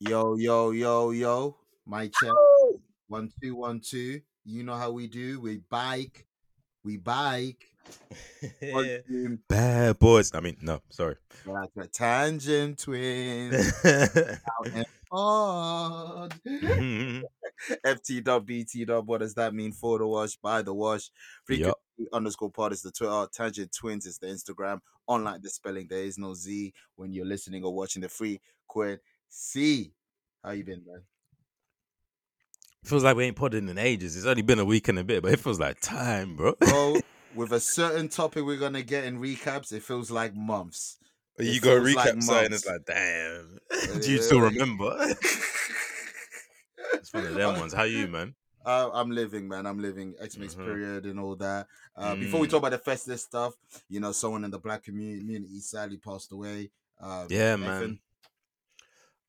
Yo, yo, yo, yo. My check. One, two, one, two. You know how we do. We bike. We bike. Bad boys. I mean, no, sorry. like a tangent Twinz. Out and on. Mhm. FT dub, BT dub. What does that mean? For the wash, by the wash. Frequency Yup. underscore pod is the Twitter. Tangent Twinz is the Instagram. Unlike the spelling, there is no Z when you're listening or watching the free quid. C. How you been, man? Feels like we ain't podding in ages. It's only been a week and a bit, but it feels like time, bro. bro. with a certain topic we're gonna get in recaps, it feels like months. you it go recap like something, it's like, damn. Do you still remember? it's one of them ones. How you, man? Uh, I'm living, man. I'm living Xmas Mhm. period and all that. Uh, Before we Mm. talk about the festive stuff, you know, someone in the black community, community sadly passed away. Uh, Yeah, Nathan. man.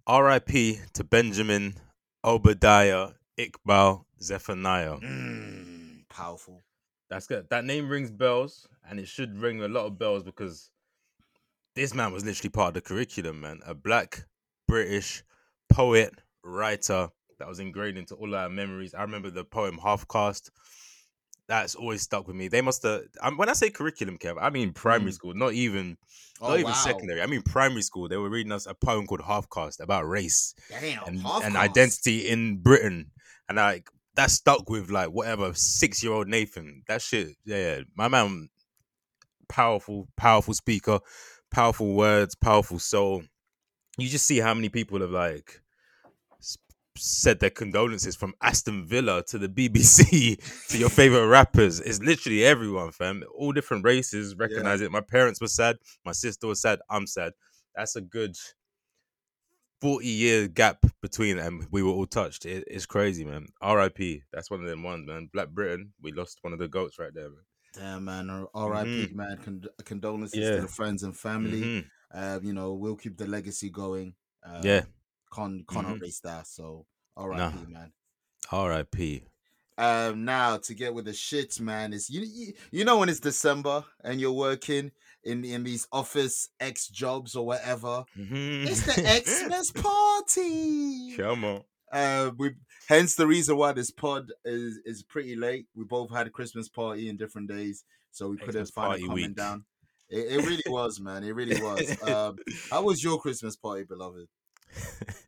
R.I.P. to Benjamin, Obadiah, Iqbal, Zephaniah. Mm, powerful. That's good. That name rings bells, and it should ring a lot of bells because this man was literally part of the curriculum, man. A black British poet, writer that was ingrained into all our memories. I remember the poem Half Caste. That's always stuck with me. They must have. Um, when I say curriculum, Kev, I mean primary Mm. school, not even Oh, not even wow. secondary. I mean primary school. They were reading us a poem called Half Caste about race Damn. and, and identity in Britain. And like that stuck with like whatever six year old Nathan. That shit, yeah, yeah. My man, powerful, powerful speaker, powerful words, powerful soul. You just see how many people have like said their condolences from Aston Villa to the BBC to your favorite rappers. It's literally everyone, fam. All different races recognize it. My parents were sad. My sister was sad. I'm sad. That's a good 40 year gap between them. We were all touched. It, it's crazy, man. RIP. That's one of them ones, man. Black Britain, we lost one of the goats right there, man. Damn, man. R- R.I.P. Man. Cond- condolences Mm-hmm. Yeah. to the friends and family. Mhm. Uh, you know, we'll keep the legacy going. Uh, Yeah. Can't, can't Mhm. erase that. So, R.I.P. man. RIP. Um now to get with the shits man is you, you you know when it's december and you're working in in these office x jobs or whatever? It's the xmas party! Come on. uh we hence the reason why this pod is is pretty late. We both had a christmas party in different days so we couldn't find coming down. It, it really was man. It really was. Um how was your christmas party beloved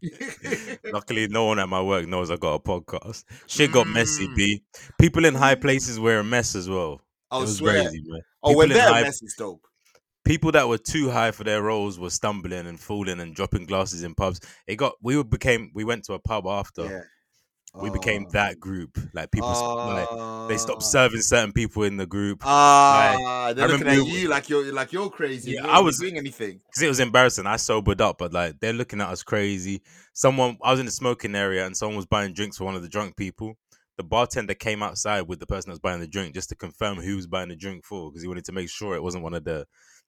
Luckily, no one at my work knows I got a podcast. Shit got messy, Mm. B. People in high places were a mess as well. i swear crazy, man. oh when they're high- mess is dope people that were too high for their roles were stumbling and falling and dropping glasses in pubs. It got we became we went to a pub after. yeah We became Oh. that group. Like people, like they stopped Ah. serving certain people in the group Ah, they're I looking at you like you're like you're crazy. Yeah, You're I was- doing anything. because it was embarrassing. I sobered up, but like they're looking at us crazy. Someone, I was in the smoking area, and someone was buying drinks for one of the drunk people. The bartender came outside with the person that was buying the drink just to confirm who was buying the drink for, because he wanted to make sure it wasn't one of the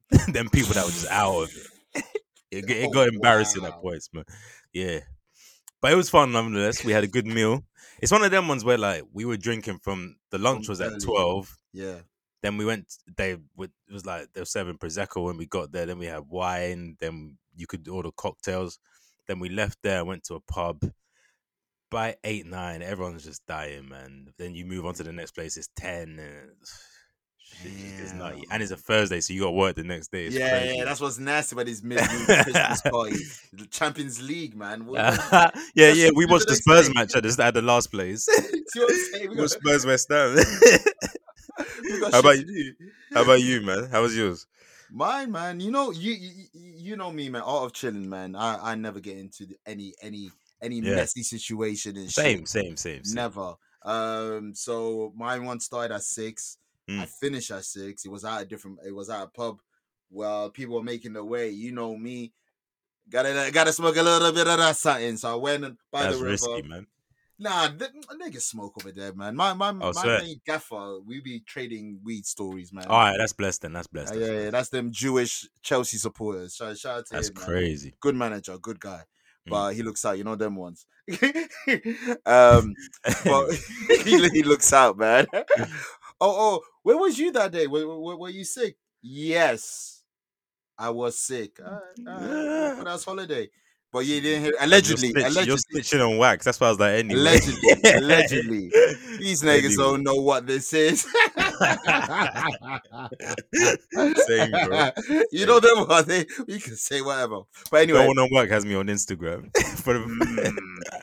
them people that were just out of it. It, got- it Oh, got embarrassing at points, man. Yeah, but it was fun nonetheless. We had a good meal. It's one of them ones where like we were drinking from the lunch was at twelve. Yeah. Then we went. They would it was like they were serving prosecco when we got there. Then we had wine. Then you could order cocktails. Then we left there. Went to a pub. By eight nine, everyone's just dying, man. Then you move on to the next place. It's ten. And And it's a Thursday, so you got work the next day. It's yeah, crazy. yeah, that's what's nasty about these midweek Christmas parties. The Champions League, man. Yeah, yeah. We we watched the Spurs day. match at the, at the last place. see what I'm saying? We got, Spurs West Ham. How about you? How about you, man? How was yours? Mine, man. You know, you, you you know me, man. Art of chilling, man. I I never get into any any any Yeah. messy situation and Same, shit. same, same, same. Never. Um. So mine one started at six. I Mm. finished at six. It was at a different. It was at a pub. Well, people were making their way. You know me. Gotta gotta smoke a little bit of that something. So I went by That's the river. risky, man. Nah, th- niggas smoke over there, man. My my my swear. mate Gaffer, we be trading weed stories, man. All right, that's blessed then. That's blessed. That's yeah, yeah, that's them Jewish Chelsea supporters. Shout, shout out to That's him, man. crazy. Good manager, good guy. Mm. But he looks out, you know them ones. um, but he, he looks out, man. Oh, oh, where was you that day? Were, were, were you sick? Yes, I was sick. Uh, uh, but that's holiday. But you didn't hear. Allegedly, you're, snitch- allegedly, you're snitching on wax. That's why I was like, anyway. allegedly, allegedly. These niggas Anyway. don't know what this is. Same, bro. you know them are they we can say whatever. But anyway, No one on work has me on Instagram. For the, mm,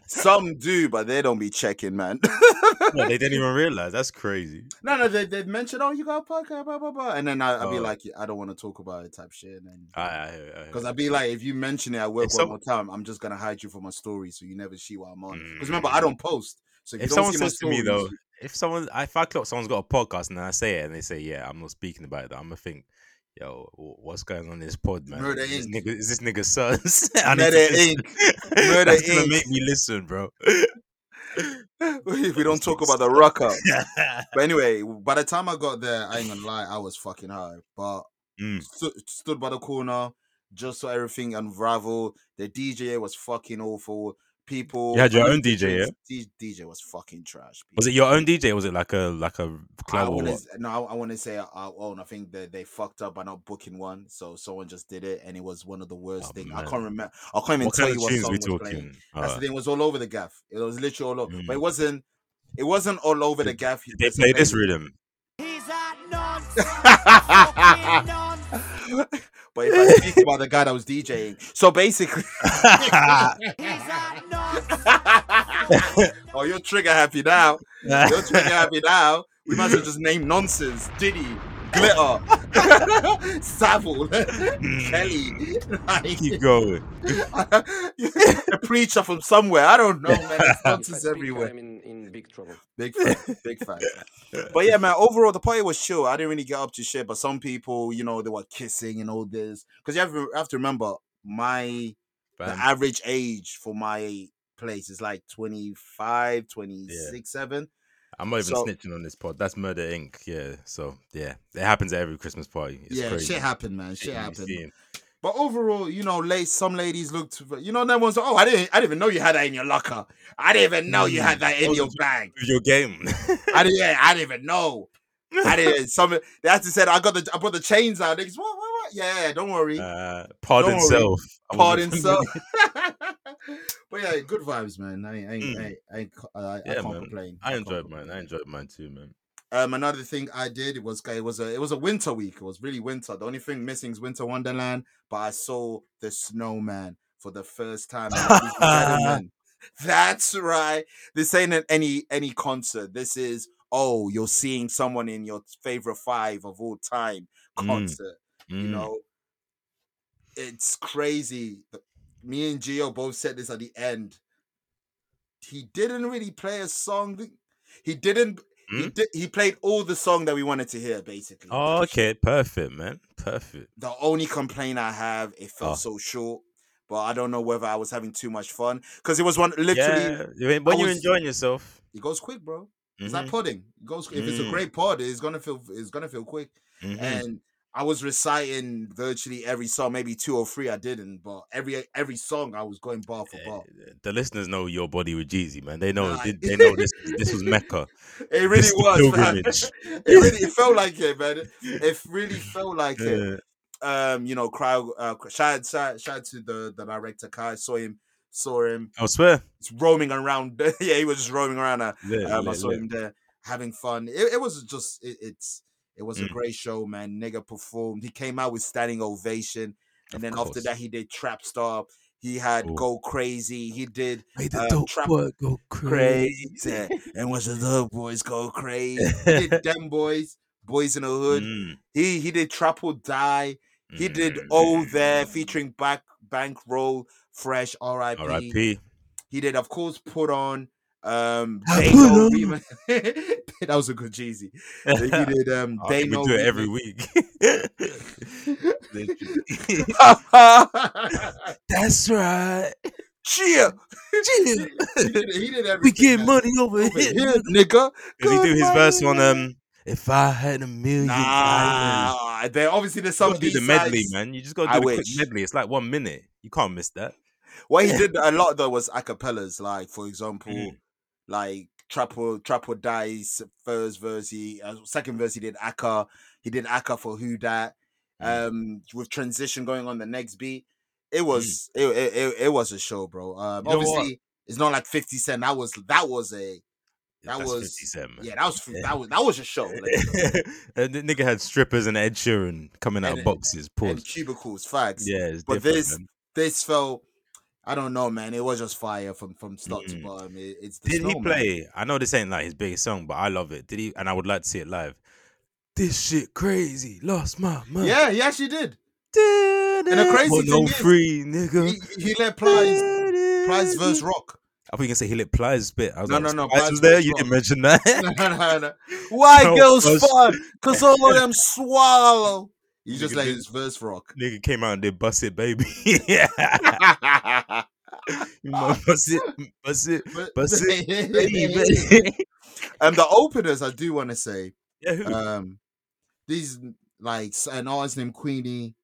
some do, but they don't be checking, man. No, they didn't even realize. That's crazy. no, no, they they mention, oh, you got a podcast, blah blah blah, and then I, I'd be Oh. like, I don't want to talk about it, type shit, and I, I, I, because I'd be like, if you mention it I work one more time, I'm just gonna hide you from my story, so you never see what I'm on. Because Mm. remember, I don't post. So if, if someone says to me though, if someone, if I clock someone's got a podcast and I say it and they say, yeah, I'm not speaking about it, I'm gonna think, yo, what's going on in this pod, man? Murder is, this Inc. nigga, is this nigga need Murder. Inc. Murder That's gonna make me listen, bro. if we don't talk about the rocker. But anyway, by the time I got there, I ain't gonna lie, I was fucking high. But Mm. stu- stood by the corner, just saw everything unravel. The DJ was fucking awful. People, You had your own DJ, yeah? DJ was fucking trash. Was it your own DJ? Or was it like a like a club what? to no, I want to say our own. I think that they fucked up by not booking one, so someone just did it, and it was one of the worst Oh, things. I can't remember. I can't even What tell you what song we was playing. talking? That's Uh, the thing. It was all over the gaff. It was literally all over, but Mm. it wasn't. It wasn't all over the gaff. they There's a play this baby- rhythm. but if I speak about the guy that was DJing, so basically, oh, you're trigger happy now. You're trigger happy now. We might as well just name nonsense, Diddy, Glitter, Savile, hmm. Kelly, like, Keep going. a preacher from somewhere. I don't know, man. There's nonsense everywhere. I'm in, in big trouble. Big fan, big fan. But yeah, man. Overall, the party was chill. I didn't really get up to shit, but some people, you know, they were kissing and all this. Because you have, to- have to remember, my the average age for my place is like 25, 26, 7. I'm not even So- snitching on this pod. That's Murder Inc. Yeah. So yeah, it happens at every Christmas party. It's yeah, crazy. shit happened, man. Shit Shit happened. But overall, you know, late some ladies looked, you know, that one's oh, I didn't, I didn't even know you had that in your locker. I didn't even know you had that in your bag. Your game. I didn't, yeah, I didn't even know. I didn't. Some they had to say I got the, I brought the chains out. Niggas, what, what, what? Yeah, don't worry. uh, pardon Don't self. I Pardon familiar. but yeah, good vibes, man. I, ain't- I, ain't- Mm. I, ain't- I, I, I Yeah, can't man. complain. I enjoyed mine. I enjoyed mine too, man. Um, another thing I did it was it was a it was a winter week. It was really winter. The only thing missing is Winter Wonderland, but I saw the snowman for the first time. ladies and gentlemen. That's right. This ain't an- any any concert. This is oh, you're seeing someone in your favorite five of all time Mm, concert. You Mm. know, it's crazy. Me and Gio both said this at the end. He didn't really play a song. He didn't. He Mm? did. He played all the song that we wanted to hear, basically. Oh, okay. Perfect, man. Perfect. The only complaint I have, it felt Oh. so short. But I don't know whether I was having too much fun because it was one literally. yeah. When you're enjoying yourself. It goes quick, bro. It's Mhm, like podding. It goes if it's a Mm. great pod, it's gonna feel it's gonna feel quick. mhm. And I was reciting virtually every song, maybe two or three I didn't, but every every song I was going bar for bar. Eh, The listeners know your body with Jeezy, man. They know. Nah. They, they know this. This was Mecca. It really was, man. It really it felt like it, man. It really felt like it. Um, you know, crowd. Uh, shout shout shout to the the director. Kai saw him, saw him. I swear. He's roaming around. yeah, he was just roaming around. Uh, Yeah, um, I saw yeah. him there having fun. It, it was just it, it's it was a Mm. great show, man. Nigga performed. He came out with standing ovation, and Of then after that he did Trap Star. He had Ooh. Go Crazy. He did Made um, the dope trap- boy go crazy. Crazy. and watch the dope boys go crazy. He did Them Boys, Boys in the Hood. Mm, He he did Trap or Die. He did mm. Oh There featuring Back Bankroll, Fresh, R.I.P. R.I.P. He did, of course, put on um I They Know. That was a good Jeezy. He did um Oh, They Know do it every week. That's right. Cheer. Chill. he, did, he did everything. we get money over Over here. here, nigga. Does he do his verse on um? If I had a million diamonds. Nah, there obviously there's some do the medley, man. You just gotta I do the quick medley. It's like one minute. You can't miss that. What he did a lot though was acapellas, like for example, Mm. Like Trapper Trapper Dice first verse, he uh, second verse he did Aka, he did Aka for Who Dat, Mm. um, with transition going on the next beat. It was it, it, it, it was a show, bro. Um, You know what? obviously it's not like Fifty Cent. That was that was a That That's was- 50 Cent, yeah that was Yeah. that was that was a show. Like, and the nigga had strippers and Ed Sheeran coming out And- of boxes. and Pause. cubicles, facts. Yeah, it's but this man. this felt. I don't know, man. It was just fire from from start to Mm. bottom. It, it's Did he man. play? I know this ain't like his biggest song, but I love it. Did he? And I would like to see it live. This shit crazy. Lost my mind. Yeah, he actually did. And the crazy thing is, free nigga. He, he let Plies Plies verse rock. I thought you can say he let Plies spit. I was No, like, no, no, Plies was there. You didn't mention that. no, no, no. Why No, girls fun? Cause all of them swallow. You just let did- his verse rock. nigga came out and did bust it, baby. yeah. You know, bust it, bust it, bust it, baby. and the openers, I do want to say, yeah, who? um, these like an artist named Queenie,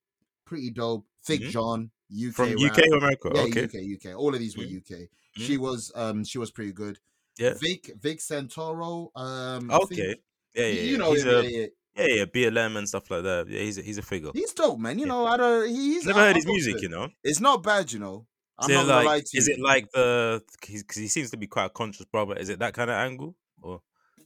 pretty dope. Thick Mhm. John, UK From. UK or America? Yeah, okay. UK, UK. All of these were Mhm. UK. She was um she was pretty good. Yeah. Vic Vic Santoro. Um Okay. Yeah, yeah. you know he's a, yeah, yeah. yeah, BLM and stuff like that. Yeah, he's a, he's a figure. He's dope, man. You Yeah. know, I don't. He's Never I- heard I his music, it. you know. It's not bad, you know. I'm Is not it like, lie to is you. it like the? Because he seems to be quite a conscious brother. Is it that kind of angle? Or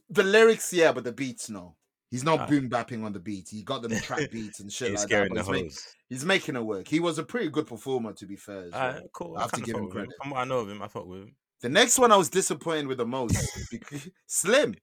the lyrics? Yeah, but the beats, no. He's not Ah. boom bapping on the beat. He got them trap beats and shit he's like that. But the he's, make- he's making it work. He was a pretty good performer, to be fair. well. Alright, cool. I have to give him him. credit. From what I know of him, I fuck with him. The next one I was disappointed with the most. Slim.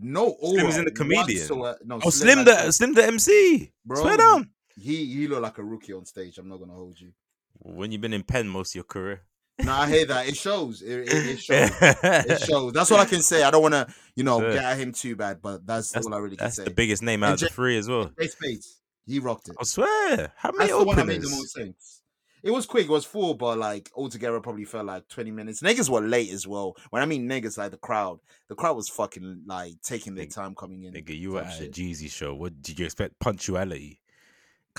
No, Slim's in the comedian. whatsoever. No, Oh, Slim has the no- Slim the MC. Bro, Swear down. He he looked like a rookie on stage. I'm not gonna hold you. When you've been in pen most of your career. No, I hear that. It shows. It, it, it shows. It shows. That's all I can say. I don't want to, you know, Sure. get at him too bad, but that's, That's- all I really can That's say. the biggest name And out of the J- three as well. Jay Spades, he rocked it. I swear. How many That's the one that made the openers? most sense. It was quick. It was four, but like altogether, probably felt like twenty minutes. Niggas were late as well. When I mean niggas, like the crowd, the crowd was fucking like taking their time coming in. Nigga, you were at a. Jeezy show. What did you expect? Punctuality.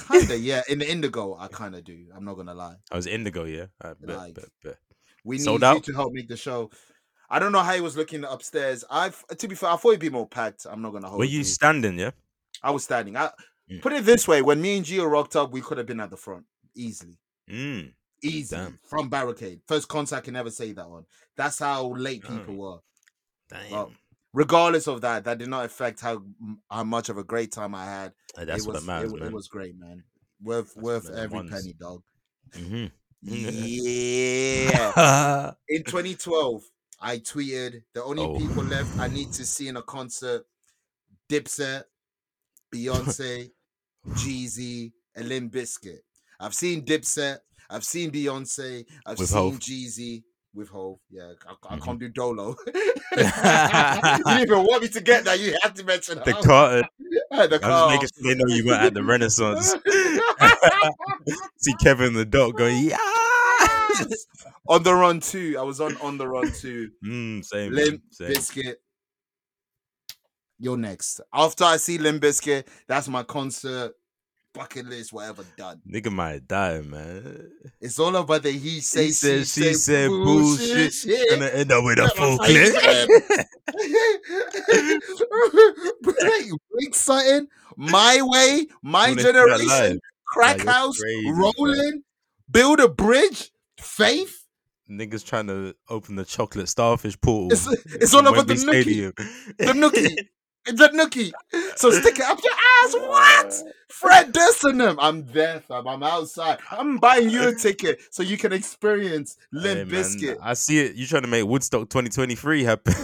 Kinda, yeah. In the Indigo, I kind of do. I'm not gonna lie. I was Indigo, yeah. I bet, Like, bet, bet. We need Sold you out? to help make the show. I don't know how he was looking upstairs. I've to be fair, I thought he'd be more packed. I'm not gonna hold Were you you. standing, yeah? I was standing. I Mm. put it this way: when me and Gio rocked up, we could have been at the front easily, Mm. easily Damn. from barricade. First contact can never say that one. That's how late Damn. people were. Damn. Well, Regardless of that, that did not affect how how much of a great time I had. Hey, that's it what was, it matters, it, man. it was great, man. Worth That's worth every once. penny, dog. hmm Yeah. In 2012, I tweeted the only Oh. people left I need to see in a concert: Dipset, Beyonce, Jeezy, and Limp Bizkit. I've seen Dipset, I've seen Beyonce, I've With seen. Jeezy. With Hove, yeah, I, I Mhm. can't do Dolo. you didn't even want me to get that. You had to mention the. Carter. the I was making sure they know you weren't at the Renaissance. See Kevin the dog going, yeah. on the run too. I was on on the run too. mm, same. Limp same. Bizkit. You're next. After I see Limp Bizkit, that's my concert bucket list, whatever done. Nigga might die, man. It's all about the he say, He said, she, she say, said bullshit. shit. Gonna end up with a full that's how you clip. Break, break something. My way, my Wanna see that generation, crack Nah, house, crazy, rolling, build a bridge, faith. Niggas trying to open the chocolate starfish portal. It's, it's all about the nookie. The nookie. the nookie. So stick it up your ass. What? Fred Durst. I'm there, fam. I'm outside. I'm buying you a ticket so you can experience Hey, Limp man, Bizkit. I see it. You're trying to make Woodstock 2023 happen.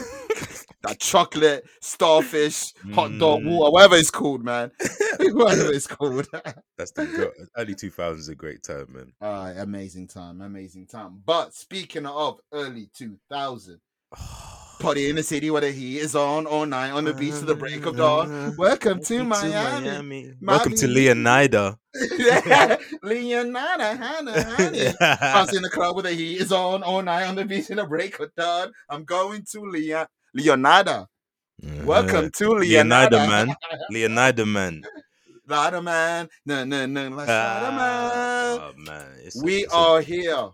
That chocolate, starfish, hot dog, Mm. water, whatever it's called, man. whatever it's called. That's the early 2000s is a great time, man. Alright, amazing time, amazing time. But speaking of early 2000, Party in the city where the heat is on all night on the beach to the break of dawn. Welcome to Miami. Welcome to Miami. Leonida. Leonardo, Hannah, honey. House in the club where the heat is on all night on the beach in the break of dawn. I'm going to Leon Leonardo. Uh-huh. Welcome to Leonardo. Leonida man. Leonida man. Leonardo man. No, no, no. Leonardo ah, man. Oh man. It's We it's a- are here.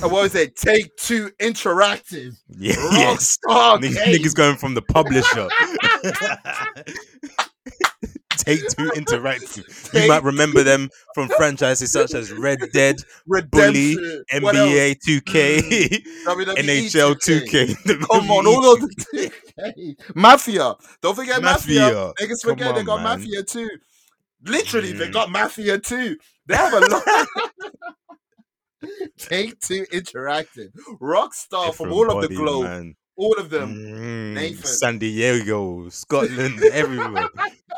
What was it? Take two interactive. yeah, yes. Niggas, going from the publisher. Take two interactive. You might remember them from franchises such as Red Dead, Bully, Redemption. What? NBA 2K, WWE NHL 2K. Come on, all of the Mafia. Don't forget Mafia. Mafia. Niggas forget they got man. Mafia too. Literally, they Mm. got Mafia too. They have a lot. Take two interactive. Rockstar from all of the globe. man. All of them. Mm, Nathan. San Diego, Scotland, everywhere.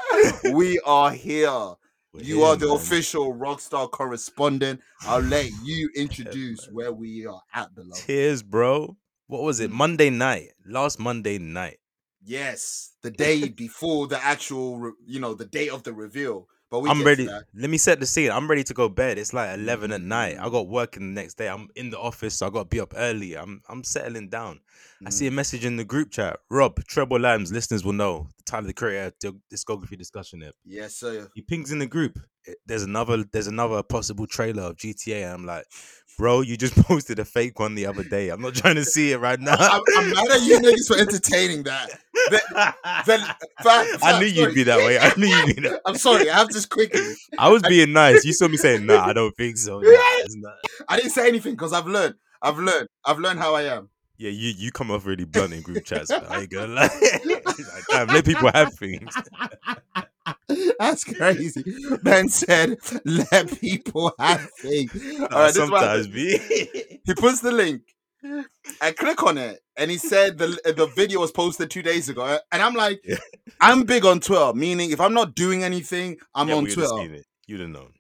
we are here. We're You here, are the man. official Rockstar correspondent. I'll let you introduce where we are at, beloved. Cheers, bro. What was it? Mm. Monday night. Last Monday night. Yes, the day before the actual, you know, the day of the reveal. But we I'm ready. that. Let me set the scene. I'm ready to go bed. It's like 11 at night. Mm. I got work in the next day. I'm in the office, so I got to be up early. I'm I'm settling down. I see a Mm. message in the group chat. Rob, Treble Lambs, listeners will know. The time of the Creator discography discussion there. Yes, sir. He pings in the group. There's another there's another possible trailer of GTA. I'm like, bro, you just posted a fake one the other day. I'm not trying to see it right now. I'm, I'm mad at you niggas for entertaining that. Then, fam, I knew you'd be that way. I knew you'd be that. I'm sorry. I have this quickly. I was being nice. You saw me saying, "Nah, I don't think so." Nah. I didn't say anything because I've learned. I've learned. I've learned how I am. Yeah, you you come off really blunt in group chats. I ain't gonna lie. like, damn, let people have things. That's crazy. Ben said, "Let people have things." Nah, right, is what sometimes, be. he puts the link. I click on it, and he said the the video was posted two days ago, uh, and I'm like, Yeah. I'm big on Twitter. Meaning, if I'm not doing anything, I'm Yeah, on Twitter. You'd have known.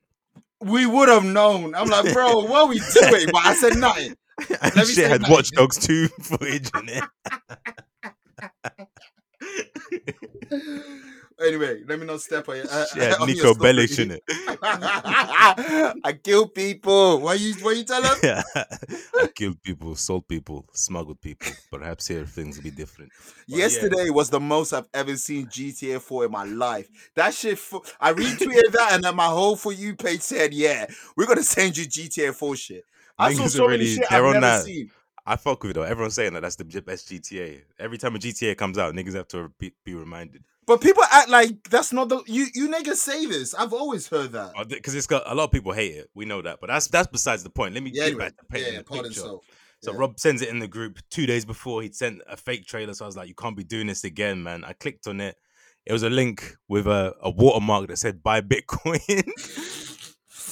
We would have known. I'm like, bro, what are we doing? But I said nothing. And me shit had that. Watch Dogs 2 footage in it. Anyway, let me not step on, uh, Shit had on your Niko story. Bellic in it. I kill people. Why you what you tell them? Yeah. I killed people, sold people, smuggled people. Perhaps here things will be different. But yeah. Yesterday was the most I've ever seen GTA 4 in my life. That shit, fu- I retweeted that, and then my whole for you page said, "Yeah, we're gonna send you GTA 4 shit." I saw so are many shit they're I've on never that. seen. I fuck with it though. Everyone's saying that that's the best GTA. Every time a GTA comes out, niggas have to be, be reminded. But people act like that's not the you. You niggas say this. I've always heard that. Oh, because it's got a lot of people hate it. We know that. But that's that's besides the point. Let me Yeah, get anyway, back to painting yeah, the pardon picture. so. So Yeah. Rob sends it in the group two days before he'd sent a fake trailer. So I was like, you can't be doing this again, man. I clicked on it. It was a link with a, a watermark that said buy Bitcoin.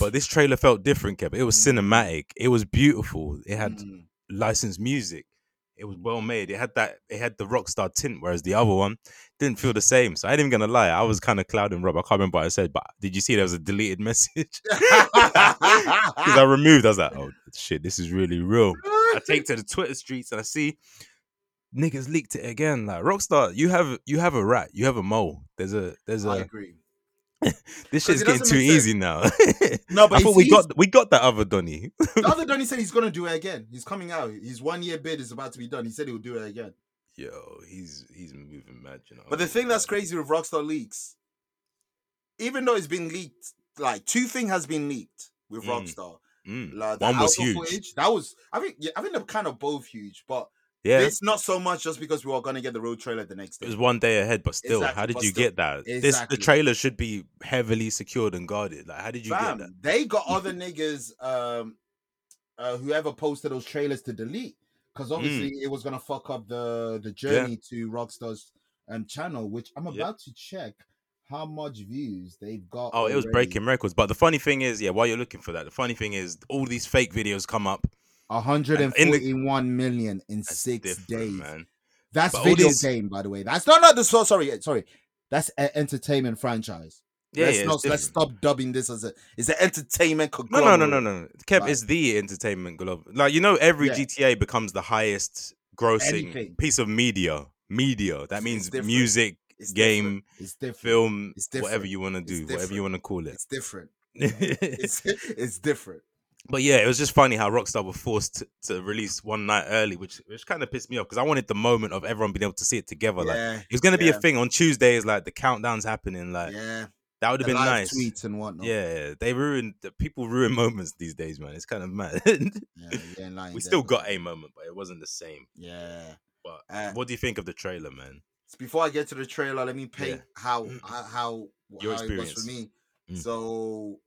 but this trailer felt different, Kev. It was cinematic. It was beautiful. It had Mm. licensed music. It was well made. It had that. It had the rockstar tint, whereas the other one didn't feel the same. So I ain't even gonna lie. I was kind of clouding Rob. I can't remember what I said, but did you see there was a deleted message? Because I removed. I was like, oh shit, this is really real. I take to the Twitter streets and I see niggas leaked it again. Like Rockstar, you have you have a rat, you have a mole. There's a there's I a agree. this shit's getting too easy now. No, but I thought we got we got that other Donny. The other Donny said he's gonna do it again. He's coming out. His one year bid is about to be done. He said he'll do it again. Yo, he's he's moving mad, you know. But the thing that's crazy with Rockstar leaks, even though it's been leaked, like two thing has been leaked with Mm. Rockstar. Mm. Like, One was huge. Footage, that was, I think, yeah, I think they're kind of both huge, but Yeah, it's not so much just because we are gonna get the road trailer the next day. it was one day ahead, but still, Exactly, how did you still. get that? This the trailer should be heavily secured and guarded. Like, how did you Fam, get that? they got other niggas, um, uh, whoever posted those trailers to delete, because obviously Mm. it was gonna fuck up the the journey to Rockstar's um channel, which I'm about to check how much views they've got. Oh, it was breaking records. But the funny thing is, yeah, while you're looking for that, the funny thing is all these fake videos come up. In the- 141 million in six days. man. That's But video these- game, by the way. That's not not the so sorry, eh, sorry. That's an entertainment franchise. Yeah, let's yeah, not let's stop dubbing this as a it's an entertainment No, no, no, no, no. Kev Like- is the entertainment glove. Like you know, every Yeah. GTA becomes the highest grossing Anything. piece of media. Media. That It's means different. music, It's game, different. It's different. film, It's whatever you want to do, whatever you want to call it. It's different. It's it's different. But yeah, it was just funny how Rockstar were forced to, to release one night early, which which kind of pissed me off because I wanted the moment of everyone being able to see it together. Like yeah, it was gonna be yeah. a thing on Tuesdays, like the countdown's happening. Like yeah. that would have been nice. Tweets and whatnot. Yeah, they ruined people ruin moments these days, man. It's kind of mad. yeah, lying we still got a moment, but it wasn't the same. Yeah. But Uh, what do you think of the trailer, man? before I get to the trailer, let me paint how how how, Your how it was for me. Mm. So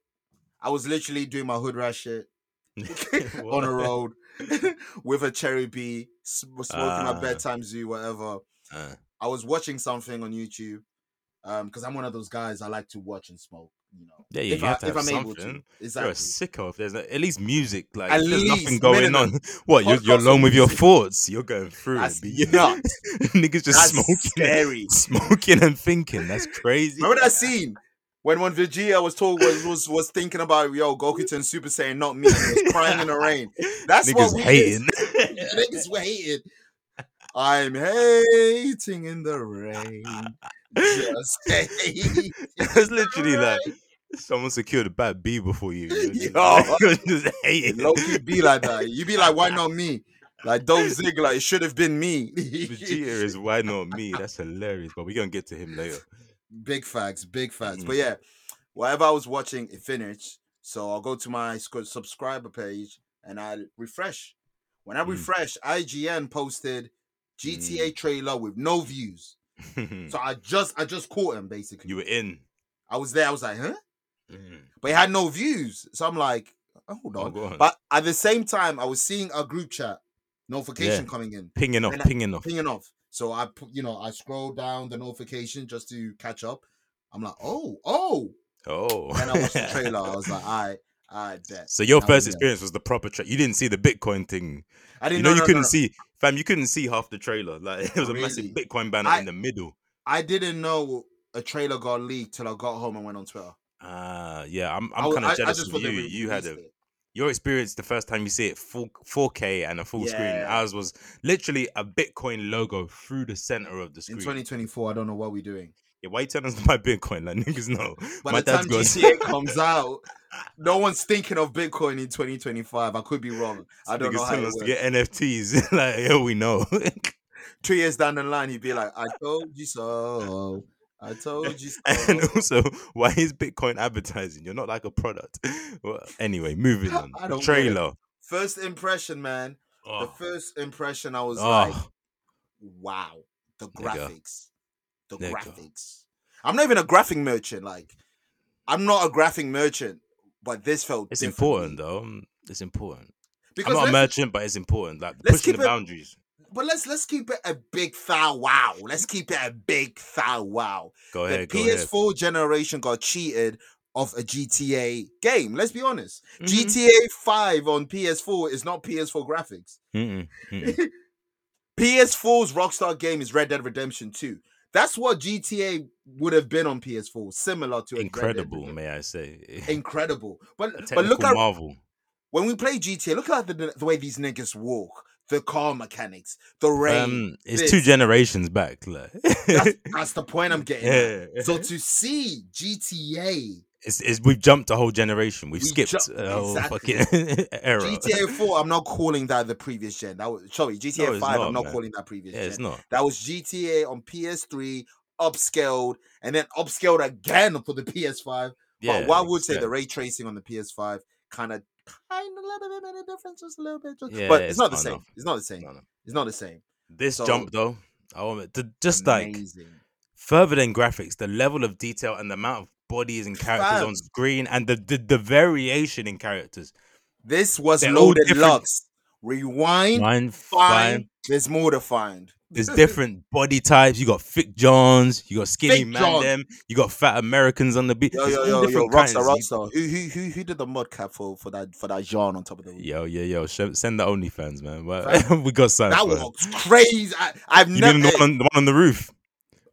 I was literally doing my hood rat shit on the road with a cherry bee, smoking Ah. my bedtime zoo, whatever. Uh, I was watching something on YouTube um because I'm one of those guys I like to watch and smoke. You know, Yeah, yeah, if you I, have to if have I'm able to, something. You're a exactly. sicko. If there's no, at least music, like At there's nothing going minimum. on. What you're, you're alone with your thoughts. You're going through That's it. nuts. Niggas just That's smoking, scary. smoking and thinking. That's crazy. Remember that scene when when Vegeta was told was was, was thinking about yo Goku turn Super Saiyan, not me, and he was crying in the rain. That's Niggas what we hating. Niggas were hating. I'm hating in the rain. Just hating. It's literally like someone secured a bad B before you. Just, Yo. just hating. Low key be like that. You be like, why not me? Like Dolph Ziggler, it should have been me. Vegeta is why not me? That's hilarious. But we're gonna get to him later. Big facts, big facts. Mm-hmm. But yeah, whatever I was watching, it finished. So I'll go to my subscriber page and I refresh. When I Mm. refresh, IGN posted GTA trailer with no views. So I just I just caught him basically. you were in. I was there. I was like, huh? Mm. But it had no views. So I'm like, oh, hold Oh, on. go on. But at the same time, I was seeing a group chat notification Yeah. coming in, pinging off, and I- pinging off. pinging off. So I, pu- you know, I scroll down the notification just to catch up. I'm like, oh, oh. Oh. And I watched the trailer. I was like, I, I bet. So your first experience was the proper trailer. You didn't see the Bitcoin thing. I didn't You know, no, you no, couldn't no, see, fam. You couldn't see half the trailer. Like it was a massive Bitcoin banner I- in the middle. I didn't know a trailer got leaked till I got home and went on Twitter. Ah, yeah. I'm, I I'm kind I- I of jealous just of you. You had a it. Your experience the first time you see it full 4K and a full screen. Yeah. Ours was literally a Bitcoin logo through the center of the in screen. 2024. I don't know what we're doing. yeah, why you telling us to buy Bitcoin? Like niggas know. By My the time got GTA comes out, no one's thinking of Bitcoin in 2025. I could be wrong. I don't niggas know how telling us to get NFTs. like yeah, we know. Two years down the line, he'd be like, "I told you so. I told you so." and also, why is Bitcoin advertising? You're not like a product. Well, anyway, moving on. I don't get it. Trailer. First impression, man. The Oh, first impression, I was oh, like, "Wow, the graphics, the graphics." I'm not even a graphic merchant. Like, I'm not a graphic merchant, but this felt it's important though. It's important. because I'm not a merchant, but it's important. Like pushing the it- boundaries. But let's let's keep it a big thou wow. Let's keep it a big thou wow. Go the. Go. PS4 generation got cheated of a GTA game. Let's be honest. Mhm. GTA 5 on PS4 is not PS4 graphics. Mm-mm, mm-mm. PS4's Rockstar game is Red Dead Redemption 2. That's what GTA would have been on PS4, similar to a Red Dead Incredible, may I say? Incredible. But but look at marvel. when we play GTA, look at the, the way these niggas walk, the car mechanics, the rain. Um, it's two generations back. Like. that's, that's the point I'm getting yeah. So to see GTA, it's, it's we've jumped a whole generation. We've We skipped ju- a whole exactly. fucking era. GTA 4, I'm not calling that the previous gen. That was sorry, GTA No, 5, not, I'm not man. calling that previous yeah, gen. it's not. That was GTA on PS3, upscaled, and then upscaled again for the PS5. Yeah, but what I would say the ray tracing on the PS5 kind of kind of a little bit of difference, just a little bit. Just, Yeah, but it's, it's not the not same. enough. It's not the same. It's not the same. This So- jump though, I want it to just like further than graphics, the level of detail and the amount of bodies and characters Fam. on screen and the, the the variation in characters. This was They're loaded lux. Rewind, Fine, find. fine. There's more to find. There's different body types. You got thick Johns, you got skinny Thick man John. them, you got fat Americans on the beat. Yo, There's yo, all yo, yo, different Rockstar, kinds. Rockstar. Who, who, who, who did the mod cap for for that for that Jean on top of the? Yo, yo, yo, sh- send the OnlyFans, man. But we got something. that for it. was crazy. I, I've You never. mean the one, on, the one on the roof,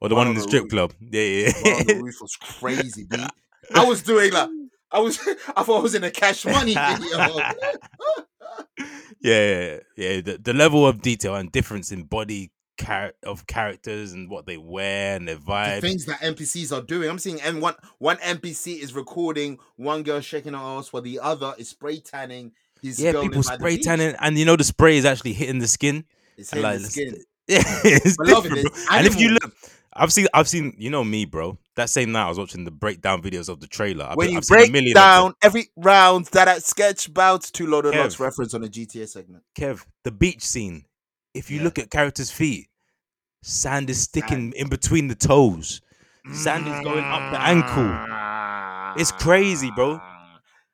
or the One one, on in the the strip roof. club? Yeah, yeah. on the roof was crazy, B. I was doing like I was I thought I was in a cash money video. yeah, yeah, yeah. The, the level of detail and difference in body char- of characters and what they wear and their the vibe. things that NPCs are doing. I'm seeing and one one NPC is recording one girl shaking her ass while the other is spray tanning his Yeah, people spray tanning, and you know the spray is actually hitting the skin. It's hitting like, the skin. Yeah, it's different, bro. And if you look, I've seen, I've seen, you know me, bro. That same night I was watching the breakdown videos of the trailer. I've, When been- you I've seen a break million down every round that at sketch bouts to Lord of. Locks reference on a GTA segment. Kev, the beach scene. If you Yeah. look at characters' feet, sand is sticking in between the toes. Sand is going up the ankle. It's crazy, bro. Mm.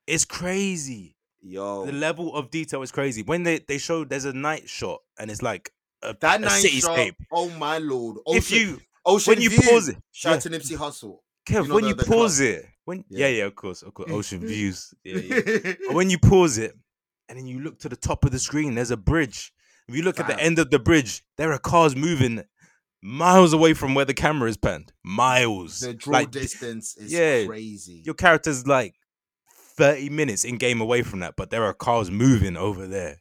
It's crazy. Yo, The level of detail is crazy. When they they show there's a night shot and it's like a, that a night shot. Oh my lord! If Ocean, you Ocean when you View. pause it, shout yeah. to Nipsey Hussle. Kev, you know when the- you the pause club. it, when Yeah. yeah, yeah, of course, of course, ocean views. Yeah, yeah. But when you pause it and then you look to the top of the screen, there's a bridge. If you look at the end of the bridge, there are cars moving miles away from where the camera is panned. Miles. the draw Like, distance is yeah, crazy. Your character's like 30 minutes in game away from that, but there are cars moving over there.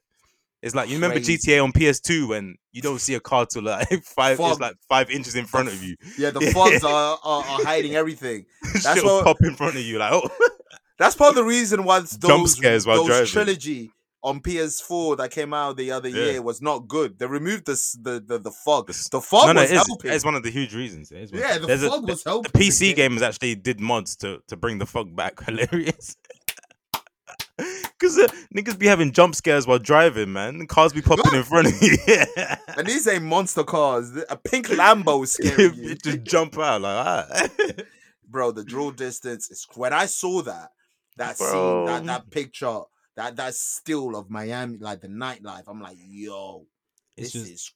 It's like you remember Crazy. GTA on PS2 when you don't see a car till like five, Fog. it's like five inches in front of you. Yeah, the fogs are, are, are hiding everything. That's what- pop in front of you, like oh. That's part of the reason why those, Jump scares while those driving. trilogy on PS4 that came out the other Yeah. year was not good. They removed the the the, the fog. The fog no, no, was it is, helping. it's one of the huge reasons. One- yeah, the There's a- fog was the helping. PC gamers actually did mods to to bring the fog back. Hilarious. Because uh, niggas be having jump scares while driving, man. Cars be popping in front of you. Yeah. And these ain't monster cars. A pink Lambo is scaring you. It just jump out like ah. Bro, the draw distance is when I saw that that scene, that that picture, that that still of Miami, like the nightlife. I'm like, yo, It's this just is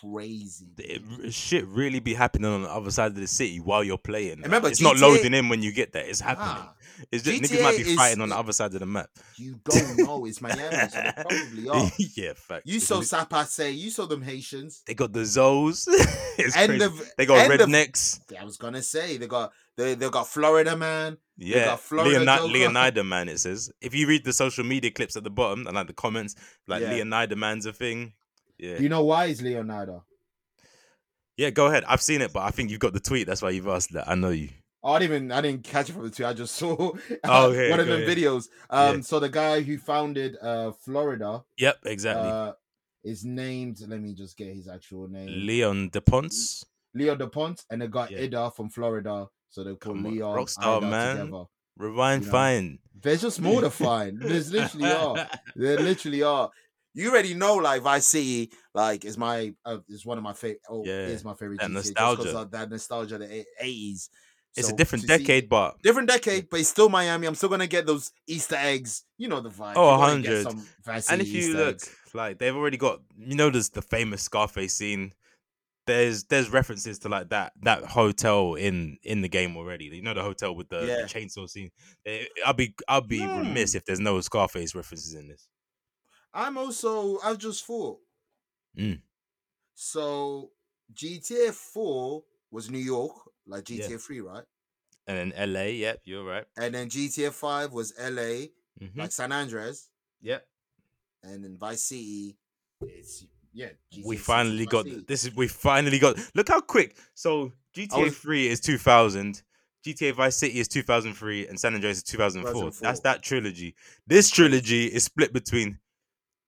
crazy. it, shit really be happening on the other side of the city while you're playing. remember, it's not loading in when you get there. It's happening. Nah, It's just niggas might GTA be is- fighting on the other side of the map. you don't know it's Miami, so they probably are. yeah, fact. You saw Sapase, you saw them Haitians. They got the Zoes. it's End crazy. of they got end of- rednecks. I was gonna say they got they they got Florida man. Yeah, got Florida. Leonida man. It says if you read the social media clips at the bottom and like the comments, like Yeah. Leonida man's a thing. Yeah, Do you know why it's Leonardo? yeah. Go ahead. I've seen it, but I think you've got the tweet. That's why you've asked that. I know you. Oh, I didn't even I didn't catch it from the tweet. I just saw Oh, okay, one of the videos. Um, Yeah. so the guy who founded uh Florida Yep, exactly. uh is named. Let me just get his actual name. Leon De Ponce. Leo DePont, and they got Yeah. Ida from Florida. So they call Leon Rockstar, Ida man. together. Rewind, You know. fine. There's just more to find. There's literally are. There literally are. You already know, like Vice City, like is my uh, is one of my favorite. Oh, Yeah, is my favorite. that GTA, nostalgia. of that nostalgia, of the eighties. It's a different decade, but different decade, but it's still Miami. I'm still gonna get those Easter eggs. You know the vibe. Oh, You're gonna get 100. some Vice and if you Easter look, eggs. like they've already got, you know, there's the famous Scarface scene. There's there's references to like that that hotel in in the game already. You know the hotel with the, the chainsaw scene. Eh, I'll be I'll be remiss if there's no Scarface references in this. I'm also. I've just thought. Mm. So GTA Four was New York, like GTA Yeah. Three, right? And then L.A. Yep, you're right. And then GTA Five was LA, Mhm. like San Andreas, Yep. and then Vice City. It's yeah. GTA we finally got City. this. Is we finally got. Look how quick. So GTA was- Three is 2000. GTA Vice City is 2003, and San Andreas is 2004. 2004. That's that trilogy. This trilogy is split between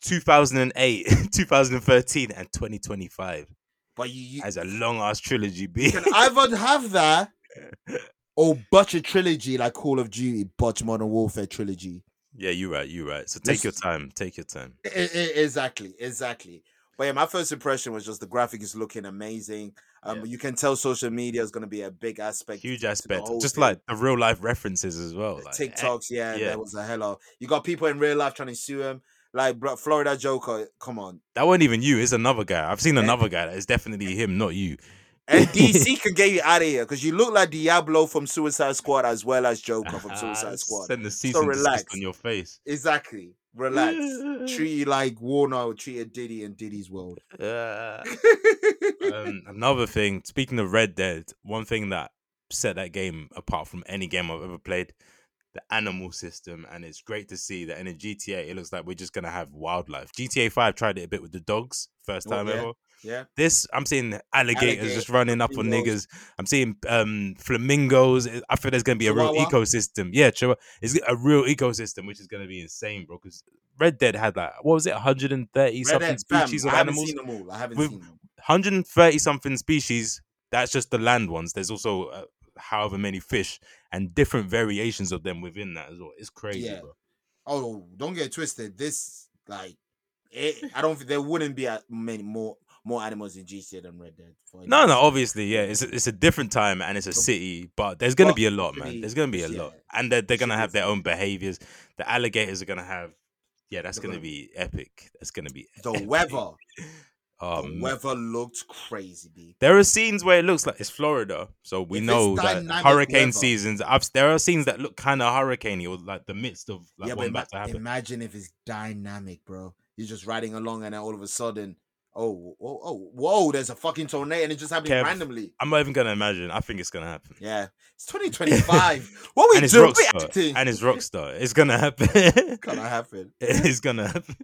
2008, 2013, and 2025. But you, you As a long ass trilogy, you B. can either have that or butch a trilogy like Call of Duty, butch Modern Warfare trilogy. yeah, you're right. You're right. So take This- your time. Take your time. I- I- exactly, exactly. But yeah, my first impression was just the graphic is looking amazing. Um, Yeah. you can tell social media is going to be a big aspect. Huge aspect. Just thing. like the real life references as well. Like, eh, TikToks, yeah, yeah. there was a hell of. You got people in real life trying to sue him, like bro, Florida Joker. Come on, That wasn't even you. It's another guy. I've seen Eh? another guy that is definitely him, not you. and DC can get you out of here because you look like Diablo from Suicide Squad as well as Joker from Suicide Squad. Send the cease So relax. on your face. Exactly. Relax. Treat you like Warner Treat a Diddy in Diddy's world. Uh, um, another thing, speaking of Red Dead, one thing that set that game apart from any game I've ever played, the animal system, and it's great to see that in a GTA it looks like we're just gonna have wildlife. GTA Five tried it a bit with the dogs first Oh, time yeah. ever. Yeah. This I'm seeing alligators Alligator, just running up on niggas. I'm seeing um flamingos. I feel there's gonna be a real ecosystem. Yeah, chihuahua. It's a real ecosystem, which is gonna be insane, bro. Because Red Dead had like what was it, 130 Red something Dead, species of animals. seen them all. I haven't With- seen them. 130 something species. That's just the land ones. There's also uh, however many fish and different variations of them within that as well. It's crazy, Yeah. bro. Oh, don't get twisted. This like, it, I don't. think There wouldn't be a, many more more animals in GTA than Red Dead. for No, no, obviously, yeah, it's a, it's a different time and it's a city, but there's gonna Well, be a lot, man. There's gonna be a yeah, lot, and they're, they're gonna have their own behaviors. The alligators are gonna have, yeah, that's gonna gonna- be epic. That's gonna be The epic. weather, Oh, the man. weather looked crazy, B. There are scenes where it looks like it's Florida, so we If know that hurricane weather- seasons. I've, there are scenes that look kind of hurricaney or like the midst of like yeah, but ima- to happen. imagine if it's dynamic, bro. You're just riding along, and then all of a sudden, oh, oh, oh, whoa! There's a fucking tornado, and it just happening Kev, randomly. I'm not even gonna imagine. I think it's gonna happen. Yeah, it's 2025. what we and doing? Rockstar. And it's Rockstar. It's gonna happen. it's gonna happen. it's gonna happen.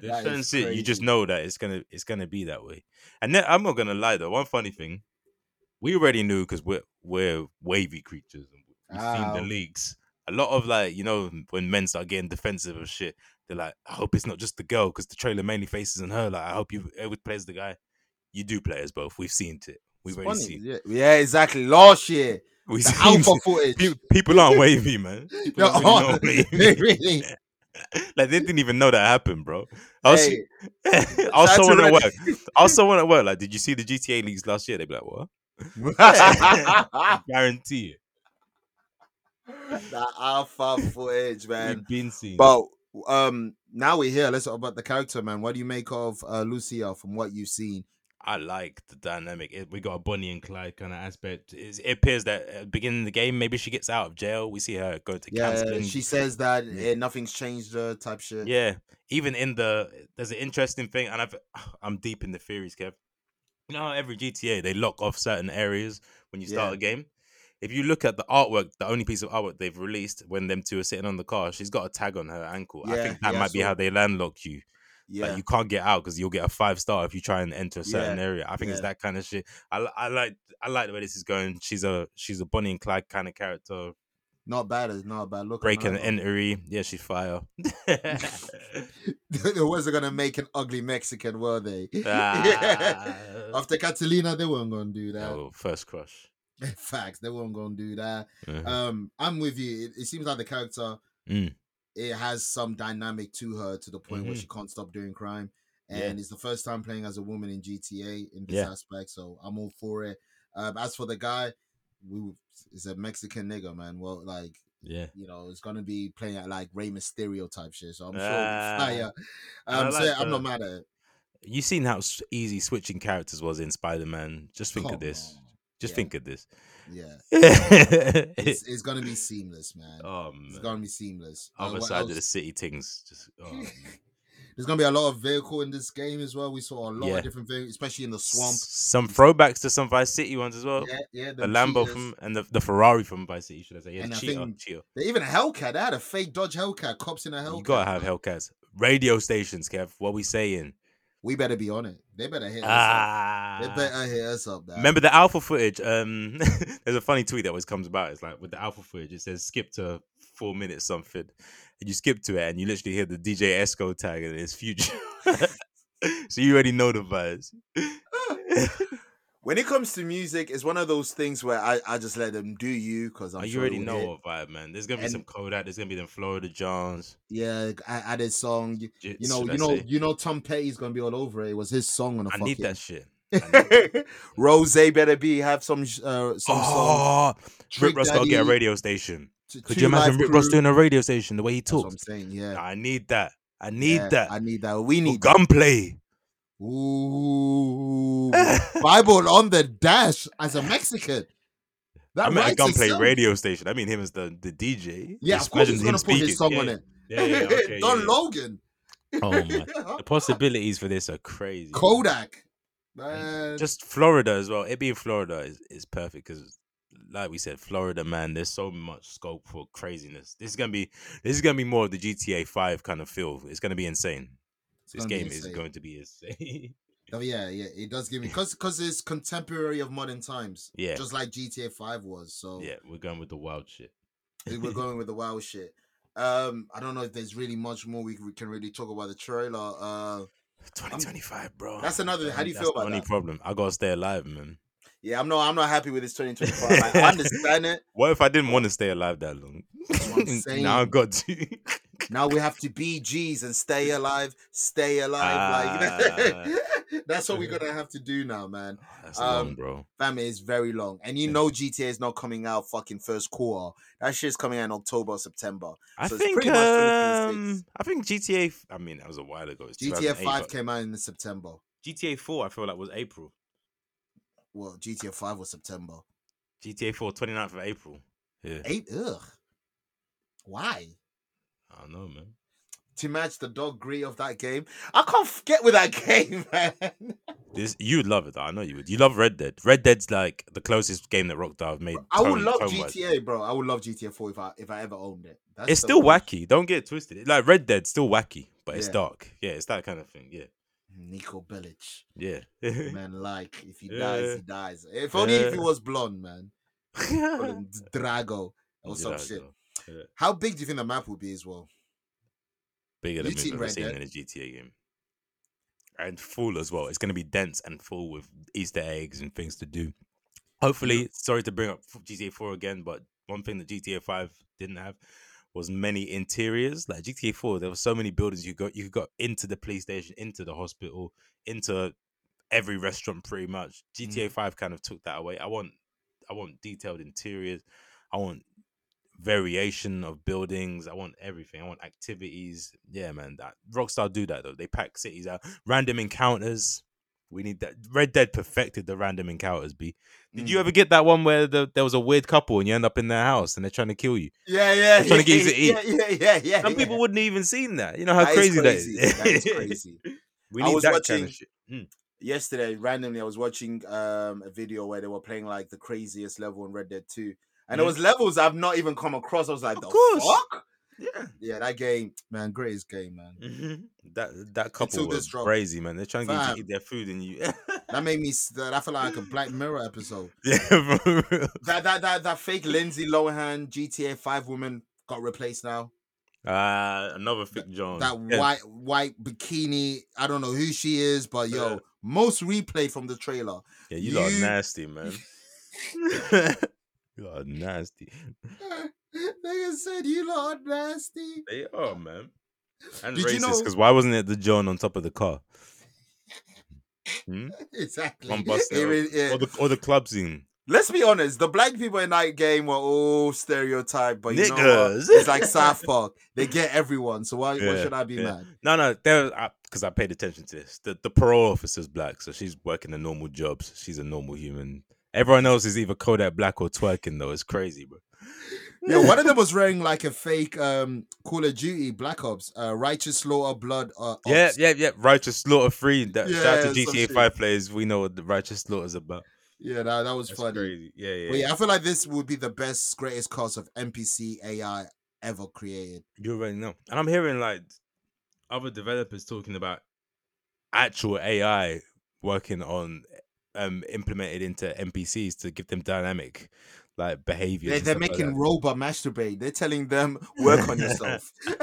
There's certain shit you just know that it's gonna it's gonna be that way. And then I'm not gonna lie though. One funny thing, we already knew because we're we're wavy creatures and we've seen the leaks. A lot of like you know when men start getting defensive of shit, they're like, I hope it's not just the girl because the trailer mainly faces on her. Like I hope you eh, always plays the guy. You do play as both. We've seen it. We've already seen. Yeah, yeah, exactly. Last year, We've the seen alpha footage. Pe- People aren't wavy, man. People No, don't really know they really. like they didn't even know that happened, bro. I was, Hey, I was someone at work. I was someone at work. Like, did you see the GTA leaks last year? They'd be like, what? I guarantee it. the alpha footage, man. We've been seeing. But um, now we're here. Let's talk about the character, man. What do you make of uh, Lucia from what you've seen? I like the dynamic. It, we got a Bonnie and Clyde kind of aspect. It's, it appears that at the beginning of the game, maybe she gets out of jail. We see her go to Yeah, counseling. she says that Yeah. eh, nothing's changed, uh, type shit. Yeah, even in the there's an interesting thing, and I've I'm deep in the theories, Kev. You know, how every GTA they lock off certain areas when you start Yeah. a game. If you look at the artwork, the only piece of artwork they've released when them two are sitting on the car, she's got a tag on her ankle. I think that yeah, might be how they landlock you. Yeah. Like you can't get out because you'll get a five star if you try and enter a certain Yeah, area. I think it's that kind of shit. I, I like I like the way this is going. She's a she's a Bonnie and Clyde kind of character. not bad. It's not a bad look. breaking either. entry. Yeah, she's fire. they wasn't gonna make an ugly Mexican, were they? Ah. After Catalina, they weren't gonna do that. oh, first crush. Facts, they weren't gonna do that. Mhm. Um, I'm with you. It, it seems like the character Mm. It has some dynamic to her to the point where Mhm. she can't stop doing crime. Yeah. And it's the first time playing as a woman in GTA in this Yeah. aspect, so I'm all for it. Um, as for the guy, we is a Mexican nigga, man. Well, like Yeah. you know, it's gonna be playing at like Rey Mysterio type shit. So I'm sure fire. I Um, so yeah, I'm not mad at it. You seen how easy switching characters was in Spider Man? Just think Come of this. on. Just Yeah. think of this. Yeah, it's, it's, gonna be seamless, man. oh It's gonna be seamless. Uh, Other what side of the city things. Just oh. There's gonna be a lot of vehicle in this game as well. We saw a lot Yeah. of different vehicles, especially in the swamp. Some throwbacks to some Vice City ones as well. Yeah, yeah. the them Lambo cheetahs. from and the, the Ferrari from Vice City, should I say? Yeah, And I Cheetah, Cheetah. They even a Hellcat. They had a fake Dodge Hellcat. Cops in a Hellcat. You gotta have. Hellcats. Radio stations, Kev. What we saying? We better be on it. They better hit us Ah. up. They better hit us up. Remember the alpha footage? Um, there's a funny tweet that always comes about. It's like with the alpha footage, it says skip to four minutes something, and you skip to it, and you literally hear the DJ Esco tag and it's future. so you already know the vibes. when it comes to music, it's one of those things where I, I just let them do you because I'm Oh, you sure already know what vibe, man. There's gonna be And- some Kodak. There's gonna be them Florida Johns. Yeah, I added song. You, you know, should I you know, say. you know. Tom Petty's gonna be all over it. It was his song on the I fucking. need that shit. Need- Rose better be have some uh, some oh, Trick Rick Ross gotta get a radio station. T- Could you imagine Rick Ross doing a radio station the way he what I'm saying. Yeah, I need that. I need yeah, that. I need that. We need gunplay. Ooh, Bible on the dash as a Mexican. That I meant a writes gunplay itself. radio station. I mean him as the, the DJ. Yeah, Just of course he's gonna put his song yeah, on it. Yeah, yeah, yeah, okay, Don yeah, yeah. Logan. Oh my! The possibilities for this are crazy. Kodak. Man. Just Florida as well. It being Florida is, is perfect because like we said, Florida, man. There's so much scope for craziness. This is gonna be this is gonna be more of the GTA Five kind of feel. It's gonna be insane. It's This game is going to be insane. Oh yeah, yeah, it does give me because because it's contemporary of modern times. Yeah. just like GTA Five was. So yeah, we're going with the wild shit. we're going with the wild shit. Um, I don't know if there's really much more we, we can really talk about the trailer. Uh, 2025, bro. That's another- how do you That's feel the about only that? problem. I gotta stay alive, man. yeah, I'm not I'm not happy with this 2025. Like, I understand it. What if I didn't want to stay alive that long? I'm now I got to. Now we have to be G's and stay alive, stay alive. Ah. like that's what we're gonna have to do now, man. That's long, Um, bro. Fam, it is very long, and you Yeah. know GTA is not coming out fucking first quarter. That shit's coming out in October, or September. I so it's think pretty much 2026. um, I think GTA. I mean, that was a while ago. It's GTA Five came out in September. GTA Four. I feel like was April. Well, GTA Five was September. GTA 4, 29th of April. Yeah, Eight. Ugh. Why? I don't know, man. To match the dog grit of that game, I can't get with that game, man. This you'd love it. Though. I know you would. You love Red Dead. Red Dead's like the closest game that Rockstar have made. I would tone- love tone-wise. GTA, bro. I would love GTA Four if I if I ever owned it. That's It's still cool. wacky. Don't get it twisted. Like Red Dead's still wacky, but it's dark. Yeah, it's that kind of thing. Yeah, Niko Bellic, yeah. man. Like if he dies, he dies. If only if he was blonde, man. Drago or some Yeah, shit. How big do you think the map will be as well? Bigger than we've seen ever seen Dead? in a GTA game. And full as well. It's going to be dense and full with Easter eggs and things to do. Hopefully, sorry to bring up GTA 4 again, but one thing that GTA 5 didn't have was many interiors. Like GTA 4, there were so many buildings you got. You got into the police station, into the hospital, into every restaurant, pretty much. GTA mm. 5 kind of took that away. I want, I want detailed interiors. I want variation of buildings. I want everything. I want activities. Yeah, man. That Rockstar do that though. They pack cities out. Random encounters. We need that. Red Dead perfected the random encounters. B. Did you Mm. ever get that one where the, there was a weird couple and you end up in their house and they're trying to kill you? Yeah, yeah, I'm trying to yeah, get you to yeah, yeah, yeah, yeah. Some yeah. people wouldn't even seen that. You know how That crazy, crazy. that is. That is crazy. we need that watching- kind of shit. Mm. yesterday randomly I was watching um a video where they were playing like the craziest level in Red Dead 2. And it Mhm. was levels I've not even come across. I was like, Of the course. fuck? Yeah. Yeah, that game, man, greatest game, man. Mhm. That that couple Until was this drop. crazy, man. They're trying to get you to eat their food and you. That made me that I felt like a Black Mirror episode. yeah, for real. That that that that fake Lindsay Lohan GTA 5 woman got replaced now. Uh, another thick John. That Yeah. white white bikini, I don't know who she is, but yo, Yeah. most replay from the trailer. Yeah, you, lot are nasty, man. you are nasty. Nigga said you lot nasty. They are, man. And Did you racist, know- because why wasn't it the John on top of the car? Hmm? Exactly. One bus It yeah. or, the, or the club scene. Let's be honest, the black people in that game were all stereotyped, but you know what? It's like South Park. They get everyone. So why, why should I be yeah. mad? No, no, there because I, paid attention to this. The the parole officer's black, so she's working the normal jobs. She's a normal human. Everyone else is either Kodak black or twerking though. It's crazy, bro. Yeah, one of them was wearing like a fake um Call of Duty Black Ops, uh, Righteous Slaughter Blood. Uh, Yeah, Ops. yeah, yeah. Righteous Slaughter free. That, shout out to GTA. Five players. We know what the Righteous Slaughter is about. yeah, that, that was That's funny. crazy. Yeah, yeah. But yeah, I feel like this would be the best, greatest cast of NPC AI ever created. You already know. And I'm hearing like other developers talking about actual AI working on um implemented into NPCs to give them dynamic like behavior. They're, they're making robot masturbate. They're telling them work on yourself.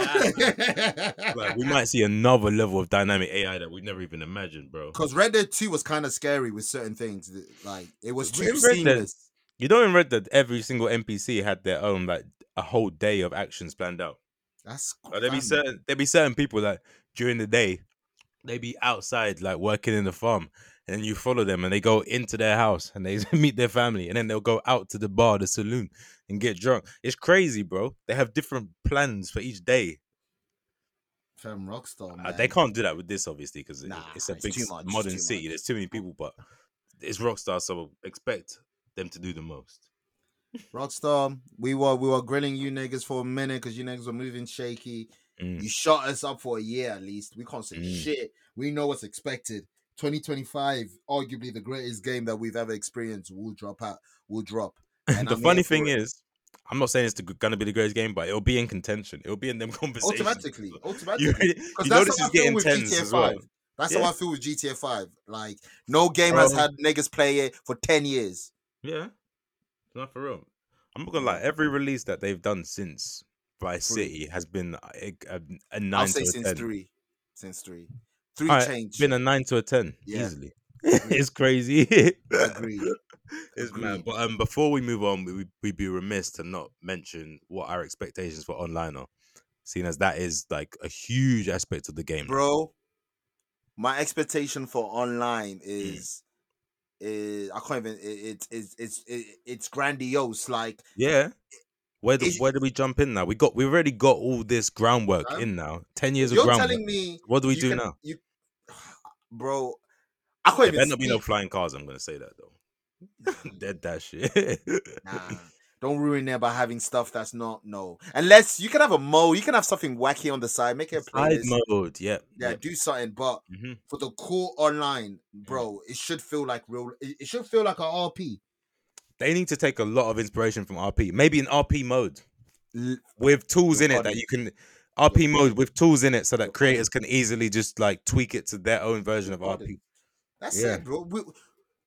like we might see another level of dynamic AI that we never even imagined, bro. Because Red Dead 2 was kind of scary with certain things. Like it was too in Red Dead- seamless. You know in Red Dead every single NPC had their own like a whole day of actions planned out. That's Like, there'd be certain there'd be certain people that during the day they be outside like working in the farm and then you follow them and they go into their house and they meet their family and then they'll go out to the bar the saloon and get drunk it's crazy bro they have different plans for each day Fam Rockstar. Uh, they can't do that with this obviously because Nah, it's a it's big modern city much. there's too many people but it's rockstar so expect them to do the most Rockstar. We were we were grilling you niggas for a minute because you niggas were moving shaky. Mm. You shot us up for a year at least. We can't say Mm. shit. We know what's expected. 2025, arguably the greatest game that we've ever experienced, will drop out. Will drop. And the I'm funny thing it. is, I'm not saying it's the, gonna be the greatest game, but it'll be in contention. It'll be in them conversations. automatically, automatically. Because that's how I feel with GTA as well. Five. That's Yeah. how I feel with GTA Five. Like no game has Bro. had niggas play it for ten years. Yeah, not for real. I'm not gonna lie. Every release that they've done since Vice. City has been uh, uh, a, a, a nine I'll to say since ten. three, since three, three Alright, change. Been a nine to a ten Yeah. easily. it's crazy. Agreed. It's mad. But um, before we move on, we we'd be remiss to not mention what our expectations for online are, seeing as that is like a huge aspect of the game. bro. My expectation for online Mm. is is I can't even. It, it, it's it's it, it's grandiose. Like Yeah. Where do, where do we jump in now? We got we've already got all this groundwork Fam, in now. Ten years of you're groundwork. telling me. What do we do can- now? You, bro. I can't There even. not be no flying cars. I'm gonna say that though. Dead that shit. Nah, don't ruin it by having stuff that's not no. Unless you can have a mode, you can have something wacky on the side, make it a Side mode. Yeah. Yeah, do something. But hmm for the core online, bro, it should feel like real. It, it should feel like a RP. They need to take a lot of inspiration from RP. Maybe an RP mode with tools in it that you can RP mode with tools in it so that creators can easily just like tweak it to their own version of RP. That's Yeah. it, bro. We,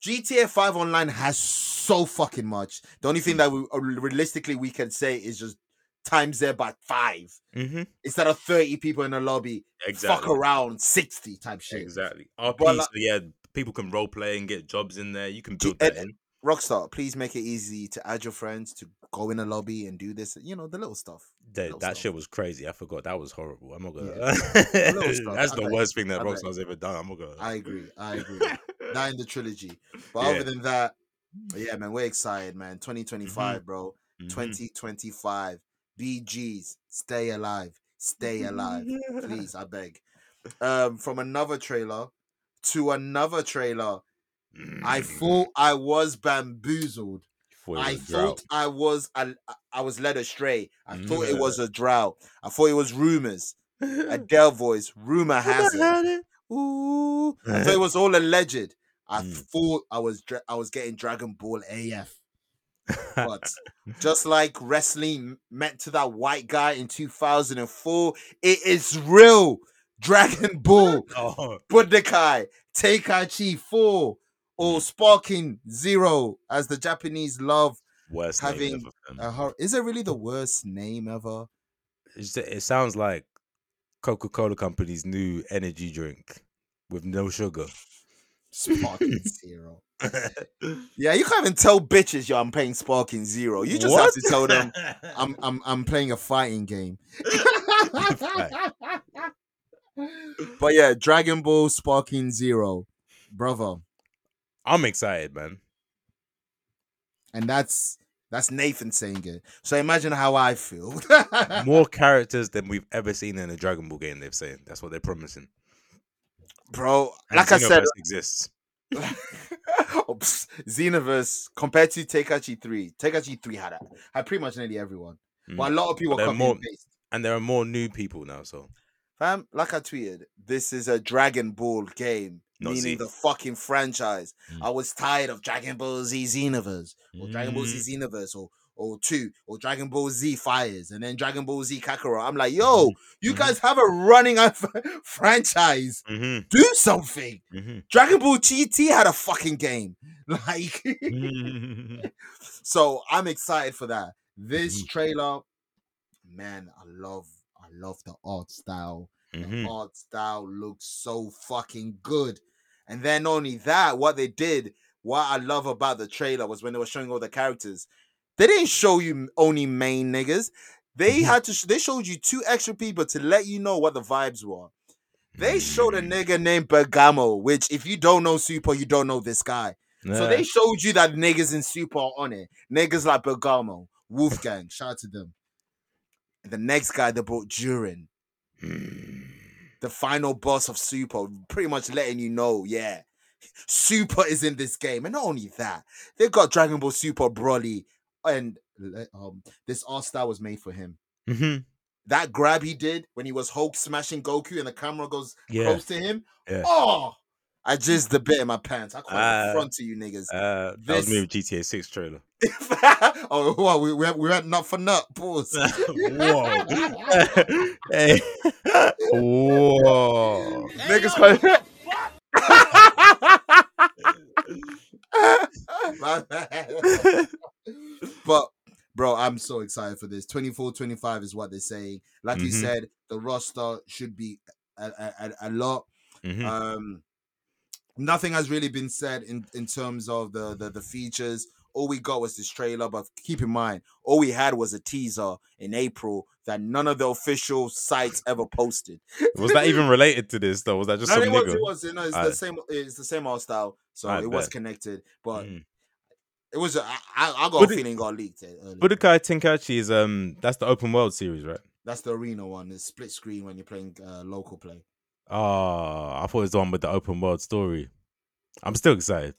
GTA Five Online has so fucking much. The only thing that we uh, realistically we can say is just times there by five Mm-hmm. instead of thirty people in the lobby. exactly. Fuck around sixty type shit. Exactly. RP. Like- so yeah, people can role play and get jobs in there. You can build that in. Rockstar, please make it easy to add your friends to go in a lobby and do this. You know the little stuff. That, little that stuff. shit was crazy. I forgot. That was horrible. I'm not gonna. Yeah. That's I the bet. worst thing that I. Rockstar's ever done. I'm not gonna. I agree. I agree. that in the trilogy. But Yeah. other than that, yeah, man, we're excited, man. 2025, bro. Mhm. 2025. BGs, stay alive. Stay alive. Please, I beg. Um, from another trailer to another trailer. I Mm. thought I was bamboozled. I was a drought. thought I was I, I was led astray. I thought it was a drought. I thought it was rumors. Adele voice. Rumor has it. Ooh. I thought it was all alleged. I Mm. thought I was dra- I was getting Dragon Ball AF. But just like wrestling meant to that white guy in 2004, it is real. Dragon Ball, oh, Budokai, Tenkaichi 4, or Sparking Zero, as the Japanese love. worst having. A hor- is it really the worst name ever? It's- it sounds like Coca Cola Company's new energy drink with no sugar. Sparking Zero. Yeah, you can't even tell bitches, yo, I'm playing Sparking Zero. You just have to tell them I'm I'm I'm playing a fighting game. but yeah, Dragon Ball Sparking Zero, brother, I'm excited, man. and that's that's Nathan saying it. So imagine how I feel. More characters than we've ever seen in a Dragon Ball game. They've saying that's what they're promising. bro. And Like I said, exists. psst, Xenoverse compared to Tenkaichi Three, Tenkaichi Three had a, had pretty much nearly everyone, Mm. but a lot of people they're more- and there are more new people now. So Fam, like I tweeted, this is a Dragon Ball game, Not meaning Z. the fucking franchise. Mm. I was tired of Dragon Ball Z Xenoverse, or Dragon Ball Mm. Z Xenoverse, or or two, or Dragon Ball Z Fires, and then Dragon Ball Z Kakarot. I'm like, yo, you Mhm. guys have a running franchise. hmm Do something. hmm Dragon Ball GT had a fucking game. Like, so I'm excited for that. This Mhm. trailer, man, I love, I love the art style. The hmm art style looks so fucking good. And then only that, what they did, what I love about the trailer was when they were showing all the characters, they didn't show you only main niggas. They Mhm. had to. Sh- they showed you two extra people to let you know what the vibes were. They showed a Mm. nigga named Bergamo, which if you don't know Super, you don't know this guy. So they showed you that niggas in Super are on it. Niggas like Bergamo, Wolfgang, shout out to them. And the next guy they brought Jiren, Mm. The final boss of Super, pretty much letting you know, yeah, Super is in this game. And not only that, they've got Dragon Ball Super Broly, and um, this art style was made for him. Mhm. That grab he did when he was Hulk smashing Goku and the camera goes Yeah. close to him. Yeah. Oh, I just the bit in my pants. I Ah. it front to you niggas. Uh, that was me with GTA 6 trailer. oh, well, we we we went nut for nut. Pause. Whoa. hey. Whoa. Niggas call but bro, I'm so excited for this. 24 25 is what they're saying. Like you Mhm. said, the roster should be a, a, a- lot. Mhm. Um, nothing has really been said in, in terms of the, the the features. All we got was this trailer, but keep in mind, all we had was a teaser in April that none of the official sites ever posted. Was that even related to this though? Was that just No, some it was, nigga? it was, you know, it's the same, it's the same art style, so it was bet. connected. But Mm. it was, I, I got But a feeling it got leaked. eh, early. Budokai Tenkaichi is um that's the open world series, right? That's the arena one. It's split screen when you're playing uh, local play. Oh, I thought it was the one with the open world story. I'm still excited.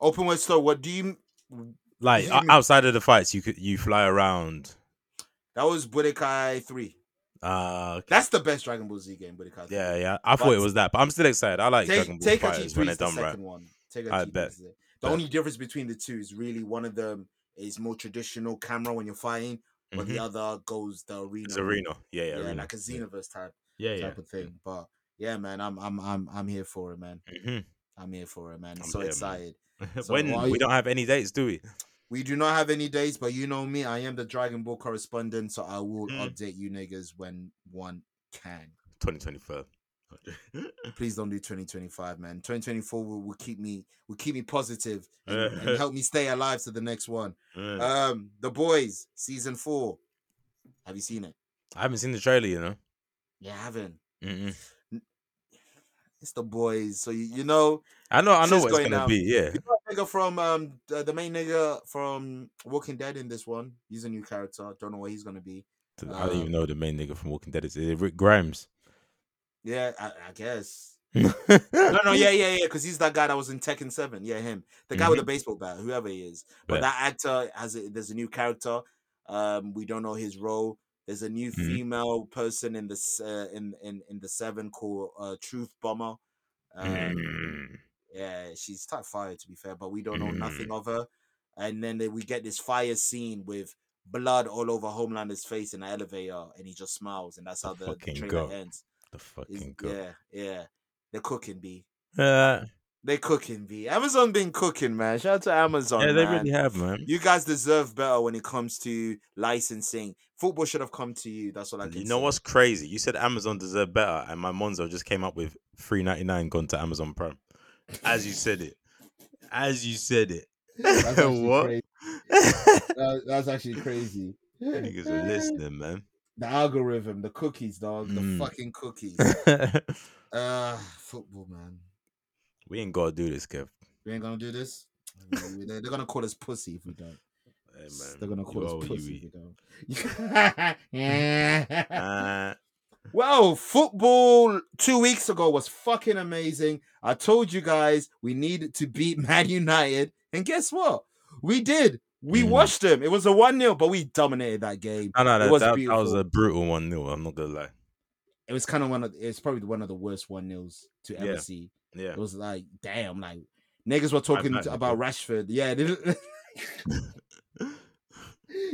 Open world story. What do you? Like outside of the fights, you could you fly around. That was Budokai three. Uh okay. That's the best Dragon Ball Z game. Budokai. 3. yeah, yeah. I thought it was that, but I'm still excited. I like Take Dragon Ball take fighters when they're done the right. one. Take I bet. The Bet. only difference between the two is really one of them is more traditional camera when you're fighting, but the Mhm. other goes the arena. It's arena. Yeah, yeah, Yeah, arena. like a Xenoverse type Yeah, yeah. type of thing. But yeah, man, I'm I'm I'm I'm here for it, man. Mhm. I'm here for it, man. I'm so here, man. excited. So when we don't have any dates, do we? We do not have any dates, but you know me, I am the Dragon Ball correspondent, so I will Mm. update you niggas when one can. 2025. Please don't do 2025, man. 2024 will, will keep me will keep me positive and, and help me stay alive to the next one. Mm. Um, The Boys season four. Have you seen it? I haven't seen the trailer, you know. Yeah, I haven't. Mm-mm. It's The Boys, so you, you know I know, I know what it's going gonna down. be. Yeah, You know nigga from um the, the main nigga from Walking Dead in this one. He's a new character. Don't know what he's gonna be. I don't even Um, know the main nigga from Walking Dead. Is it Rick Grimes? Yeah, I, I guess. no, No, yeah, yeah, yeah. Because he's that guy that was in Tekken Seven. Yeah, him, the guy with the baseball bat, whoever he is. But Bet. that actor has a, there's a new character. Um, we don't know his role. There's a new Mhm. female person in the uh, in in in the seven called uh, Truth Bomber. Um, Mm. Yeah, she's type fire to be fair, but we don't know Mm. nothing of her. And then they, we get this fire scene with blood all over Homelander's face in the elevator, and he just smiles, and that's The how the, the fucking trailer goat. ends. The fucking god. yeah, yeah, they're cooking, B. Uh, They cooking, B. Amazon been cooking, man. Shout out to Amazon, yeah, they man. really have, man. You guys deserve better when it comes to licensing. Football should have come to you. That's all I can You know say. what's crazy? You said Amazon deserve better, and my Monzo just came up with three ninety nine gone to Amazon Prime. As you said it. As you said it. That's actually what? crazy. That- that's actually crazy. Niggas are listening, man. The algorithm, the cookies, dog. The Mm. fucking cookies. Uh football, man. We ain't gonna do this, Kev. We ain't gonna do this. They're, they're gonna call us pussy if we don't. Hey, man. They're gonna call you us pussy if we don't. Uh, well, football two weeks ago was fucking amazing. I told you guys we needed to beat Man United, and guess what? We did. We Mm. watched them. It was a 1 0, but we dominated that game. no, no, that, was that, that was a brutal one. No, I'm not gonna lie. It was kind of one of it's probably one of the worst 1 0s to ever Yeah. see. Yeah. It was like, damn, like niggas were talking to- about bet. Rashford. Yeah,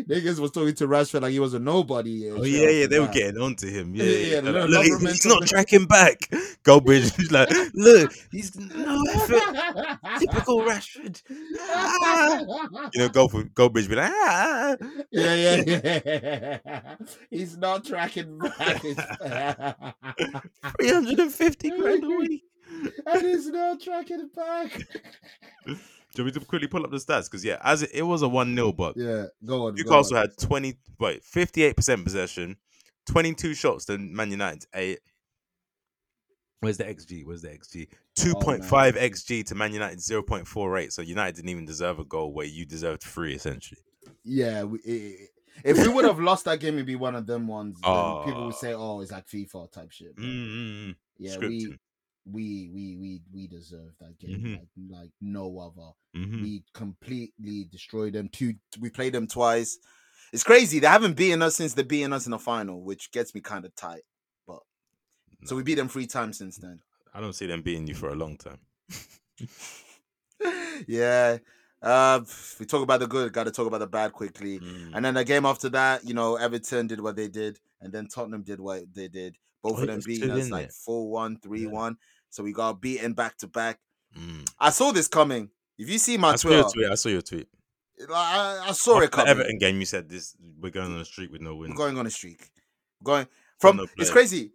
niggas was talking to Rashford like he was a nobody. Oh yeah, yeah, they were that. getting onto him. Yeah, Yeah, yeah. yeah, yeah. Look, little he's not tracking back. Goldbridge is like, look, he's no effort. Typical Rashford. Ah. You know, Gold, Goldbridge be like, ah. yeah, yeah, yeah. He's not tracking back. Three hundred and fifty grand a week. And he's not tracking back. Do you want me to quickly pull up the stats? Because yeah, as it, it was a one 0 but Yeah, go on. go Newcastle on. had twenty, wait, fifty eight percent possession, twenty two shots to Man United's eight. Where's the XG? Where's the XG? Oh, two point five XG to Man United zero point four eight. So United didn't even deserve a goal where you deserved three essentially. Yeah, we, i- if we would have lost that game, it'd be one of them ones. people would Oh. say, "Oh, it's like FIFA type shit." Mm-hmm. yeah, Scripting. we, we, we, we, we deserve that game Mhm. like, like no other. hmm We completely destroyed them. Two, we played them twice. It's crazy. They haven't beaten us since they beaten us in the final, which gets me kind of tight. But so we beat them three times since then. I don't see them beating you for a long time. yeah. Uh, we talk about the good, got to talk about the bad quickly. Mm. And then the game after that, you know, Everton did what they did, and then Tottenham did what they did. Both Oh, of them beating us like it? 4 1, 3 1. So we got beaten back to back. Mm. I saw this coming. If you see my I Twitter, tweet. I saw your tweet. like, I, I saw After it the coming. Everton game, you said this. We're going on a streak with no We're wins. going on a streak. Going from it's crazy.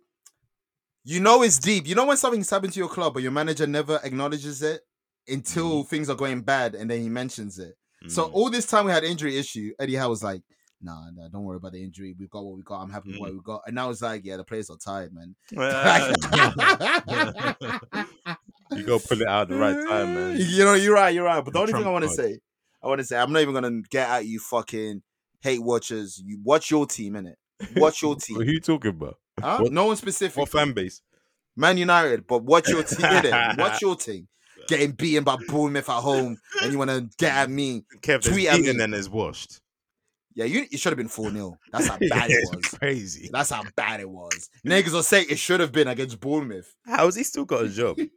You know it's deep. You know when something's happened to your club, but your manager never acknowledges it until things are going bad, and then he mentions it. So Mm. all this time we had injury issue. Eddie Howe was like, "Nah, nah, don't worry about the injury. We've got what we got. I'm happy with what mm. we got." And now it's like, "Yeah, the players are tired, man." you go pull it out at the right time, man. You know, you're right. You're right. But the The only thing I want to say, I want to say, I'm not even gonna get at you, fucking hate watchers. You watch your team, innit? Watch your team. Who you talking about? Huh? What- no one specific. What fan base? Man United, but watch your team. innit? Watch your team. Getting beaten by Bournemouth at home, and you want to get at me. Kev, Tweet Tweet at me. and then is washed. Yeah, you it should have been 4 0. That's how bad it was. crazy. That's how bad it was. Niggas will say it should have been against Bournemouth. How has he still got a job?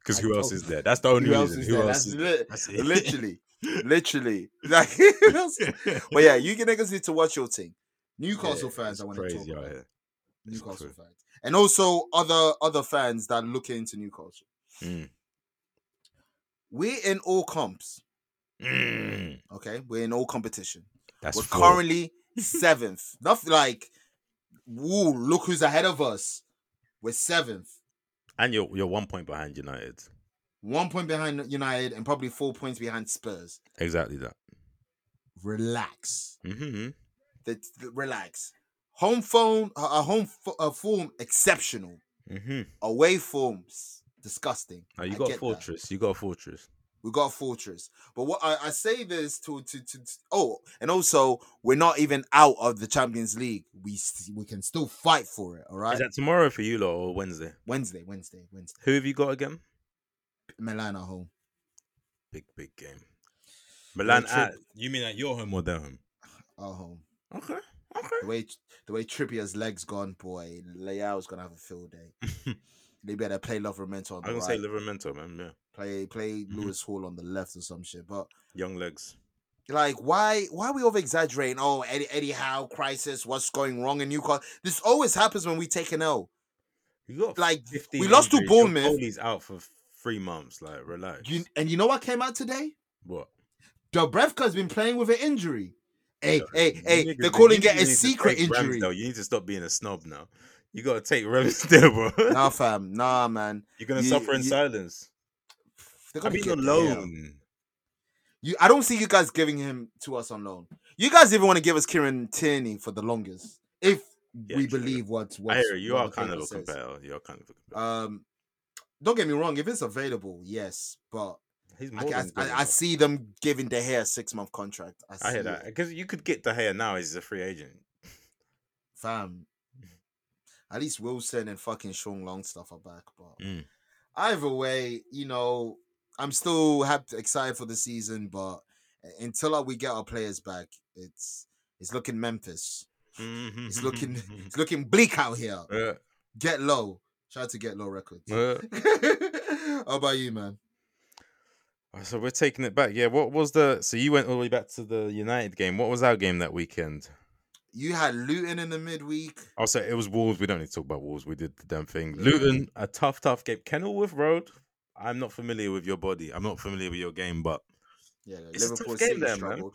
Because who else is there? That's the only Who reason. is who there? else That's is lit- That's it. literally, literally. Like, but yeah, you niggas need to watch your team. Newcastle Yeah, fans, I want to talk about. here. Newcastle crazy. fans, and also other other fans that look into Newcastle. Mm. We're in all comps. Mm. Okay, we're in all competition. That's we're four. currently seventh. Nothing like, woo, look who's ahead of us. We're seventh. and you're you're one point behind United. One point behind United and probably four points behind Spurs. Exactly that. Relax. hmm The, the- relax. Home phone, a home fo- uh, form exceptional. hmm Away forms disgusting. Now you I got get that. Fortress. You got Fortress. We got Fortress. But what I, I say this to, to to to- oh, and also we're not even out of the Champions League. We we can still fight for it. All right. Is that tomorrow for you lot or Wednesday? Wednesday, Wednesday, Wednesday. Who have you got again? Milan at home. Big big game. Milan trip- at you mean at your home or their home? At home. Okay. Okay. The way the way Trippier's legs gone, boy, Leao's gonna have a field day. They better play Livramento on I'm the gonna say right. Livramento, man. Yeah. play play Mhm. Lewis Hall on the left or some shit. But Young legs. like, why why are we over exaggerating? Oh, Eddie Eddie Howe crisis. What's going wrong in Newcastle? This always happens when we take an L. Like, we lost to injuries. Your Bournemouth. goalie's out for three months. Like, relax. You, and you know what came out today? what? Dubravka's been playing with an injury. Hey, Yo, hey, hey! They're calling it a secret injury. though. You need to stop being a snob now. You gotta take Ramsdale, bro. Nah, fam. Nah, man. You're gonna You- suffer in you- silence. They're I've gonna been get on loan. You, I don't see you guys giving him to us on loan. You guys even want to give us Kieran Tierney for the longest, if Yeah, we true. believe what. I what's- hear you. Are kind of a competitor. You're kind of a competitor. Um, don't get me wrong. If it's available, yes, but He's I, more I, than good I, I see them giving De Gea a six month contract. I, I hear that because you could get De Gea now. He's a free agent. fam. At least Wilson and fucking Sean Longstaff are back, but Mm. either way, you know, I'm still happy, excited for the season, but until we get our players back, it's it's looking Memphis. It's looking it's looking bleak out here. Yeah, Get low. Shout out to Get Low Records. yeah. How about you, man? So we're taking it back. Yeah. What was the? So you went all the way back to the United game. What was our game that weekend? You had Luton in the midweek. Oh, so it was Wolves. We don't need to talk about Wolves. We did the damn thing. Luton, a tough, tough game. Kenilworth Road. I'm not familiar with your body. I'm not familiar with your game, but Yeah, It's a tough Liverpool game City there, man. struggled.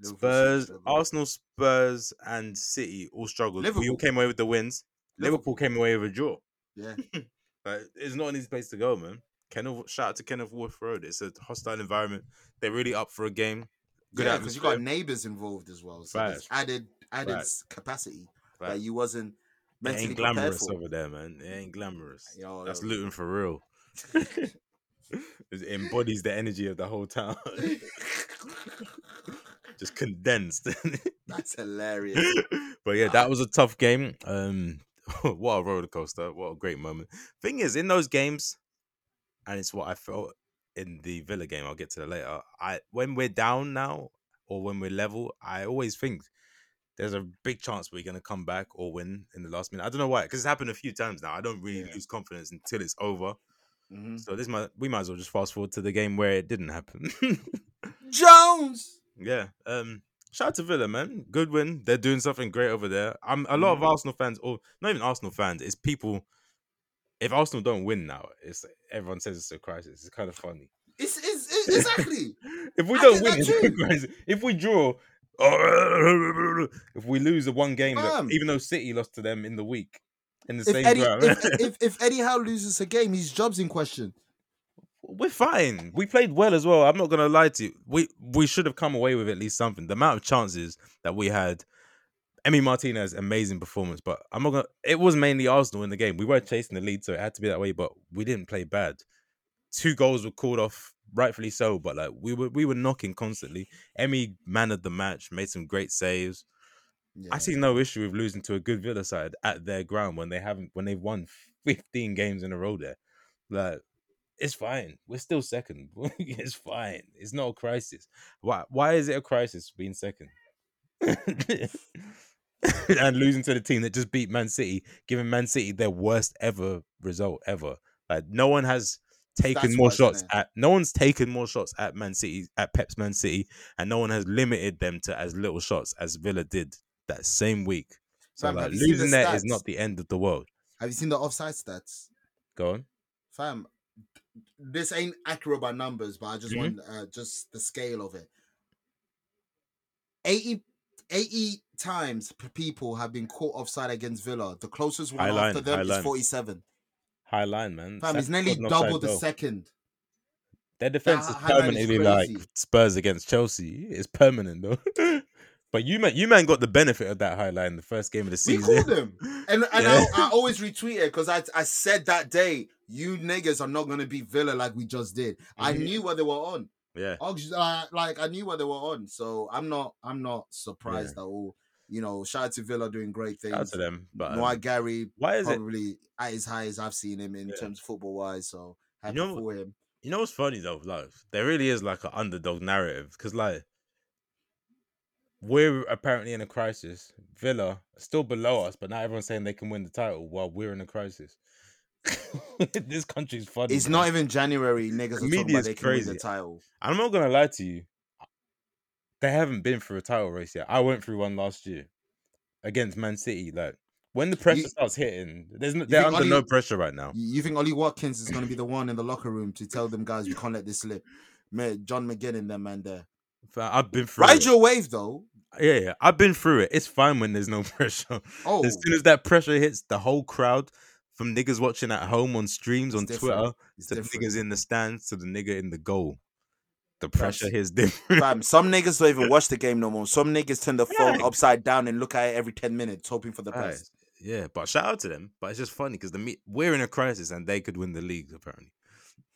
Liverpool Spurs. Arsenal, Spurs, and City all struggled. We Liverpool. all came away with the wins. Liverpool came away with a draw. Yeah, Like, it's not an easy place to go, man. Kenneth, shout out to Kenilworth Road. It's a hostile environment. They're really up for a game. Good yeah, because you got neighbors involved as well. So Facts. added added Facts. capacity that Facts. you wasn't It mentally ain't glamorous over there, man. It ain't glamorous. Yo, That's yo. Luton for real. it embodies the energy of the whole town. Just condensed. That's hilarious. but yeah, that was a tough game. Um, what a roller coaster! What a great moment. Thing is, in those games, and it's what I felt in the Villa game. I'll get to that later. I when we're down now, or when we're level, I always think there's a big chance we're gonna come back or win in the last minute. I don't know why, because it's happened a few times now. I don't really Yeah. lose confidence until it's over. Mhm. So this might we might as well just fast forward to the game where it didn't happen. Jones. yeah. Um. Shout out to Villa, man. Good win. They're doing something great over there. I'm a lot of Arsenal fans, or not even Arsenal fans. It's people. If Arsenal don't win now, it's everyone says it's a crisis. It's kind of funny. It's, it's, it's exactly. If we I don't win, it's a crisis. If we draw, if we lose the one game, that, even though City lost to them in the week, in the if same Eddie ground, if, if if Eddie Howe loses a game, his job's in question. we're fine. We played well as well. I'm not gonna lie to you. We we should have come away with at least something. The amount of chances that we had. Emi Martinez, amazing performance, but I'm not gonna. It was mainly Arsenal in the game. We were chasing the lead, so it had to be that way. But we didn't play bad. Two goals were called off, rightfully so. But like we were, we were knocking constantly. Emi mannered the match, made some great saves. I see no issue with losing to a good Villa side at their ground when they haven't when they've won 15 games in a row there. Like it's fine. We're still second. it's fine. It's not a crisis. Why why is it a crisis being second? and losing to the team that just beat Man City, giving Man City their worst ever result ever. Like no one has taken more shots at no one's taken more shots at Man City at Pep's Man City, and no one has limited them to as little shots as Villa did that same week. So Fam, like, losing there is not the end of the world. Have you seen the offside stats, Go on. fam? This ain't accurate by numbers, but I just Mhm. want uh, just the scale of it. 80, 80 times people have been caught offside against Villa. The closest one High line, after them is line. 47. High line, man. Fam, it's nearly not an offside double the goal. second. Their defense is line is permanently like. Spurs against Chelsea. It's permanent though. but you man, you man got the benefit of that high line the first game of the season. We called them. And, and Yeah. I, I always retweet it because I, I said that day, you niggas are not going to beat Villa like we just did. I Mhm. knew what they were on. yeah. Uh, like I knew what they were on, so I'm not I'm not surprised at all. You know, shout out to Villa doing great things. Shout out to them. But um, Unai Emery why is it? probably at his highest I've seen him in Yeah. terms of football wise. So happy know- for him. You know what's funny though? Like there really is like an underdog narrative because like we're apparently in a crisis. Villa still below us, but now everyone's saying they can win the title while we're in a crisis. this country's funny. It's man. not even January. Niggas are talking media about they can win the crazy. title. I'm not gonna lie to you. They haven't been through a title race yet. I went through one last year against Man City. Like when the pressure You- starts hitting, there's no, they're under no pressure right now. You think Ollie Watkins is going to be the one in the locker room to tell them guys we can't let this slip? Man, John McGinn them man there. I've been through. Ride it. your wave though. Yeah, yeah, I've been through it. It's fine when there's no pressure. Oh, As soon as that pressure hits, the whole crowd, from niggas watching at home on streams It's on different. Twitter, it's to different. niggas in the stands, to the nigga in the goal, the pressure s- hits different. Fam, some niggas don't even watch the game no more. Some niggas turn the phone Yeah. upside down and look at it every 10 minutes, hoping for the best. Right. Yeah, but shout out to them. But it's just funny because the me- we're in a crisis and they could win the league apparently.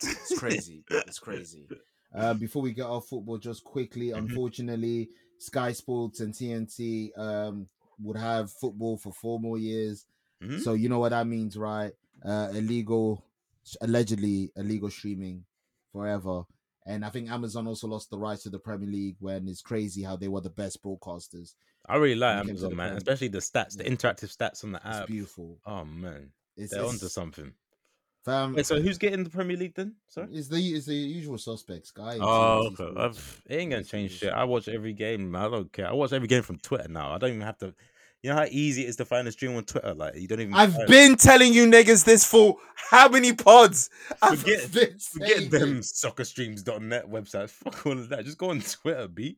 It's crazy. it's crazy. Uh, before we get off football, just quickly, Mhm. unfortunately, Sky Sports and TNT um, would have football for four more years. Mhm. So you know what that means, right? Uh, illegal, allegedly illegal streaming forever. And I think Amazon also lost the rights to the Premier League when it's crazy how they were the best broadcasters. I really like when it came to Amazon, man, especially the stats, the Yeah. interactive stats on the It's app. beautiful. Oh man, It's, they're it's, onto something. Fam, Wait, so who's getting the Premier League then? Sorry. it's the it's the usual suspects, guy. Oh, okay. I've, it ain't gonna change shit. I watch every game. man. I don't care. I watch every game from Twitter now. I don't even have to. You know how easy it is to find a stream on Twitter. Like you don't even. I've been telling you niggas this for how many pods? I've Forget- Forget them soccerstreams.net websites. Fuck all of that. Just go on Twitter, B.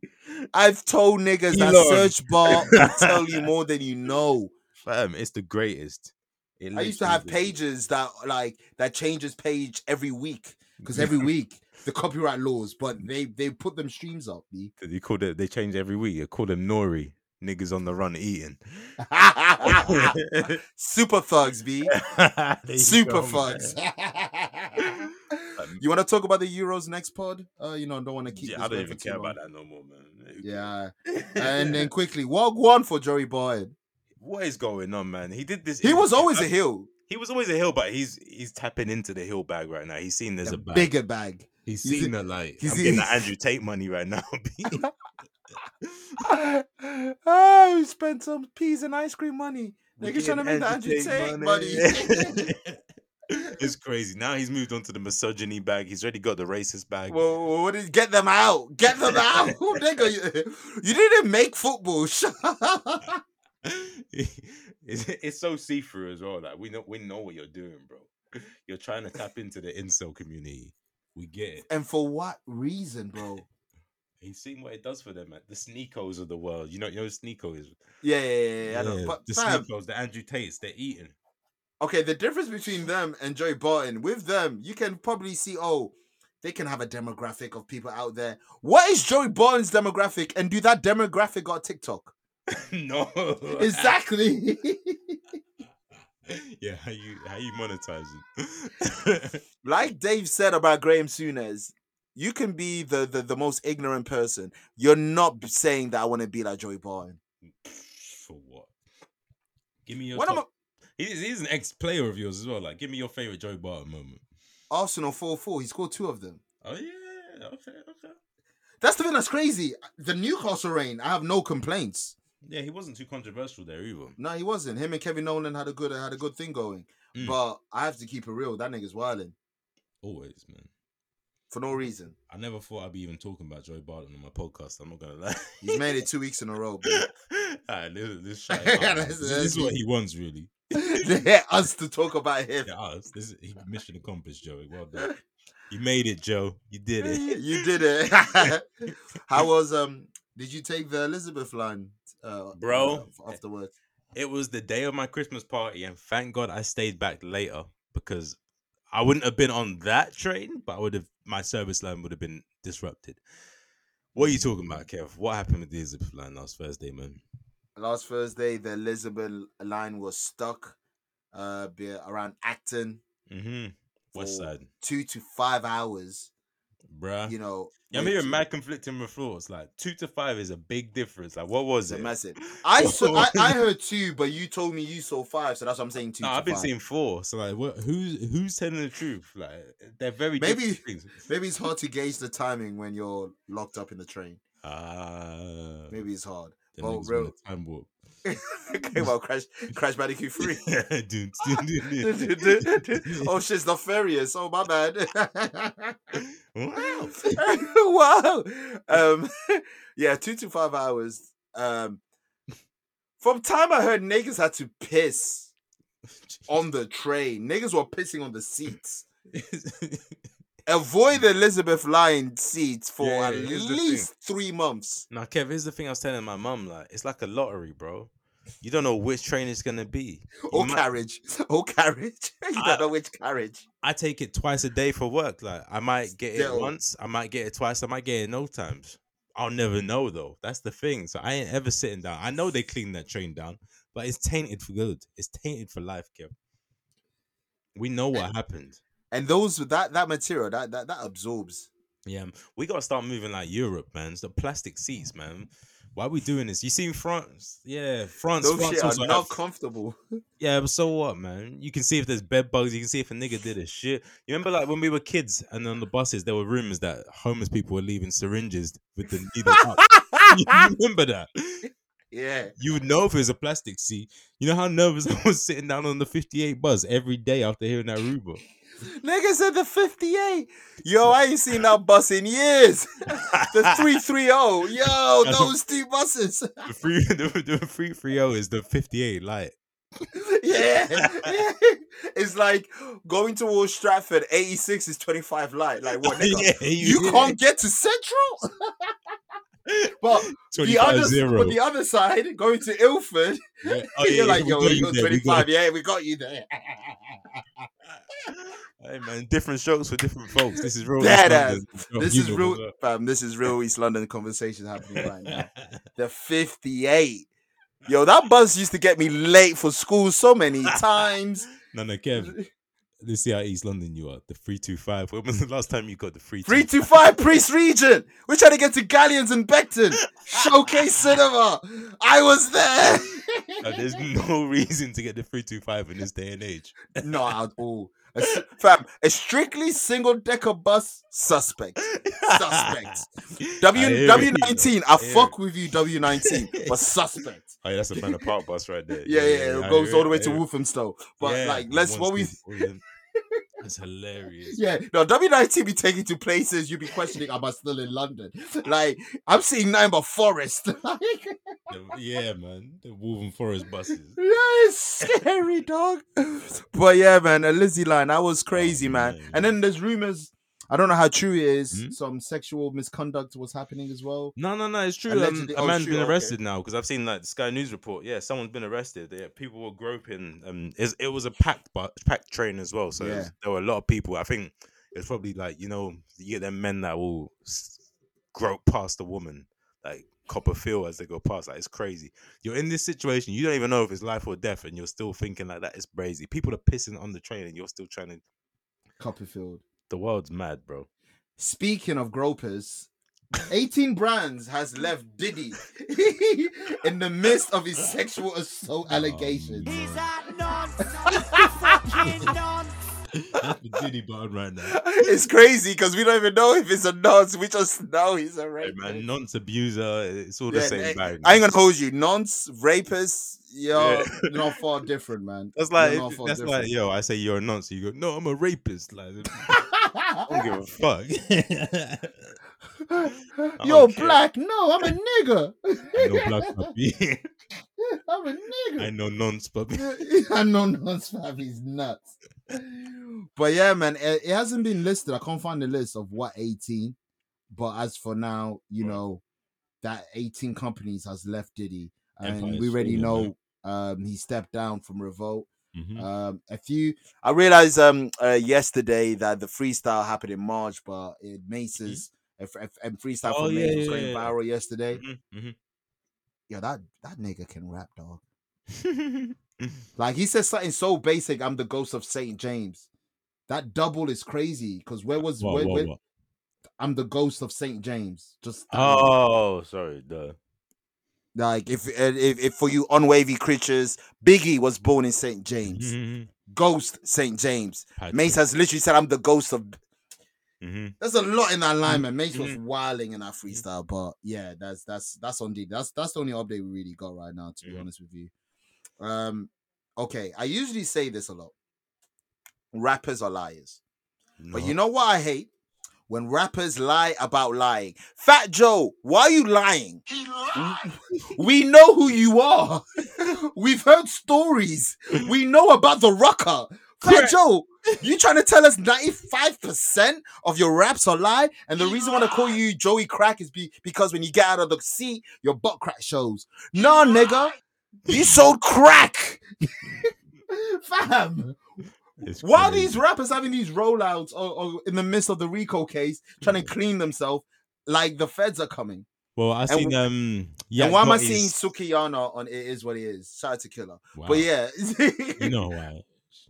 I've told niggas that search bar will tell you more than you know. Fam, it's the greatest. It I used to have pages that like that changes page every week because every week the copyright laws, but they they put them streams up. B. They call it. They change every week. They call them Nori. Niggas on the run eating. Super thugs, b. Super go, thugs. you want to talk about the Euros next pod? Uh, you know, don't want to keep. Yeah, this I don't even care long. about that no more, man. Yeah, and then quickly, what one for Joey Boyd? what is going on, man? He did this. He was always a heel, He was always a hill, but he's he's tapping into the hill bag right now. He's seen there's a a bag. bigger bag. he's he's- seen that like he's- I'm getting the Andrew Tate money right now. Oh, we spent some peas and ice cream money. Niggas trying to make the Andrew Tate money. it's crazy. Now he's moved on to the misogyny bag. He's already got the racist bag. Well, what did, get them out. Get them out. Nigga, you, you didn't make football. It's, it's so see through as well. Like we know we know what you're doing, bro. You're trying to tap into the incel community. We get it. And for what reason, bro? He's seen what it does for them, man. The sneakos of the world. You know, you know Sneako is. Yeah, yeah, yeah. yeah, I know. Yeah, But the fam, sneakos, the Andrew Tates, they're eating. okay, the difference between them and Joey Barton, with them, you can probably see, oh, they can have a demographic of people out there. What is Joey Barton's demographic? And do that demographic got TikTok? no, Exactly. yeah, how you how you monetizing? like Dave said about Graham Souness, you can be the, the, the most ignorant person. You're not saying that I want to be like Joey Barton. For what? Give me your. What am top- He's, he's an ex-player of yours as well. Like, give me your favorite Joey Barton moment. Arsenal 4 4. He scored two of them. Oh yeah, okay, okay. That's the thing that's crazy. The Newcastle reign, I have no complaints. Yeah, he wasn't too controversial there either. No, he wasn't. Him and Kevin Nolan had a good had a good thing going. Mm. But I have to keep it real. That nigga's wilding Always, man. For no reason. I never thought I'd be even talking about Joey Barton on my podcast. I'm not gonna lie. He's made it two weeks in a row, bro. Alright, let's, let's shout it out, man. This, is what he wants, really. They're us to talk about him. Yeah, us. This is mission accomplished, Joey. Well done. You made it, Joe. You did it. you did it. How was um? Did you take the Elizabeth line, uh, Bro. uh, afterwards? It was the day of my Christmas party, and thank God I stayed back later because I wouldn't have been on that train, but I would have my service line would have been disrupted. What are you talking about, Kev? What happened with the Elizabeth line last Thursday, man? Last Thursday, the Elizabeth line was stuck, uh, be around Acton, Mm-hmm. West side, two to five hours. Bruh. You know, Yeah, I'm hearing mad conflicting reports. Like two to five is a big difference. Like, what was It's it? massive. I saw, I, I heard two, but you told me you saw five, so that's what I'm saying. Two. No, I've been five. seeing four. So like, what? Who's who's telling the truth? Like, they're very Maybe- Maybe it's hard to gauge the timing when you're locked up in the train. Ah, Maybe it's hard. well, real- time warp. okay, well, Crash Crash Bandicoot Three. Dun, dun, dun. oh shit, it's nefarious. Oh my bad. wow. wow. Um, yeah, two to five hours. Um, from time I heard niggas had to piss on the train. Niggas were pissing on the seats. Avoid the Elizabeth line seats for Yeah, at least three months. now, Kev, here's the thing I was telling my mum. Like, it's like a lottery, bro. You don't know which train it's gonna be. You Or might- carriage. Or carriage. you I- don't know which carriage. I take it twice a day for work. Like, I might get it once. I might get it twice. I might get it no times. I'll never know though. That's the thing. So I ain't ever sitting down. I know they clean that train down, but it's tainted for good. It's tainted for life, Kev. We know what happened. And those that that material that that, that absorbs. Yeah, we gotta start moving like Europe, man. It's the plastic seats, man. Why are we doing this? You seen France? Yeah, France. Those France shit are not comfortable. yeah, but so what, man? You can see if there's bed bugs. You can see if a nigga did a shit. You remember, like when we were kids, and on the buses there were rumors that homeless people were leaving syringes with the needle up. you remember that? Yeah. You would know if it was a plastic seat. You know how nervous I was sitting down on the 58 bus every day after hearing that rumor. Nigga said the 58. Yo, I ain't seen that bus in years. the 330. Yo, those two buses. The free, the, the free free O oh is the 58 light. yeah. it's like going towards Stratford, 86 is 25 light. Like what nigga? Yeah, You can't get to Central? but the other zero. but the other side, going to Ilford, Yeah. Oh, you're like, we yo, got you you got there, we 25. Yeah, we got you there. Hey man, different strokes for different folks. This is real. Dead East ass. This is real, fam. This is real East London conversation happening right now. The 58. Yo, that bus used to get me late for school so many times. no, no, Kev. Let's see how East London you are. The three two five. When was the last time you got the three? 325 Prince Regent. We're trying to get to Gallions and Beckton. Showcase Cinema. I was there. Uh, there's no reason to get the three two five in this day and age. Not at all. A s- fam, a strictly single decker bus suspect. Suspect. W I hear W it. nineteen. I hear fuck with you, W nineteen, but suspect. Oh, yeah, that's a Manor Park bus right there. Yeah, yeah, I it goes all the way I to. Walthamstow. But Yeah, like, let's what we brilliant. That's hilarious. Yeah, no, W19 be taking to places you'd be questioning, am I still in London? Like, I'm seeing nothing but forest. like, yeah, man. The Waltham Forest buses. yeah, it's scary, dog. But yeah, man, a Lizzie line, that was crazy, Oh, man. man. And then there's rumors, I don't know how true it is, Mhm. some sexual misconduct was happening as well. No, no, no. It's true. Allegedly- Um, a oh, man's true, been okay. arrested now because I've seen like the Sky News report. Yeah, someone's been arrested. Yeah, people were groping. Um, it was a packed, but packed train as well. So it was- there were a lot of people. I think it's probably like you know you get them men that will grope past a woman like copper feel as they go past. Like it's crazy. You're in this situation. You don't even know if it's life or death, and you're still thinking like that. It's crazy. People are pissing on the train, and you're still trying to. Copperfield. The world's mad, bro. Speaking of gropers, 18 Brands has left Diddy in the midst of his sexual assault oh, allegations. man. He's a nonce. That's the Diddy button right now. It's crazy because we don't even know if it's a nonce. We just know he's a Hey, rapist. man, nonce abuser. It's all the Yeah, same I- bag. I ain't gonna hold you. Nonce, rapists, yo, Yeah. you're not far different, man. That's like You're not if- far that's different. like yo. I say you're a nonce. You go no, I'm a rapist. Like I don't give a fuck. Yo, care. black, no, I'm a nigga. I know black puppy. I'm a nigga. I know nonce puppy. I know nonce fam, he's nuts. But yeah, man, it, it hasn't been listed. I can't find the list of what 18. But as for now, you Right. know, that 18 companies has left Diddy. And Empire we already know um he stepped down from Revolt. Mhm. Um, a few. I realized um uh, yesterday that the freestyle happened in March, but it Mase's and and freestyle Oh, from yeah, Mase was yeah, going yeah. viral yesterday. Mhm, mhm. Yeah, that that nigga can rap, dog. Like he said something so basic. I'm the ghost of Saint James. That double is crazy. Because where was What, where, what, where- what? I'm the ghost of Saint James. Just Oh, sorry. The like if, if if for you unwavy creatures, Biggie was born in Saint James. Mhm. Ghost Saint James. Patrick. Mase has literally said, "I'm the ghost of." Mhm. There's a lot in that line, man. Mase was Mhm. wilding in that freestyle, but yeah, that's that's that's on the that's that's the only update we really got right now. To be honest with you, um, okay, I usually say this a lot. Rappers are liars, but you know what I hate when rappers lie about lying. Fat Joe, why are you lying? We know who you are. We've heard stories. We know about the rocker. Fat Correct. Joe, you trying to tell us 95% of your raps are lie? And the reason why I call you Joey Crack is be, because when you get out of the seat, your butt crack shows. Nah, nigga. You sold crack. Fam. It's Why are these rappers having these rollouts or, or in the midst of the Rico case, trying to clean themselves like the feds are coming? Well, I seen um. Yeah, and why am I seeing Sukihana on It Is What It Is? Shout out to Killer. But yeah. you know why.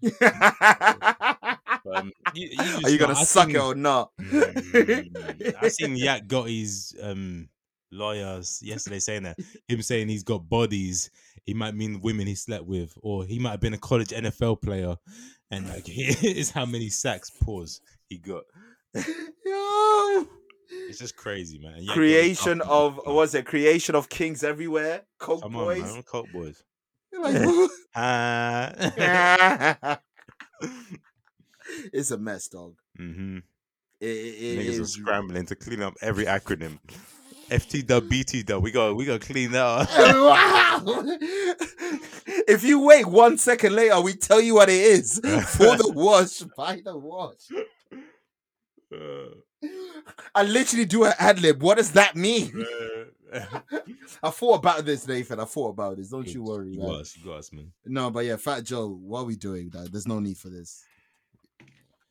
Um, you, you Are you gonna know, suck seen- it or not? Mm, I seen Yak Gotti's um lawyers yesterday saying that him saying he's got bodies, he might mean women he slept with, or he might have been a college NFL player, and like here's how many sacks pause he got. Yo. It's just crazy, man. Gotti's Creation of what was it creation of kings everywhere? Coke Come boys. on, man, Coke boys. Ah. it's a mess, dog. Mm-hmm. It, it, it Niggas are scrambling to clean up every acronym. FT dub, BT dub. We go we got to clean that up. wow. if you wait one second later, we tell you what it is for the wash. By the wash. Uh, I literally do an ad lib. What does that mean? I thought about this, Nathan. I thought about this. Don't you worry. You got us, you got us, man. No, but yeah, Fat Joe, what are we doing? Dad? There's no need for this.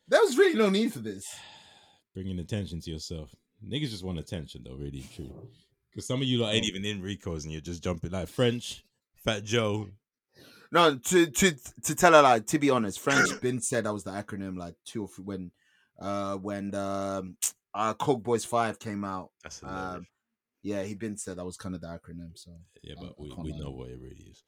There was really no need for this. Bringing attention to yourself. Niggas just want attention, though. Really, true. Because some of you lot ain't even in Rico's, and you're just jumping like French, Fat Joe. No, to to to tell her like to be honest, French been said that was the acronym like two or three when uh when um uh Coke Boys Five came out. That's hilarious. Um yeah, he been said that was kind of the acronym. So yeah, but I we, can't we know what it really is.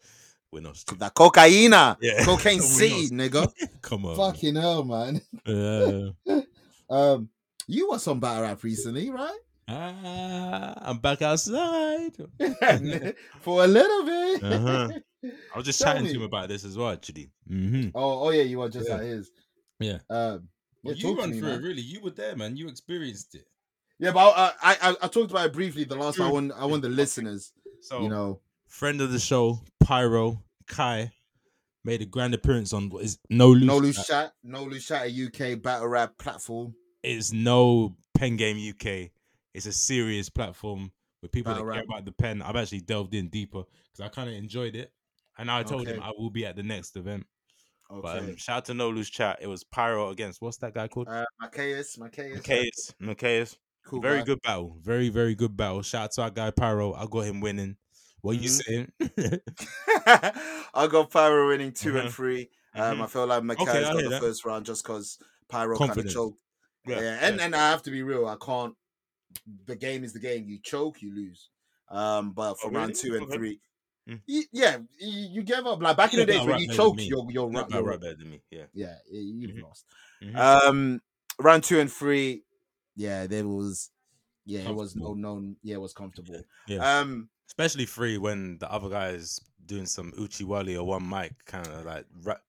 We're not. stupid. the cocaina, Yeah. cocaine We city, know. nigga. Come on. Fucking hell, man. man. Uh, Um, you were some battle rap recently, right? ah, I'm back outside. For a little bit. Uh-huh. I was just Tell chatting to him about this as well, actually. Mm-hmm. Oh, oh yeah, you were just Yeah. at his. Yeah. Um, yeah, Well, you talk to run me, through man. it, really. You were there, man. You experienced it. Yeah, but uh, I, I I talked about it briefly the last time. I want I want the listeners, So you know, friend of the show, Pyro Kai, made a grand appearance on what is no loose. no loose chat, no loose chat, a UK battle rap platform. It's no pen game UK. It's a serious platform with people Battle that care about the pen. I've actually delved in deeper because I kind of enjoyed it, and I told him I will be at the next event. Okay, But um, shout out to No Chat. It was Pyro against what's that guy called? uh, Macias, Macias, Macias. Macias. cool very good battle. Very very good battle. Shout out to our guy Pyro. I got him winning. What are you saying? I got Pyro winning 2 and Mhm. three. Um, Mhm. I feel like Macias I got the that. first round just because Pyro kind of choked. Yeah, and and I have to be real. I can't. The game is the game. You choke, you lose. Um, but for Oh, round really? two and Okay. three, Mm. y- yeah, you, you gave up. Like back in the days when you better choke, than me. you're you're, right. you're right better than me. Yeah. yeah, you've Mhm. lost. Mhm. Um, round two and three, yeah, there was, yeah, it was no known, yeah, it was comfortable. Yeah. Um, Especially free when the other guy's doing some Uchiwali or one mic kind of like rap,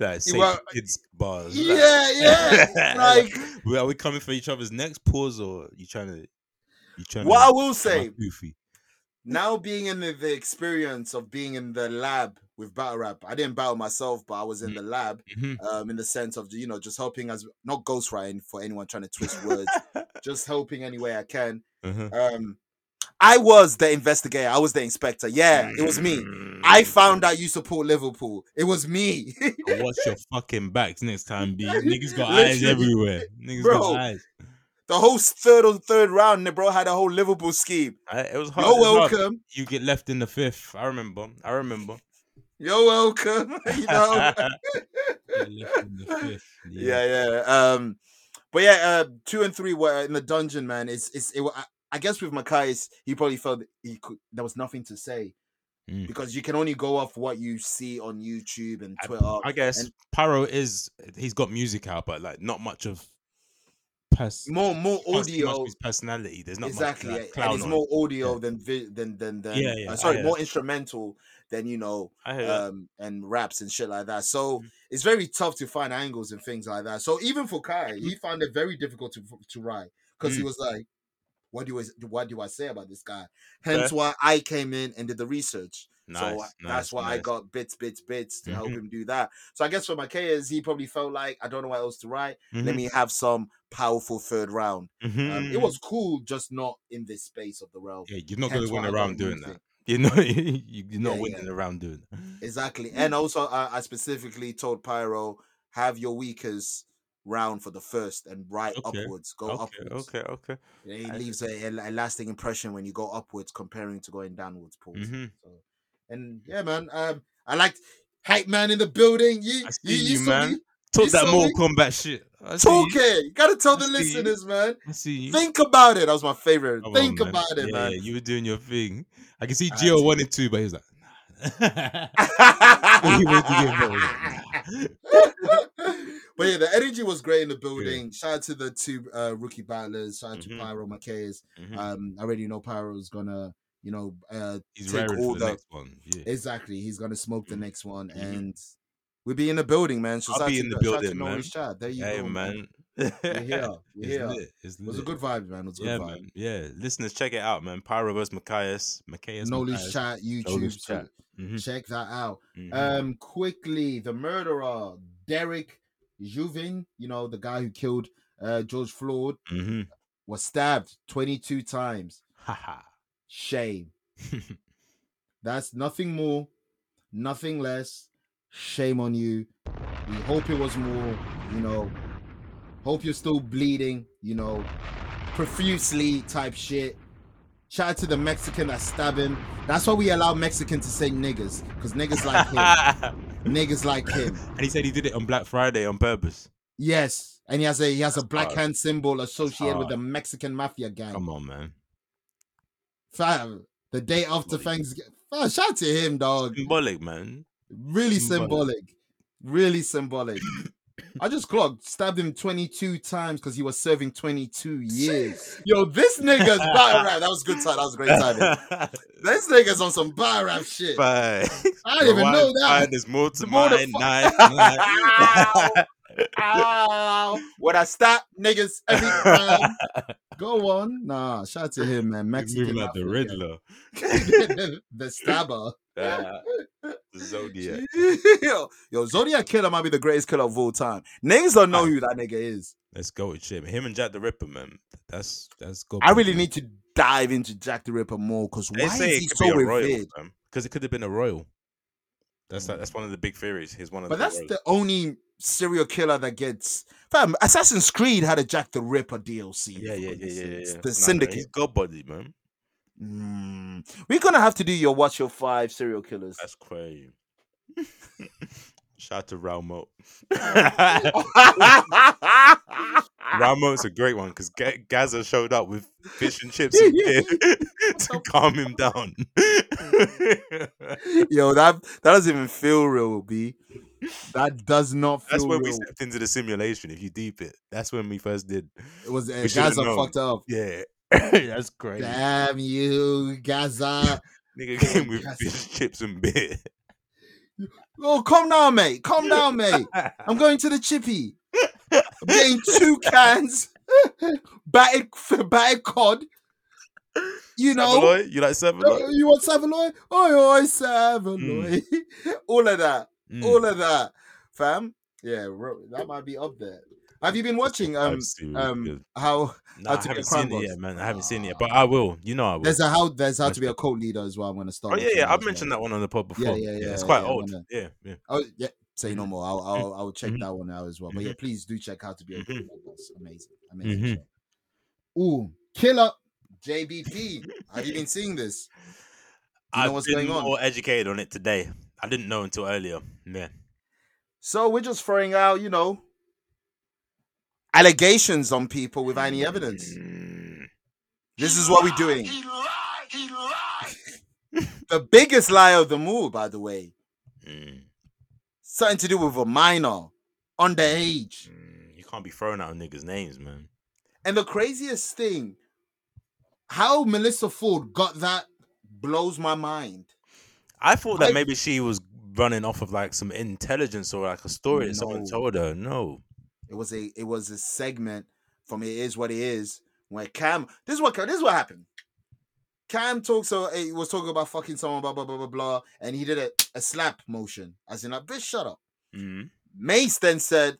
like safety well, kids bars. yeah, yeah, like we- are we coming for each other's next pause or you trying to? You trying to? what I will say. goofy. now being in the, the experience of being in the lab with battle rap i didn't battle myself but i was in Mm. the lab Mhm. um in the sense of you know just helping as not ghostwriting for anyone trying to twist words just helping any way i can Uh-huh. um i was the investigator i was the inspector yeah it was me i found out you support liverpool it was me watch your fucking backs next time, B. Niggas got eyes everywhere. Niggas Bro. got eyes. the whole third or third round the bro had a whole liverpool scheme I, it was hard. you're was hard. welcome You get left in the fifth. I remember. I remember. you're welcome you know Get left in the fifth. yeah, yeah. Um, but yeah, uh, two and three were in the dungeon, man. It's it's. It, I, I guess with Mackay's, he probably felt he could. There was nothing to say Mm. because you can only go off what you see on YouTube and Twitter. I guess and- Pyro is he's got music out, but like not much of pers- more more can't much of audio. his personality. There's not Exactly, much like, and it's on more audio than vi- than than than. Yeah, yeah, uh, sorry, more instrumental than you know I um and raps and shit like that. So Mhm. it's very tough to find angles and things like that. So even for Kai, Mm-hmm. he found it very difficult to to write because he Mm. was like, "What do I what do I say about this guy?" Hence why I came in and did the research. Nice, so nice, that's why I got bits, bits, bits to help Mhm. him do that. So I guess for Macias, he probably felt like I don't know what else to write. Let Mhm, me have some powerful third round. Um, it mhm. was cool, just not in this space of the realm. Yeah, you're not win why I got around doing that. You know. You're not Yeah, winning yeah. around doing that. Exactly. And also, I, I specifically told Pyro, have your weakest round for the first and right Okay, upwards. Go Okay, upwards. okay, okay. It I- leaves a, a, lasting impression when you go upwards comparing to going downwards. Pause. Mhm. So, and yeah, man. Um, I liked hype man in the building. You, you, you, saw man. me. Talk You that Mortal? Kombat shit. I Talk you. it. You gotta tell I the see you. listeners, man. I see you. Think about it. That was my favorite. Come on, Think man. about it, yeah, man. Yeah, you were doing your thing. I can see Gio wanted to, but he was like, nah. He wanted to get involved. but yeah, the energy was great in the building. Shout out to the two uh, rookie battlers. Shout out Mhm. to Pyro Macias. Mhm. Um, I already know Pyro's gonna, you know, uh, He's take all the, the- next one. Yeah. exactly. He's gonna smoke the Mhm. next one, Mhm. and we'll be in the building, man. So I'll be in the to building, man. Chat. There you Hey, go, man. We're here. We're It's here. lit. It was a good vibe, man. It was a good Yeah, vibe. man. Yeah, listeners, check it out, man. Pyro vs. Macias. Macias. No loose chat, YouTube. chat. Mhm, Check that out. mhm. Um, quickly, the murderer, Derek Chauvin, you know, the guy who killed uh George Floyd, Mhm. was stabbed 22 times. Haha. Shame. That's nothing more, nothing less. Shame on you. We hope it was more, you know. Hope you're still bleeding, you know, profusely type shit. Shout out to the Mexican that stabbed him. That's why we allow Mexican to say niggas, because niggas like him. niggas like him. and he said he did it on Black Friday on purpose. Yes, and he has a he has a black hard. hand symbol associated with the Mexican mafia gang. Come on, man. Fam, the day after Thanksgiving. Fam, shout out to him, dog. Symbolic, man. Really Symbolic. symbolic. Really symbolic. I just clocked, stabbed him 22 times because he was serving 22 years. Yo, this nigga's battle rap. That was good time. That was a great time. This nigga's on some battle rap shit. I didn't even know that. There's more to more mine. fu- nice. Ow. When I stop niggas every time. Go on. Nah, shout out to him, man. Mexican. moving like the. Riddler. the stabber. Ah, Zodiac. yo, yo, Zodiac Killer might be the greatest killer of all time. Niggas don't know who that nigga is. Let's go with shit. Him and Jack the Ripper, man. That's that's good. I really need to dive into Jack the Ripper more because why is he so be a royal, revered? because it could have been a royal. That's like, that's one of the big theories. He's one of But the that's royals. the only serial killer that gets. Fam, Assassin's Creed had a Jack the Ripper DLC. yeah, yeah, yeah, yeah, yeah. The No, no, Syndicate. he's God body, man. Mm. We're gonna have to do your watch your five serial killers. That's crazy. Shout out to Raoul Moat. Raoul Moat's a great one because Gazza showed up with fish and chips and beer to calm him down. Yo, that that doesn't even feel real, B. That does not feel real. That's when we stepped into the simulation. If you deep it, that's when we first did. It was uh, Gazza fucked up. Yeah, that's crazy. Damn you, Gazza. Nigga came with Gazza. fish, chips, and beer. Oh, calm down, mate. Calm down, mate. I'm going to the chippy. I'm getting two cans, battered, battered cod. You know, saveloy? you like saveloy? Uh, you want saveloy? Oh, oi, saveloy. all of that, Mm. all of that, fam. Yeah, that might be up there. Have you been watching um I've seen it, um how Nah, How I to Be a haven't Crime seen it Boss? yet, man. I haven't seen it yet, but I will. You know, I will. there's a how there's how to be a cult leader as well. I'm gonna start. Oh yeah, yeah. I've mentioned well. that one on the pod Yeah, before. yeah, yeah, It's quite yeah, old. wanna- Yeah, yeah. Oh yeah, say no more. I'll I'll, I'll check Mhm. that one out as well. But yeah, Mhm. please do check out to be a cult leader. That's amazing, amazing. Mhm. Ooh, killer JBP. Have you been seeing this? Do you I've what's been going on? more educated on it today. I didn't know until earlier. Yeah. So we're just throwing out, you know, allegations on people without any evidence. Mm. This is what we're doing. He lied, he lied. The biggest lie of them all, by the way, Mm. something to do with a minor, underage. Mm. You can't be throwing out niggas' names, man. And the craziest thing, how Melissa Ford got that blows my mind. I thought that I- maybe she was running off of like some intelligence or like a story that someone told her. No. It was a it was a segment from It Is What It Is where Cam this is what this is what happened. Cam talks so he was talking about fucking someone, blah blah blah blah blah, and he did a, a slap motion, as in like, bitch, shut up. Mm. Mase then said,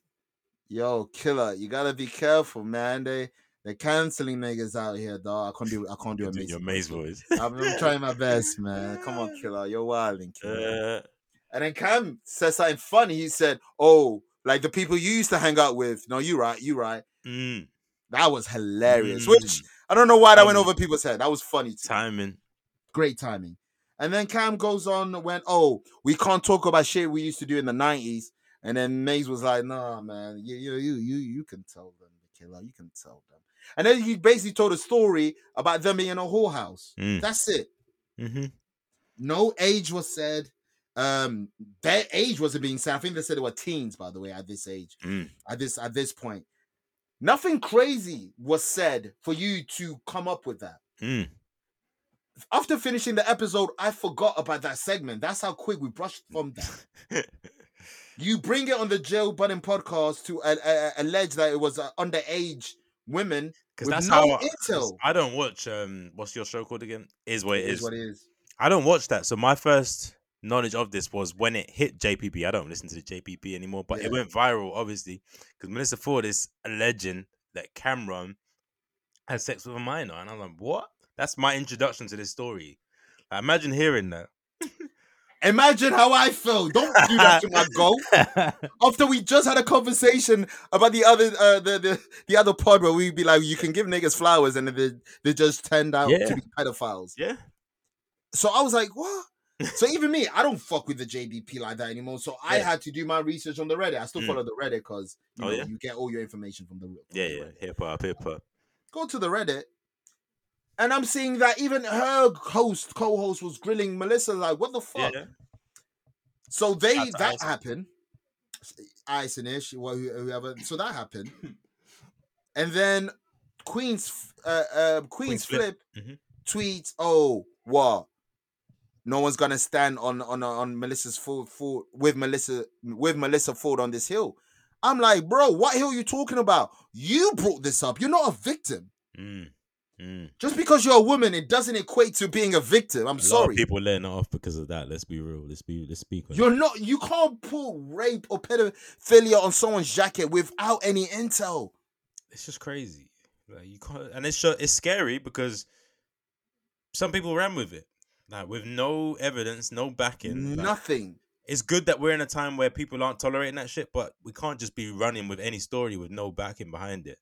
Yo, killer, you gotta be careful, man. They they're canceling niggas out here, dog. I can't do I can't do a Mase. your Mase voice. I'm, I'm trying my best, man. Come on, killer. You're wilding, killer. Uh, And then Cam said something funny. He said, "Oh, like the people you used to hang out with." No, you right, you right. mm. That was hilarious. Mm. Which I don't know why that went over people's head. That was funny. To me. Timing. Great timing. And then Cam goes on and went, "Oh, we can't talk about shit we used to do in the '90s." And then Mase was like, "Nah, man, you you you you you can tell them the killer. You can tell them." And then he basically told a story about them being in a whorehouse. Mm. That's it. hmm No age was said. Um, their age wasn't being said. I think they said they were teens, by the way, at this age. Mm. At this at this point, nothing crazy was said for you to come up with that. Mm. After finishing the episode, I forgot about that segment. That's how quick we brushed from that. You bring it on the Joe Budden podcast to uh, uh, allege that it was uh, underage women Because that's no how intel. I don't watch. Um, what's your show called again? Is what it It is. is what it is. I don't watch that. So my first knowledge of this was when it hit JBP. I don't listen to the JBP anymore, but Yeah. it went viral, obviously, because Melissa Ford is a legend that Cam'ron had sex with a minor, and I'm like, what? That's my introduction to this story. Like, imagine hearing that. Imagine how I felt. Don't do that to my goat. after we just had a conversation about the other uh, the, the the other pod where we'd be like, you can give niggas flowers and they, they just turned out Yeah. to be pedophiles. yeah. So I was like, what? So even me, I don't fuck with the JBP like that anymore. So I Yeah. had to do my research on the Reddit. I still Mm. follow the Reddit because you, Oh, know, yeah? you get all your information from the from Yeah, the yeah. Hip hop, hip hop. Go to the Reddit. And I'm seeing that even her host, co-host, was grilling Melissa. Like, what the fuck? Yeah. So they to that Ison. happened. Ice and Ish, wh- whoever. So that happened, and then Queen's uh, uh Queen's, Queenzflip. Flip, Mhm. tweets, "Oh, what? No one's gonna stand on on on Melissa's Ford, Ford with Melissa with Melissa Ford on this hill." I'm like, bro, what are you talking about? You brought this up. You're not a victim. Mm, mm. Just because you're a woman, it doesn't equate to being a victim. I'm A lot sorry. of people letting it off because of that. Let's be real. Let's be. Let's speak. You're not. You can't put rape or pedophilia on someone's jacket without any intel. it's just crazy. Like you can't, and it's it's scary because some people ran with it, like with no evidence, no backing. like, Nothing. it's good that we're in a time where people aren't tolerating that shit, but we can't just be running with any story with no backing behind it.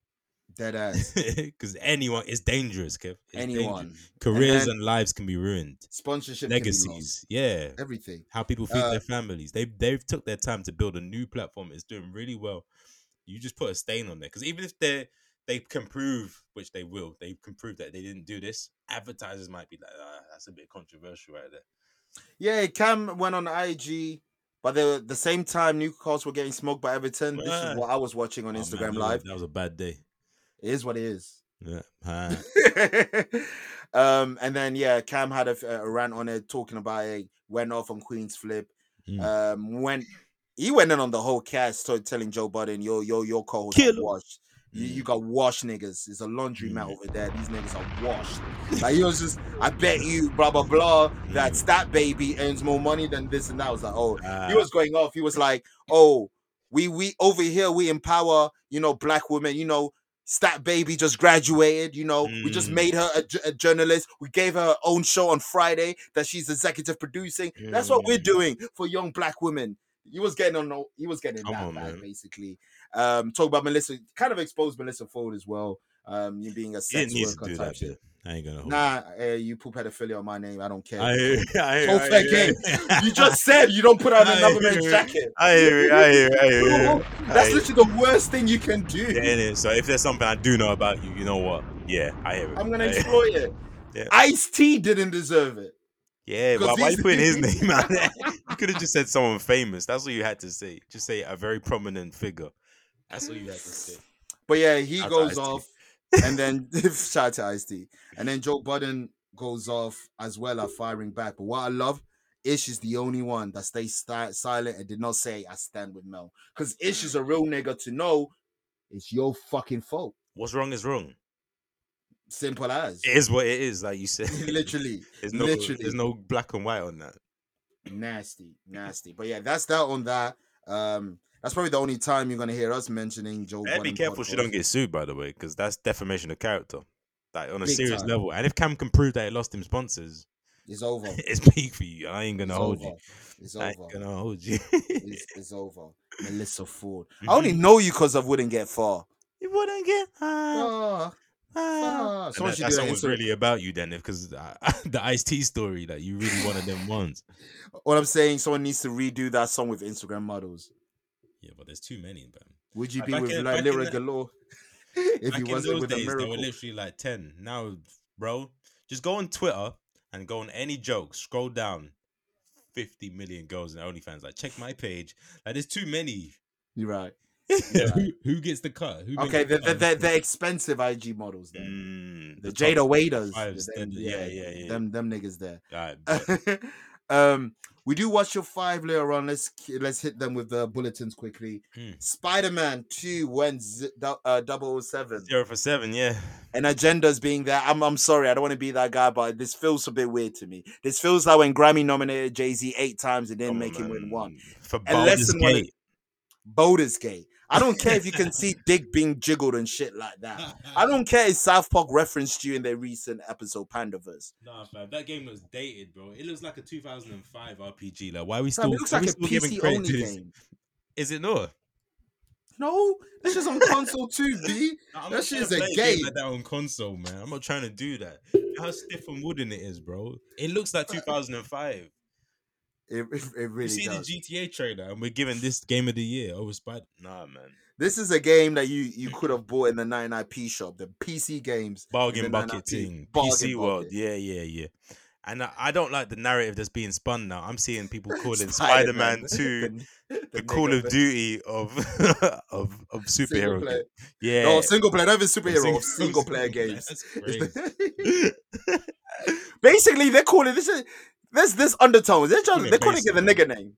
Dead ass. Because anyone, it's dangerous, Kev. It's Anyone. dangerous. careers then- and lives can be ruined. Sponsorship. Legacies, yeah. Everything. How people feed Uh, their families. They've they've took their time to build a new platform. It's doing really well. You just put a stain on there because even if they they can prove, which they will, they can prove that they didn't do this. Advertisers might be like, ah, that's a bit controversial right there. Yeah, Cam went on IG, but they were, the same time Newcastle were getting smoked by Everton. This is what I was watching on Oh, Instagram was- Live. That was a bad day. It is what it is. Yeah. Ah. um, and then yeah, Cam had a, a rant on it talking about it. Went off on Queenzflip. Mm. Um, went he went in on the whole cast, telling Joe Budden, "Yo, yo, your co-host Kill got 'em. washed. You, Mm. you got washed, niggas. It's a laundry mat Mm. over there. These niggas are washed. like he was just, I bet you, blah blah blah. That Mm. stat baby earns more money than this and that. I was like, oh, he Ah. was going off. He was like, "Oh, we we over here we empower, you know, black women. You know, Stat Baby just graduated. You know, we just Mm. made her a, a journalist. We gave her her own show on Friday that she's executive producing. That's what we're Mm. doing for young black women." He was getting on. He was getting Come that on, bad, man. basically. Um, talk about Melissa. Kind of exposed Melissa Ford as well. Um, you being a sex worker type shit. I ain't gonna hold Nah, uh, you put pedophilia on my name. I don't care. I hear, I hear, I hear. you just said you don't put on another man's jacket. I hear, it, I hear, I hear. That's literally the worst thing you can do. Yeah, it is. So if there's something I do know about you, you know what? Yeah, I hear it. I'm gonna exploit it. Yeah. Ice T didn't deserve it. Yeah, but why he's- you putting his name out there? You could have just said someone famous. That's what you had to say. Just say a very prominent figure. That's what you had to say. But yeah, he Shout goes off, and then shout out to Ice T, and then Joe Budden goes off as well at firing back. But what I love, Ish is the only one that stays silent and did not say I stand with Mel, because Ish is a real nigga to know it's your fucking fault. What's wrong is wrong. Simple as. It is what it is, like you said. literally, there's no, literally. there's no black and white on that. nasty, nasty. But yeah, that's that on that. Um, that's probably the only time you're gonna hear us mentioning Joe. Better be careful she don't get sued, by the way, because that's defamation of character, like on a Big serious time. level. And if Cam can prove that it lost him sponsors, It's over. it's peak for you. I ain't gonna It's hold over. you. It's I ain't over. gonna hold you. It's, it's over. Melissa Ford. I only know you because I wouldn't get far. you wouldn't get high. Ah, ah. ah. That, that song was really about you then, because the Ice T story that you really wanted them ones. What I'm saying, someone needs to redo that song with Instagram models. Yeah, but there's too many, man. Would you be back with in- like Lira the- Galore if he in wasn't those with a days, there were literally like ten. Now, bro, just go on Twitter and go on any joke. Scroll down, fifty million girls in OnlyFans. Like, check my page. Like, there's too many. You're right. who, who gets the cut? Who Okay, the the, the, the, the expensive IG models then. Mm, The, top Jada them- then- yeah, yeah, yeah. Them them niggas there. Alright, bet. um, we do watch your five later on. Let's let's hit them with the bulletins quickly. Hmm. Spider Man Two dou- uh, 007. Zero for seven, yeah. and agendas being there. I'm I'm sorry, I don't want to be that guy, but this feels a bit weird to me. This feels like when Grammy nominated Jay Z eight times and didn't on, make him win one. For Baldur's Gate. Baldur's Gate. I don't care if you can see dick being jiggled and shit like that. I don't care if South Park referenced you in their recent episode Panderverse. Nah, fam, that game looks dated, bro. It looks like a 2005 RPG. Like, why are we Fam, still? it looks like a PC only game. Is it not? No, this is on console too, B. That shit is a game game. like that on console, man. I'm not trying to do that. Look How stiff and wooden it is, bro. It looks like 2005. It, it, it You see does. the GTA trailer, and we're giving this game of the year oh, over Spider. Nah, man. This is a game that you you could have bought in the 99p shop, the PC games. Bargain the bucket 99p. thing. Bargain PC world. bucket. Yeah, yeah, yeah. And I, I don't like the narrative that's being spun now. I'm seeing people calling Spider Man 2 the, Call of. Duty of of of superhero player. game. Yeah. No, single player, not even superhero, Single- single, player single games. That's crazy. Basically, they're calling this. Is, there's this undertones. They're trying. Calling it basic, the man. nigga name.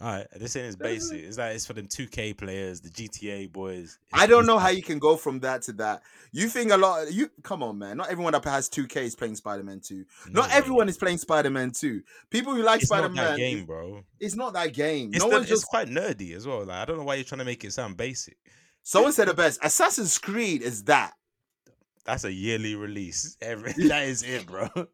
All right, this ain't as basic. It's like it's for them 2K players, the GTA boys. I don't know how you can go from that to that. You think a lot you come on, man. Not everyone that has 2K is playing Spider-Man 2. Not No, everyone is playing Spider-Man 2. People who like It's not Spider-Man that game, bro. It's not that game. It's, no the- one's it's just quite nerdy as well. Like I don't know why you're trying to make it sound basic. someone said the best. Assassin's Creed is that. That's a yearly release. Every that is it, bro.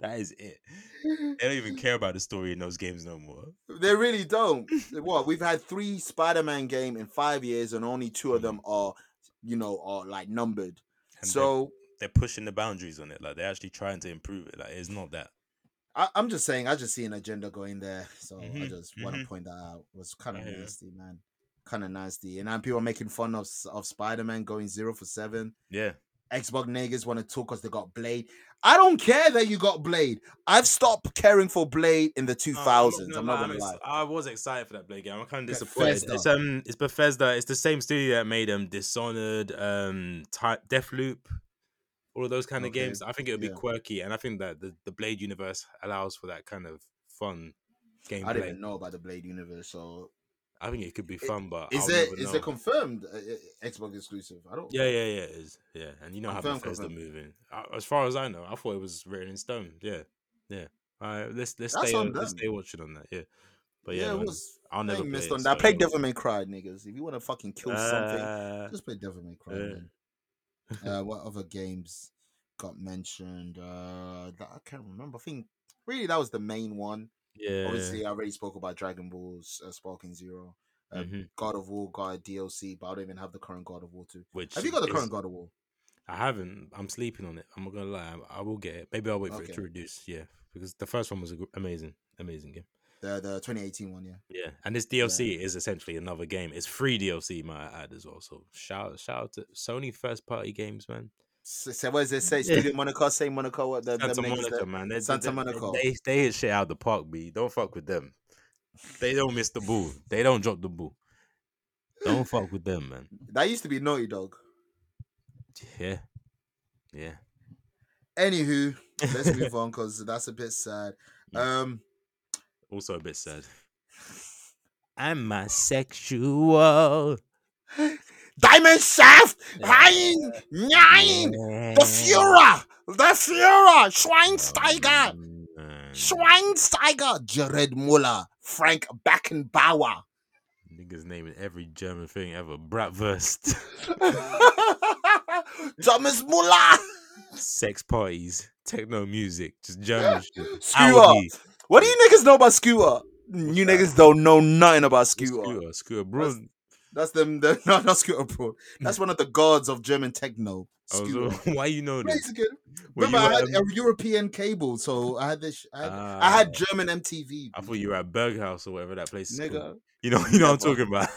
that is it. They don't even care about the story in those games no more. They really don't. what we've had three Spider-Man game in five years, and only two of them are, you know, are like numbered. And they're- so they're pushing the boundaries on it. Like they're actually trying to improve it. Like it's not that. I, I'm just saying, I just see an agenda going there. So I Mhm, just want to point that out. It was kind of Yeah. nasty, man. Kind of nasty. And now people are making fun of of Spider-Man going zero for seven. Yeah. Xbox niggas want to talk because they got Blade. I don't care that you got Blade. I've stopped caring for Blade in the 2000s. I'm not gonna lie. I was excited for that Blade game. I'm kind of disappointed. Bethesda. It's um, it's Bethesda. It's the same studio that made um Dishonored, um, Ty- Deathloop, all of those kind of Okay, games. I think it would be yeah. quirky, and I think that the, the Blade universe allows for that kind of fun gameplay. I didn't even know about the Blade universe. So I think it could be It- fun, but is I'll it is it confirmed uh, uh, Xbox exclusive? I don't. Yeah, yeah, yeah, it is. Yeah, and you know how Bethesda confirm. moving. Uh, As far as I know, I thought it was written in stone. Yeah, yeah. All right, let's let's That's stay on on, let's stay watching on that. Yeah, but yeah, yeah, it man, was. I'll never play missed on so that. Play Devil May Cry, niggas. If you want to fucking kill something, Uh, just play Devil May Cry. yeah. Uh, what other games got mentioned? Uh, that I can't remember. I think really that was the main one. Yeah, Obviously, I already spoke about Dragon Ball's uh, Sparking Zero. Uh, mhm, God of War got a DLC, but I don't even have the current God of War 2. which Have you got the is- current God of War? I haven't. I'm sleeping on it. I'm not gonna lie. I, I will get it. Maybe I'll wait for Okay. it to reduce. Yeah, because the first one was a gr- amazing, amazing game. The the 2018 one, yeah. Yeah, and this DLC is essentially another game. It's free DLC, might I add as well. So shout shout out to Sony first party games, man. So, so what does it say? Yeah. Studio Monaco, say Monaco. What the, Santa them Monica, there? man. They, Santa they, Monaco. They, they hit shit out of the park, B. Don't fuck with them. They don't miss the ball. They don't drop the ball. Don't fuck with them, man. That used to be Naughty Dog. Yeah. Yeah. Anywho, let's move on because that's a bit sad. Um, Also a bit sad. I'm a sexual. Diamond Shaft, Lying, Nine, the Führer, the Führer, Schweinsteiger, Mm, Schweinsteiger, Jared Muller, Frank Beckenbauer. Niggas naming every German thing ever. Bratwurst. Thomas Muller, Sex parties. Techno music. Just German shit. Scooter. What do you niggas know about Scooter? You niggas don't know nothing about Scooter. Scooter. Scooter. Bro. That's them. The, no, not Scooter Bro. That's one of the gods of German techno. Oh, so why you know this? Mexican. Remember, I had um, a European cable, so I had this. I had, I had Ah. German MTV. I thought you were at Berghaus or whatever that place is called. nigga. You know, you know what I'm talking about.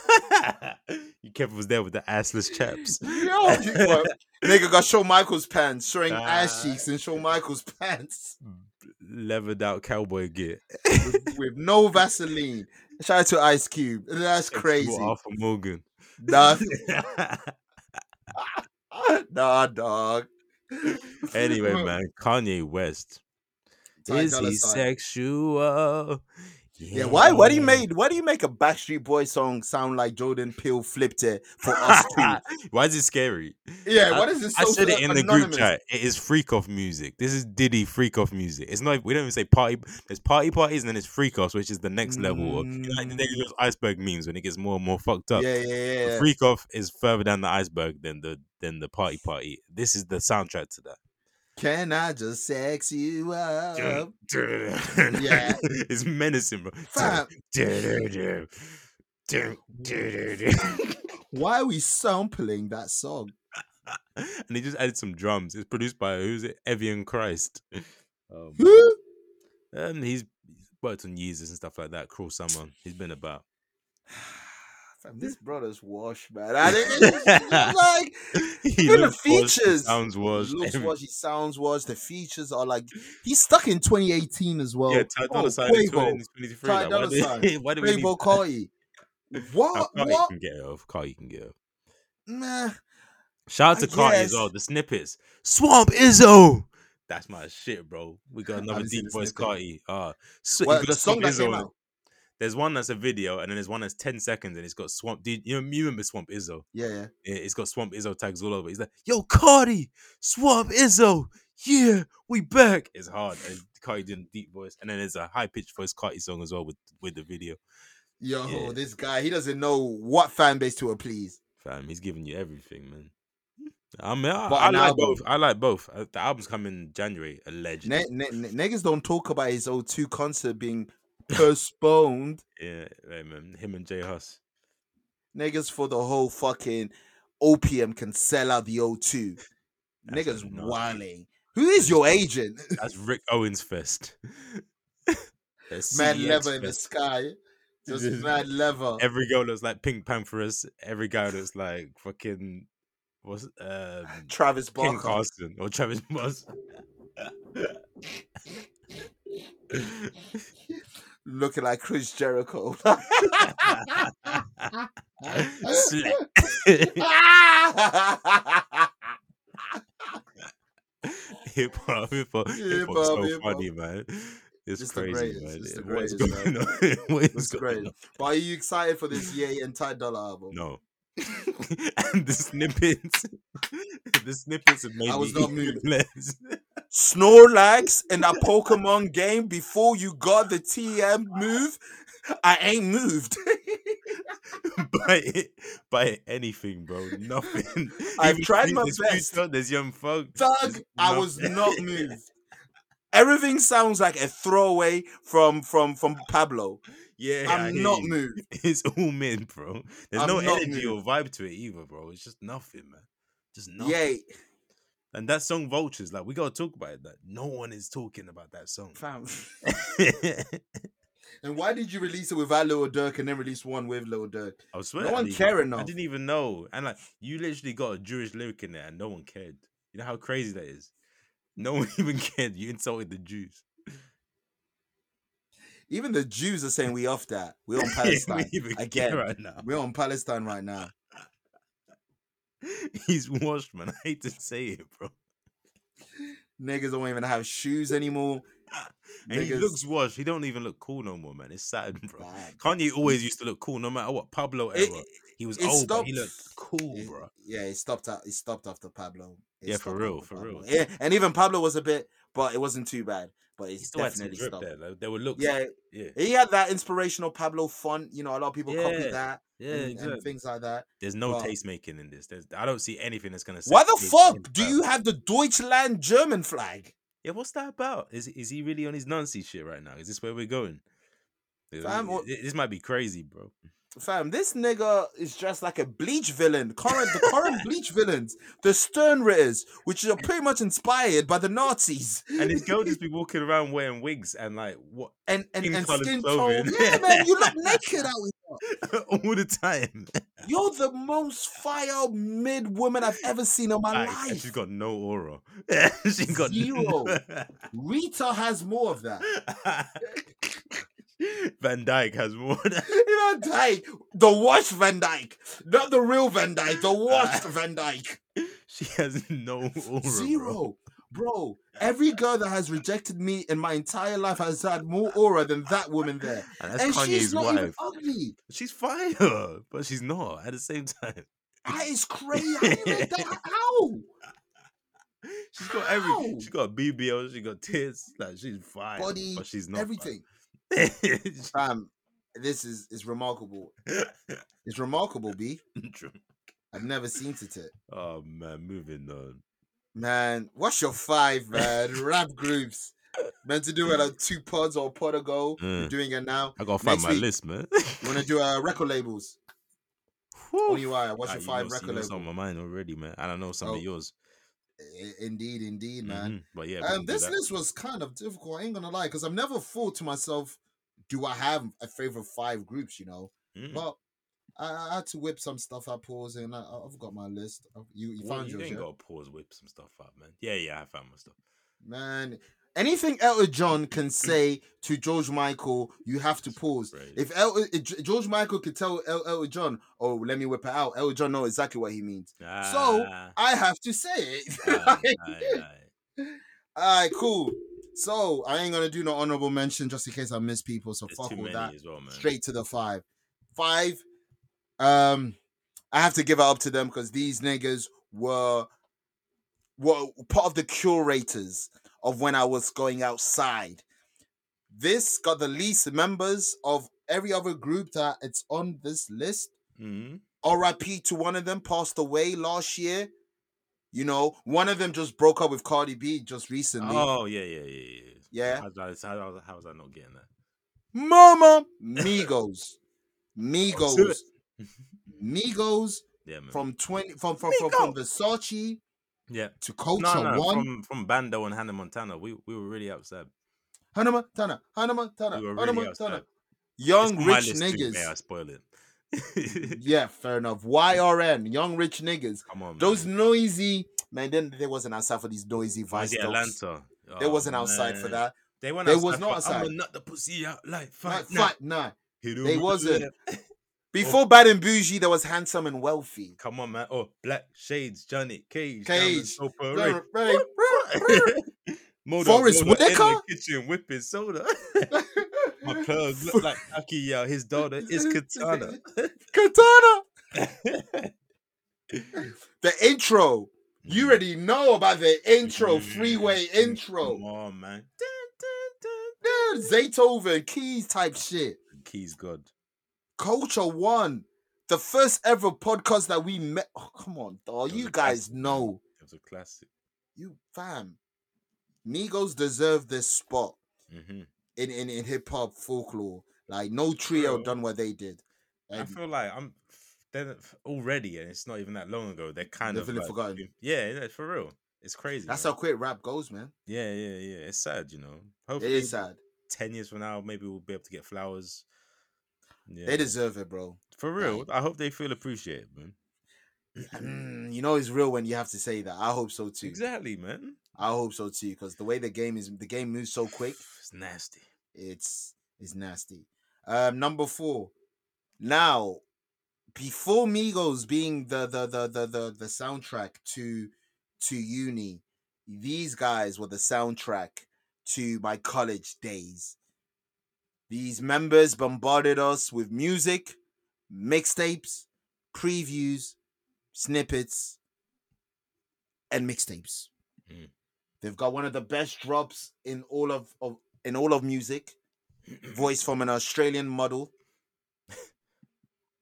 you Kevin was there with the assless chaps. Yo, you- nigga got Shawn Michaels pants, showing ass Ah. cheeks in Shawn Michaels pants Leathered out cowboy gear. with, with no Vaseline. Shout out to Ice Cube. That's crazy. Arthur Morgan. Nah, nah, dog. anyway, man, Kanye West. Ty Is he sexual? Yeah, why? Why do you make? Why do you make a Backstreet Boy song sound like Jordan Peele flipped it for us too? Why is it scary? Yeah, I- what is this? I said it in the group chat. It is freak off music. This is Diddy freak off music. It's not. We don't even say party. There's party parties and then there's freak offs, which is the next level. Of, you know, like the Mm. those iceberg memes when it gets more and more fucked up. Yeah, yeah, The yeah. freak off is further down the iceberg than the than the party party. This is the soundtrack to that. Can I just sex you up? yeah, it's menacing, bro. Why are we sampling that song? And he just added some drums. It's produced by who's it? Evian Christ. Um, Who? and he's he's worked on Yeezus and stuff like that. Cruel Summer. He's been about. This brother's wash, man. I just like he even the looks washed, features. sounds washed. looks every- washed, he sounds washed. The features are like he's stuck in 2018 as well. Yeah, Ty Dolla oh, Sign in Quavo, 2023. Ty why Dolla do- Sign, why do we need Playboy Carti. What? What? can get off. Carti can get off. Nah. Shout out to Carti as well. The snippets. Swamp Izzo. That's my shit, bro. We got another deep voice. Carti. Uh, so Well, the song that came out. There's one that's a video, and then there's one that's ten seconds, and it's got Swamp. Dude, you know, you remember Swamp Izzo? Yeah, yeah. It's got Swamp Izzo tags all over. He's like, "Yo, Carti, Swamp Izzo, yeah, we back." It's hard. And Carti doing deep voice, and then there's a high pitched voice Carti song as well with with the video. Yo, Yeah. this guy, he doesn't know what fan base to appease. Fam, he's giving you everything, man. I mean, I, But I like album. both. I like both. Uh, The album's coming January, allegedly. Ne- ne- ne- niggas don't talk about his O2 concert being postponed. yeah, right, man. Him and Jay Huss. niggas for the whole fucking opium can sell out the O2. That's niggas whining. Who is your agent? That's Rick Owens Fest. CEX leather in the sky. Just mad leather. Every girl looks like Pink Pantheress. Every guy looks like fucking what's um Travis Barker. Carson or Travis Moss. Looking like Chris Jericho. Slick. hip hop, hip hop, hip hop's Hip-hop, so hip-hop. funny, man. It's It's crazy, man. it's the What is greatest, going on? what is That's going great. on? But are you excited for this Ye and Ty Dolla album? No. and the snippets, the snippets have made I was me not moved. Snorlax in that Pokemon game before you got the TM move, I ain't moved. by it, by anything, bro. Nothing. I've Even tried my best. Future, There's Young Thug. Doug, I was not moved. Everything sounds like a throwaway from from from Pablo. Yeah, I'm not you. moved. It's all mid, bro. There's I'm no energy or vibe to it either, bro. It's just nothing, man. Just nothing. Yay, And that song Vultures, like we gotta talk about it. That no one is talking about that song. fam. And why did you release it without Lil Durk and then release one with Lil Durk? I swear, No one didn't care even- I enough. didn't even know. And like, you literally got a Jewish lyric in there, and no one cared. You know how crazy that is. No one even cared. You insulted the Jews. Even the Jews are saying we off that. We're on We Palestine care again. right now. We're on Palestine right now. He's washed, man. I hate to say it, bro. Niggas don't even have shoes anymore. And he looks washed. He don't even look cool no more, man. It's sad, bro. Bad. Kanye always used to look cool, no matter what. Pablo It- he was old, but he looked cool, It- bro. Yeah, it stopped. Out, it stopped after Pablo. It Yeah, for real, for Pablo. real. Yeah, and even Pablo was a bit, but it wasn't too bad. But He it's still had some definitely stopped. there. Like, there were looks. Yeah, yeah, he had that inspirational Pablo font. You know, a lot of people Yeah, copy that yeah. and, exactly. and things like that. There's no but- taste making in this. There's, I don't see anything that's gonna. Why the fuck do you have the Deutschland German flag? Yeah, what's that about? Is is he really on his Nancy shit right now? Is this where we're going? Fam, what- This might be crazy, bro. Fam, this nigga is dressed like a Bleach villain. Current, the current Bleach villains, the Sternritters, which are pretty much inspired by the Nazis. And this girl just be walking around wearing wigs and like what and and, and skin tone. Yeah, man, you look naked out here. all the time. You're the most fire mid woman I've ever seen in my and life. she's got no aura. she's got Zero. Rita has more of that. Van Dyke has more. Than... Van Dyke, the washed Van Dyke, not the real Van Dyke, the washed Van Dyke. she has no aura. Zero. Bro, every girl that has rejected me in my entire life has had more aura than that woman there. And that's and Kanye's she's not even wife. ugly. She's fire, but she's not at the same time. That is crazy. How do you that? How? She's got every. How? She got BBL. She got tits. Like she's fine, Body, but she's not. Everything. She's Fam, this is is remarkable. It's remarkable, B. I've never seen it. oh man, moving on. Man, what's your five, man? Rap groups. Meant to do it like two pods or a pod ago. You're Mm. doing it now. I gotta find Next my week. list, man. You want to do uh, record labels? You are? What's Ah, your you five know- record labels? on my mind already, man. I know some Oh, of yours. Indeed, indeed, man. Mhm, But yeah, Um, this list was kind of difficult. I ain't gonna lie, because I've never thought to myself, do I have a favorite five groups? You know, Mm. but I, I had to whip some stuff up, pause, and I, I've got my list. I've- You, you Well, found you yours, ain't yeah? gotta pause whip some stuff up, man. Yeah, yeah, I found my stuff. man. Anything Elton John can say to George Michael, you have to pause. If El- George Michael could tell El- Elton John, "Oh, let me whip it out," Elton John know exactly what he means. So Ah, I have to say it. aye, aye, aye. All right, cool. So I ain't gonna do no honorable mention just in case I miss people. So There's fuck all that. well. Straight to the five. Five. Um, I have to give it up to them because these niggas were were part of the curators of when I was going outside. This got the least members of every other group that it's on this list. Mhm. RIP to one of them passed away last year. You know, one of them just broke up with Cardi B just recently. Oh yeah, yeah, yeah, yeah. Yeah. How's that, how, how was I not getting that? Mama Migos. to Migos. it. Migos Yeah, man. from 20 from from from, from Versace yeah. to Culture No, no, One. from from Bando and Hannah Montana. We we were really upset. Hannah Montana, Hannah Montana, We were Hannah really Montana. upset. Young It's rich list too, niggas. May I spoil it? Yeah, fair enough. YRN, young rich niggas. Come on, Those man. noisy man. Then there wasn't outside for these noisy oh, vice. Vice dogs. Atlanta. They Oh, wasn't outside for that. They weren't They outside was not outside. I'm nut the pussy out like Fight, now. fight, nah. Hit They wasn't. the- Before oh. Bad and Bougie, there was handsome and wealthy. Come on, man. Oh, Black Shades, Johnny Cage, Cage. Right. Moda, Whitaker? in the kitchen whipping soda. My plugs look like Pacquiao. His daughter is Katana. Katana. The intro. You already know about the intro, freeway intro. Come on, man. Yeah, Zaytoven, keys type shit. Keys God. Culture One, the first ever podcast that we met. Oh, come on, dog. You guys classic, know. It was a classic. You fam. Migos deserve this spot hmm in, in, in hip hop folklore. Like no trio Bro. done what they did. I feel like I'm they're already, and it's not even that long ago. They're kind of like, forgotten. Yeah, yeah, for real. It's crazy. that's man. how quick rap goes, man. Yeah, yeah, yeah. It's sad, you know. It Hopefully, is sad. ten years from now, maybe we'll be able to get flowers. Yeah, They deserve it, bro. for real. like- I hope they feel appreciated, man. Mm, you know it's real when you have to say that. I hope so too. Exactly, man. I hope so too, because the way the game is, the game moves so quick. It's nasty. It's it's nasty. Um, number four. Now, before Migos being the the the the the, the soundtrack to to uni, these guys were the soundtrack to my college days. These members bombarded us with music, mixtapes, previews, snippets, and mixtapes. Mm. They've got one of the best drops in all of, of in all of music. Voice from an Australian model.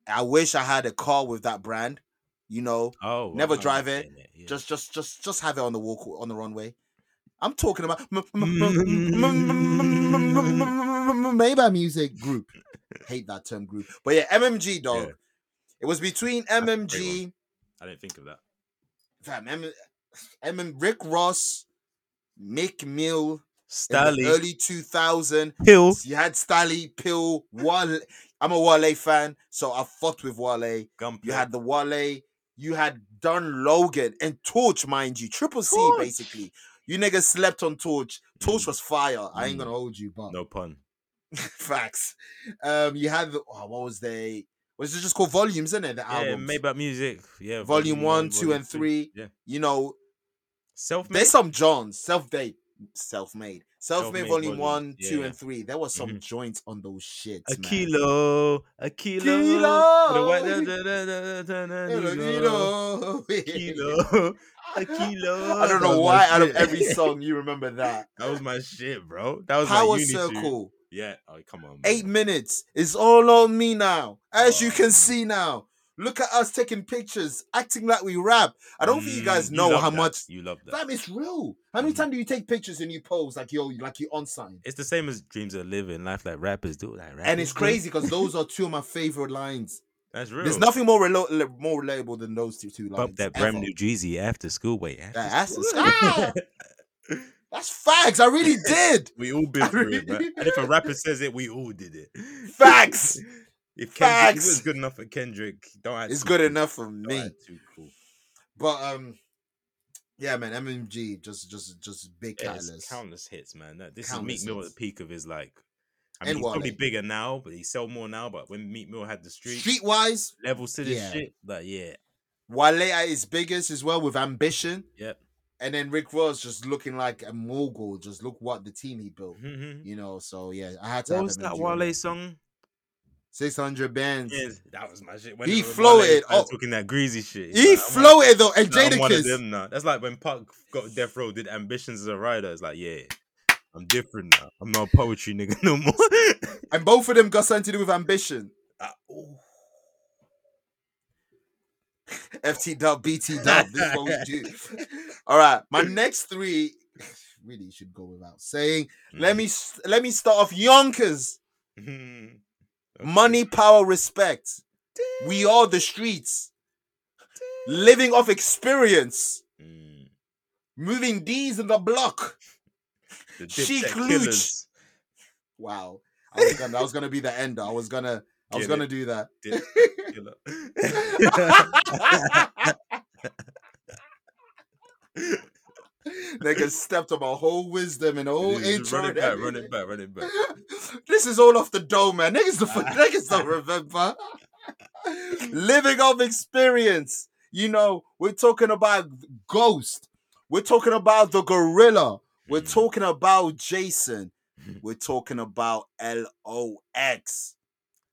I wish I had a car with that brand. You know, Oh, Never I know drive you're it, yeah. just just just just have it on the walk on the runway. I'm talking about m- m- m- m- m- Maybach music group. Hate that term group, but yeah, MMG dog. Yeah. It was between MMG, I didn't think of that. fam, M- M- Rick Ross, Meek Mill, Stalley early 2000. Hill. You had Stalley, Pill, Wale. I'm a Wale fan, so I fucked with Wale. Gunplay. You had the Wale. You had Don Logan and Torch, mind you. Triple C, Torch. basically. You niggas slept on Torch. Torch Mm. was fire. I ain't Mm. gonna hold you, but no pun. facts. Um, you had oh, what was they? Was it just called volumes, isn't it? The Yeah, albums. Maybach music. Yeah, Volume one, two, volume and three. Yeah, You know, self-made. there's some Johns, self-made, self-made, self-made, Self-made volume volume, one, yeah, two, yeah. and three. There was some Mhm. joints on those shits. a man. kilo, a kilo, Kilo. Kilo, a kilo. I don't know why out of every song you remember that. that was my shit, bro. That was Power. Circle, Yeah. Oh, come on. eight minutes. It's all on me now. As you Oh, can see now. Look at us taking pictures, acting like we rap. I don't think you guys Mm, know love how that. much. you love that. Fam, it's real. How many Mhm. times do you take pictures and you pose like you're like you're on sign? It's the same as dreams of living life like rappers do. Like And it's do. crazy because those are two of my favorite lines. That's real. There's nothing more relo- more relatable than those two two lines. Bump that brand new Jeezy after school. Wait, after Yeah, that's the school? That's facts. I really did. we all been through it, man. And if a rapper says it, we all did it. Facts. If Kendrick if Facts. it was good enough for Kendrick, don't act It's too good cool. enough for Don't me. too cool. But um, yeah, man, MMG just just just big Yeah, it's catalyst. countless hits, man. That- This Countless is Meek Mill at hits. the peak of his like. I And mean, he's probably bigger now, but he sell more now. But when Meek Mill had the street, Streetwise, levels to this Yeah. shit, like yeah, Wale at his biggest as well with ambition. yep. and then Rick Ross just looking like a mogul. Just look what the team he built. Mhm. You know, so yeah, I had to. What have was that Wale song? Six hundred bands. Yeah, that was my shit. He floated, oh. talking that greasy shit. He like, floated though, and I'm one of them now. That's like when Pac got Death Row, did Ambitions as a rider. It's like, yeah, I'm different now. I'm not a poetry nigga no more. And both of them got something to do with ambition. Ah, ooh. FT dub, BT dub. This is what we do. All right, my next three really should go without saying. Let me let me start off Yonkers. Mhm. Money, power, respect. We are the streets. Living off experience. Mm. Moving D's in the block. The Sheek Louch. Wow. I was gonna, that was gonna be the ender. I was gonna I was Get gonna it. do that. Dip. Nigga stepped on my whole wisdom and whole Just intro. run it back, run everything. it back, run it back. this is all off the dome, man. Niggas, the niggas don't remember. Living off experience. You know, we're talking about Ghost. We're talking about the Gorilla. We're Mhm. talking about Jason. We're talking about LOX.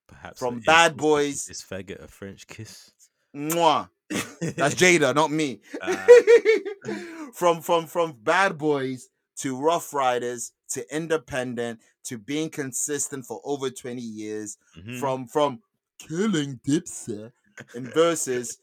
Perhaps From it is- Bad Boys. Is faggot a French kiss? Mwah. That's Jada, not me. Ah. from from from Bad Boys to Ruff Ryders to Independent to being consistent for over 20 years. Mhm. From from killing Dipset and versus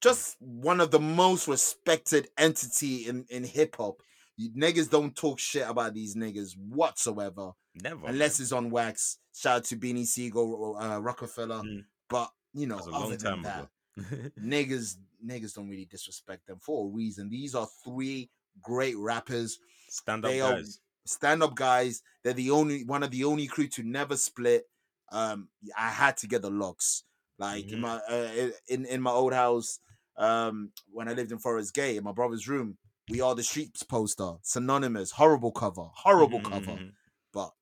just one of the most respected entity in in hip hop. You niggas don't talk shit about these niggas whatsoever never unless it's on wax. Shout out to Beanie Sigel, uh, Roc-A-Fella, Mm. but you know, other long than time that, ago. niggas niggas don't really disrespect them for a reason. These are three great rappers, Stand up They guys. stand up guys. They're the only one of the only crew to never split. Um, I had to get the LOX. Like in Mhm. my uh, in in my old house, um, when I lived in Forest Gate in my brother's room, we are the streets poster, synonymous, horrible cover, horrible cover, Mhm. but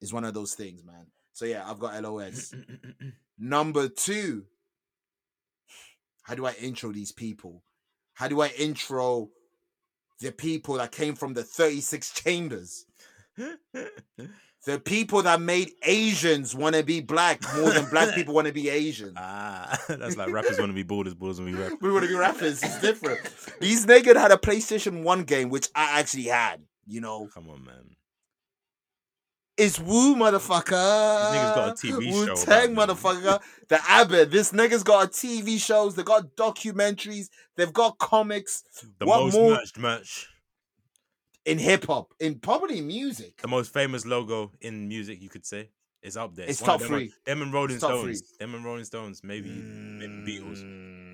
it's one of those things, man. So yeah, I've got LOX. Number two, how do I intro these people? How do I intro the people that came from the 36 chambers? The people that made Asians want to be black more than black people want to be Asian. ah, that's like rappers want to be borders, borders want to be rap. We want to be rappers. It's different. These niggas had a PlayStation 1 game, which I actually had. You know, Come on, man. It's Woo, motherfucker. niggas got a TV show Wu about Tang, motherfucker. The Abbott. This niggas got a TV shows. They got documentaries. They've got comics The What most more- merched merch. in hip hop, in probably music. The most famous logo in music, you could say, is up there. It's of top them, three. Them and Rolling It's Stones. three. Them and Rolling Stones. Maybe, maybe Beatles. Mm.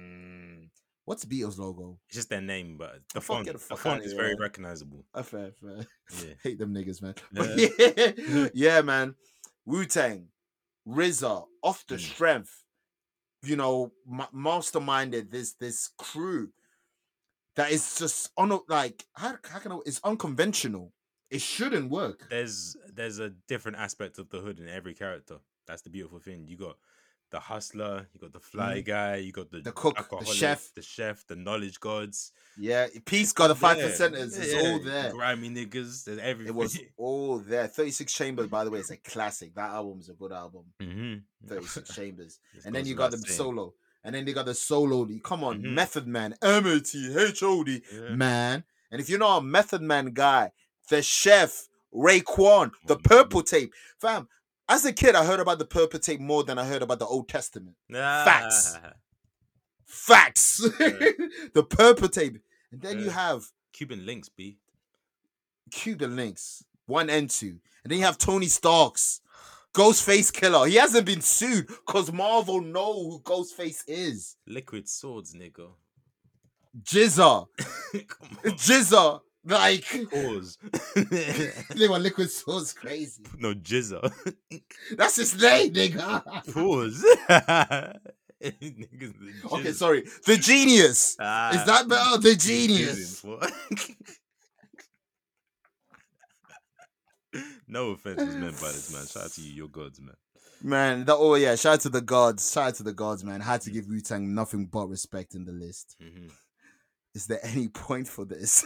What's Beatles logo? It's just their name, but the Fuck, font, the the font is here, very man. recognizable. Uh, fair, fair. Yeah. Hate them niggas, man. But yeah, yeah, man. Wu Tang, RZA, off the Mm. strength, you know, ma- masterminded this this crew that is just on like how, how can I, it's unconventional. It shouldn't work. There's there's a different aspect of the hood in every character. That's the beautiful thing. You got the hustler, you got the fly guy, you got the, Mm. The cook, the chef. the chef, the knowledge gods. Yeah, Peace got the five percenters. It's yeah, all there. Grimy niggas. There's everything. It was all there. Thirty Six Chambers, by the way, is a classic. That album is a good album. mm-hmm. Thirty Six Chambers. And then you got the saying. solo. And then they got the solo. Come on, Mhm. Method Man, M A T H O D, man. And if you're not a Method Man guy, the chef, Raekwon, the Mhm. purple tape. Fam, as a kid, I heard about the purple tape more than I heard about the Old Testament. Facts. Ah, Facts. Yeah. the purple tape. And then you have Cuban links, B. Cuban links, one and two. And then you have Tony Starks, Ghostface Killah. He hasn't been sued because Marvel know who Ghostface is. Liquid swords, nigga. GZA. GZA. Like Pause. they want liquid sauce crazy. no jizzer. That's his name, nigga. Pause. Okay, sorry. The genius. Is Ah, that better? The genius. no offense was meant by this man. Shout out to you, your gods, man. Man, that oh yeah, shout out to the gods. Shout out to the gods, man. Had to give Wu Tang nothing but respect in the list. hmm Is there any point for this?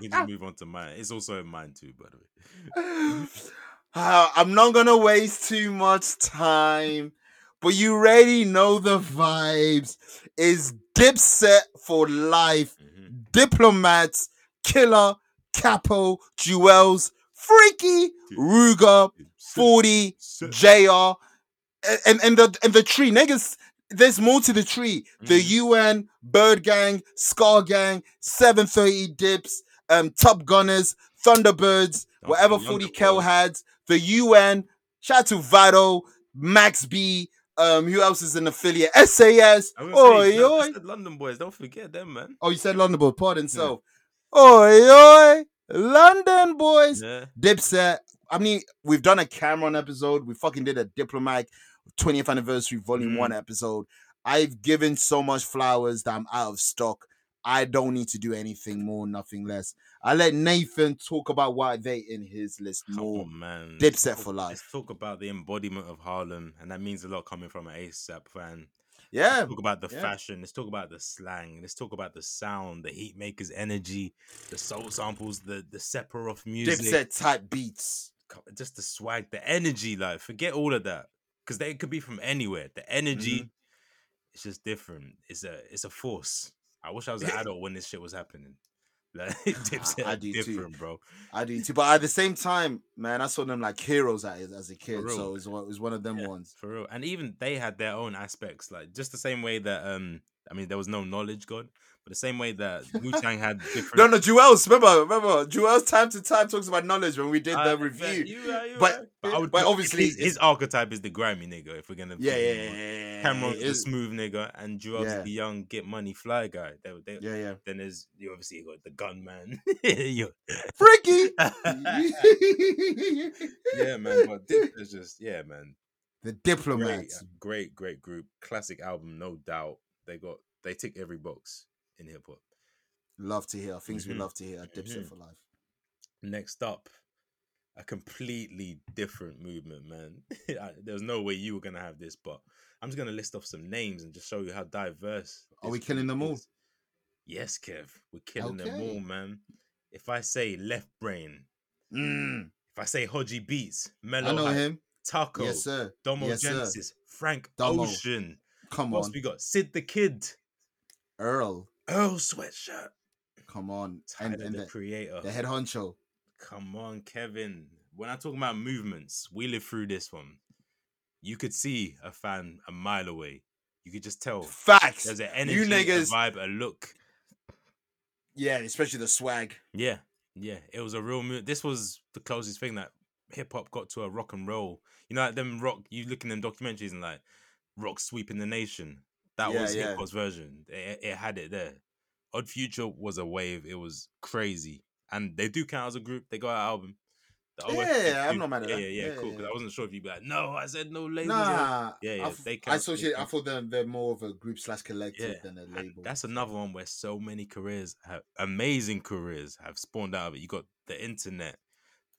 We just move on to mine. It's also in mine too, by the way. Uh, I'm not gonna waste too much time, but you already know the vibes. Is Dipset for life? Mhm. Diplomats, Killer, Capo, Juelz, Freaky, Ruger, 40, Sit. JR, and, and the and the tree. Niggas, there's more to the tree. The Mhm. UN, Bird Gang, Scar Gang, 730 Dips, um, Top Gunners, Thunderbirds, Don't whatever 40 Younger Kel had, the UN, shout out to Vado, Max B, um, who else is an affiliate? SAS. Oi, say, no, I oi. said London boys. Don't forget them, man. Oh, you said London boy, pardon self. Oi, oi, London boys. Yeah. Dipset. I mean, we've done a Cam'ron episode. We fucking did a Diplomatic 20th anniversary volume Mm. one episode. I've given so much flowers that I'm out of stock. I don't need to do anything more, nothing less. I let Nathan talk about why they in his list more. on, man. Dipset for life. Let's talk about the embodiment of Harlem, and that means a lot coming from an ASAP fan. Yeah, Let's talk about the yeah. fashion. Let's talk about the slang. Let's talk about the sound, the Heatmakerz energy, the soul samples, the the Sephiroth music, Dipset type beats. just the swag, the energy. Like forget all of that because they could be from anywhere. The energy, Mm-hmm. it's just different. It's a it's a force. I wish I was an adult when this shit was happening. Like Dipset I are do too. different, bro. I do too. But at the same time, man, I saw them like heroes it as a kid. So it was, one- it was one of them Yeah, ones. For real. And even they had their own aspects, like just the same way that um I mean there was no knowledge god, but the same way that Wu Tang had different No, no, Juelz. Remember, remember, Juelz time to time talks about knowledge when we did Uh, the review. you right, you But- but, I would but obviously his, his archetype is the grimy nigga. If we're gonna Yeah, yeah, yeah, yeah, yeah. Cam'ron's the smooth nigga, and Juelz's Yeah. the young get money fly guy. They, they, yeah, yeah. Then there's you obviously got the gunman. You- Freaky. yeah, man. But is just yeah, man. the Great, diplomats. great, great group. Classic album, no doubt. They got they tick every box in hip hop. Love to hear things we Mhm. love to hear. Dipset Mhm. for life. Next up, a completely different movement, man. I- There's no way you were gonna have this, but I'm just gonna list off some names and just show you how diverse. Are we killing them all? is. Yes, Kev, we're killing them all, man. If I say Left Brain, Mm, if I say Hodgy Beats, I Mellow know Hype, him. Taco, Yes, sir. Domo Yes, sir. Genesis, Frank Domo. Ocean. Come What else on, we got? Sid the Kid, Earl. Earl Sweatshirt, Come on, Tyler and, and the, the, Creator. the head honcho. Come on, Kevin. When I talk about movements, we lived through this one. You could see a fan a mile away. You could just tell Facts. there's an energy, You a niggas. vibe, a look. Yeah, especially the swag. Yeah, yeah. It was a real move. This was the closest thing that hip hop got to a rock and roll. You know, like them rock. You look in them documentaries and like rock sweeping the nation. That Yeah, was yeah. hip hop's version. It, it had it there. Odd Future was a wave. It was crazy, and they do count as a group. They got an album. The Yeah, yeah, I'm not mad at yeah, that. Yeah, yeah, cool. Because. I wasn't sure if you'd be like, no, I said no labels. Nah, Yeah, yeah, I, f- they I count- they associate. I thought they're, they're more of a group slash collective than a and label. that's another one where so many careers, have, amazing careers, have spawned out of it. You got the internet.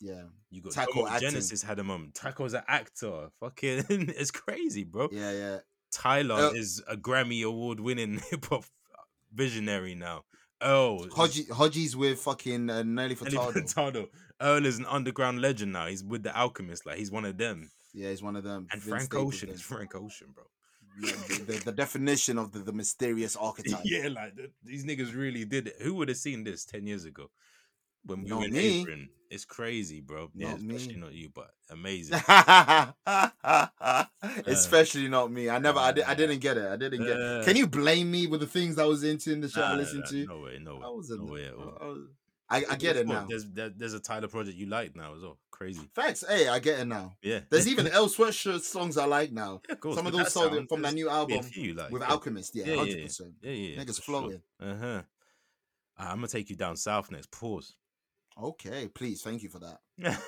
yeah, You got Taco Genesis had a moment. Um, Taco's an actor. Fucking, it's crazy, bro. yeah, yeah. Tyler Uh, is a Grammy award winning hip hop visionary now. Earl, is- Hodgy, Hodgy's with fucking uh, Nelly Nelly Furtado. Furtado. Earl is an underground legend now. He's with the Alchemist. Like he's one of them. Yeah, he's one of them. And Vince Frank Staples Ocean is Frank Ocean, bro. Yeah, the, the, the definition of the, the mysterious archetype. yeah, like th- these niggas really did it. Who would have seen this ten years ago when we Not were in me. Apron? It's crazy, bro. Yeah, Not especially me. not you, but amazing. Especially not me. I never. I, di- I uh, didn't get it. I didn't get. uh, it. Can you blame me with the things I was into in the show I Nah, nah, listened nah, to? No way, no way, I was. no way at all. I, was- I, I get it now. There's there, there's a Tyler project you like now as well. Crazy. Facts. Hey, I get it now. Yeah. There's even Earl Sweatshirt songs I like now. Yeah, of course, Some of those songs from that new album like, with yeah. Alchemist. Yeah, Yeah, yeah, hundred yeah. percent. Yeah, yeah, yeah, Niggas for sure. flowing. Uh-huh. I'm gonna take you down south next. Pause. Okay, please. Thank you for that.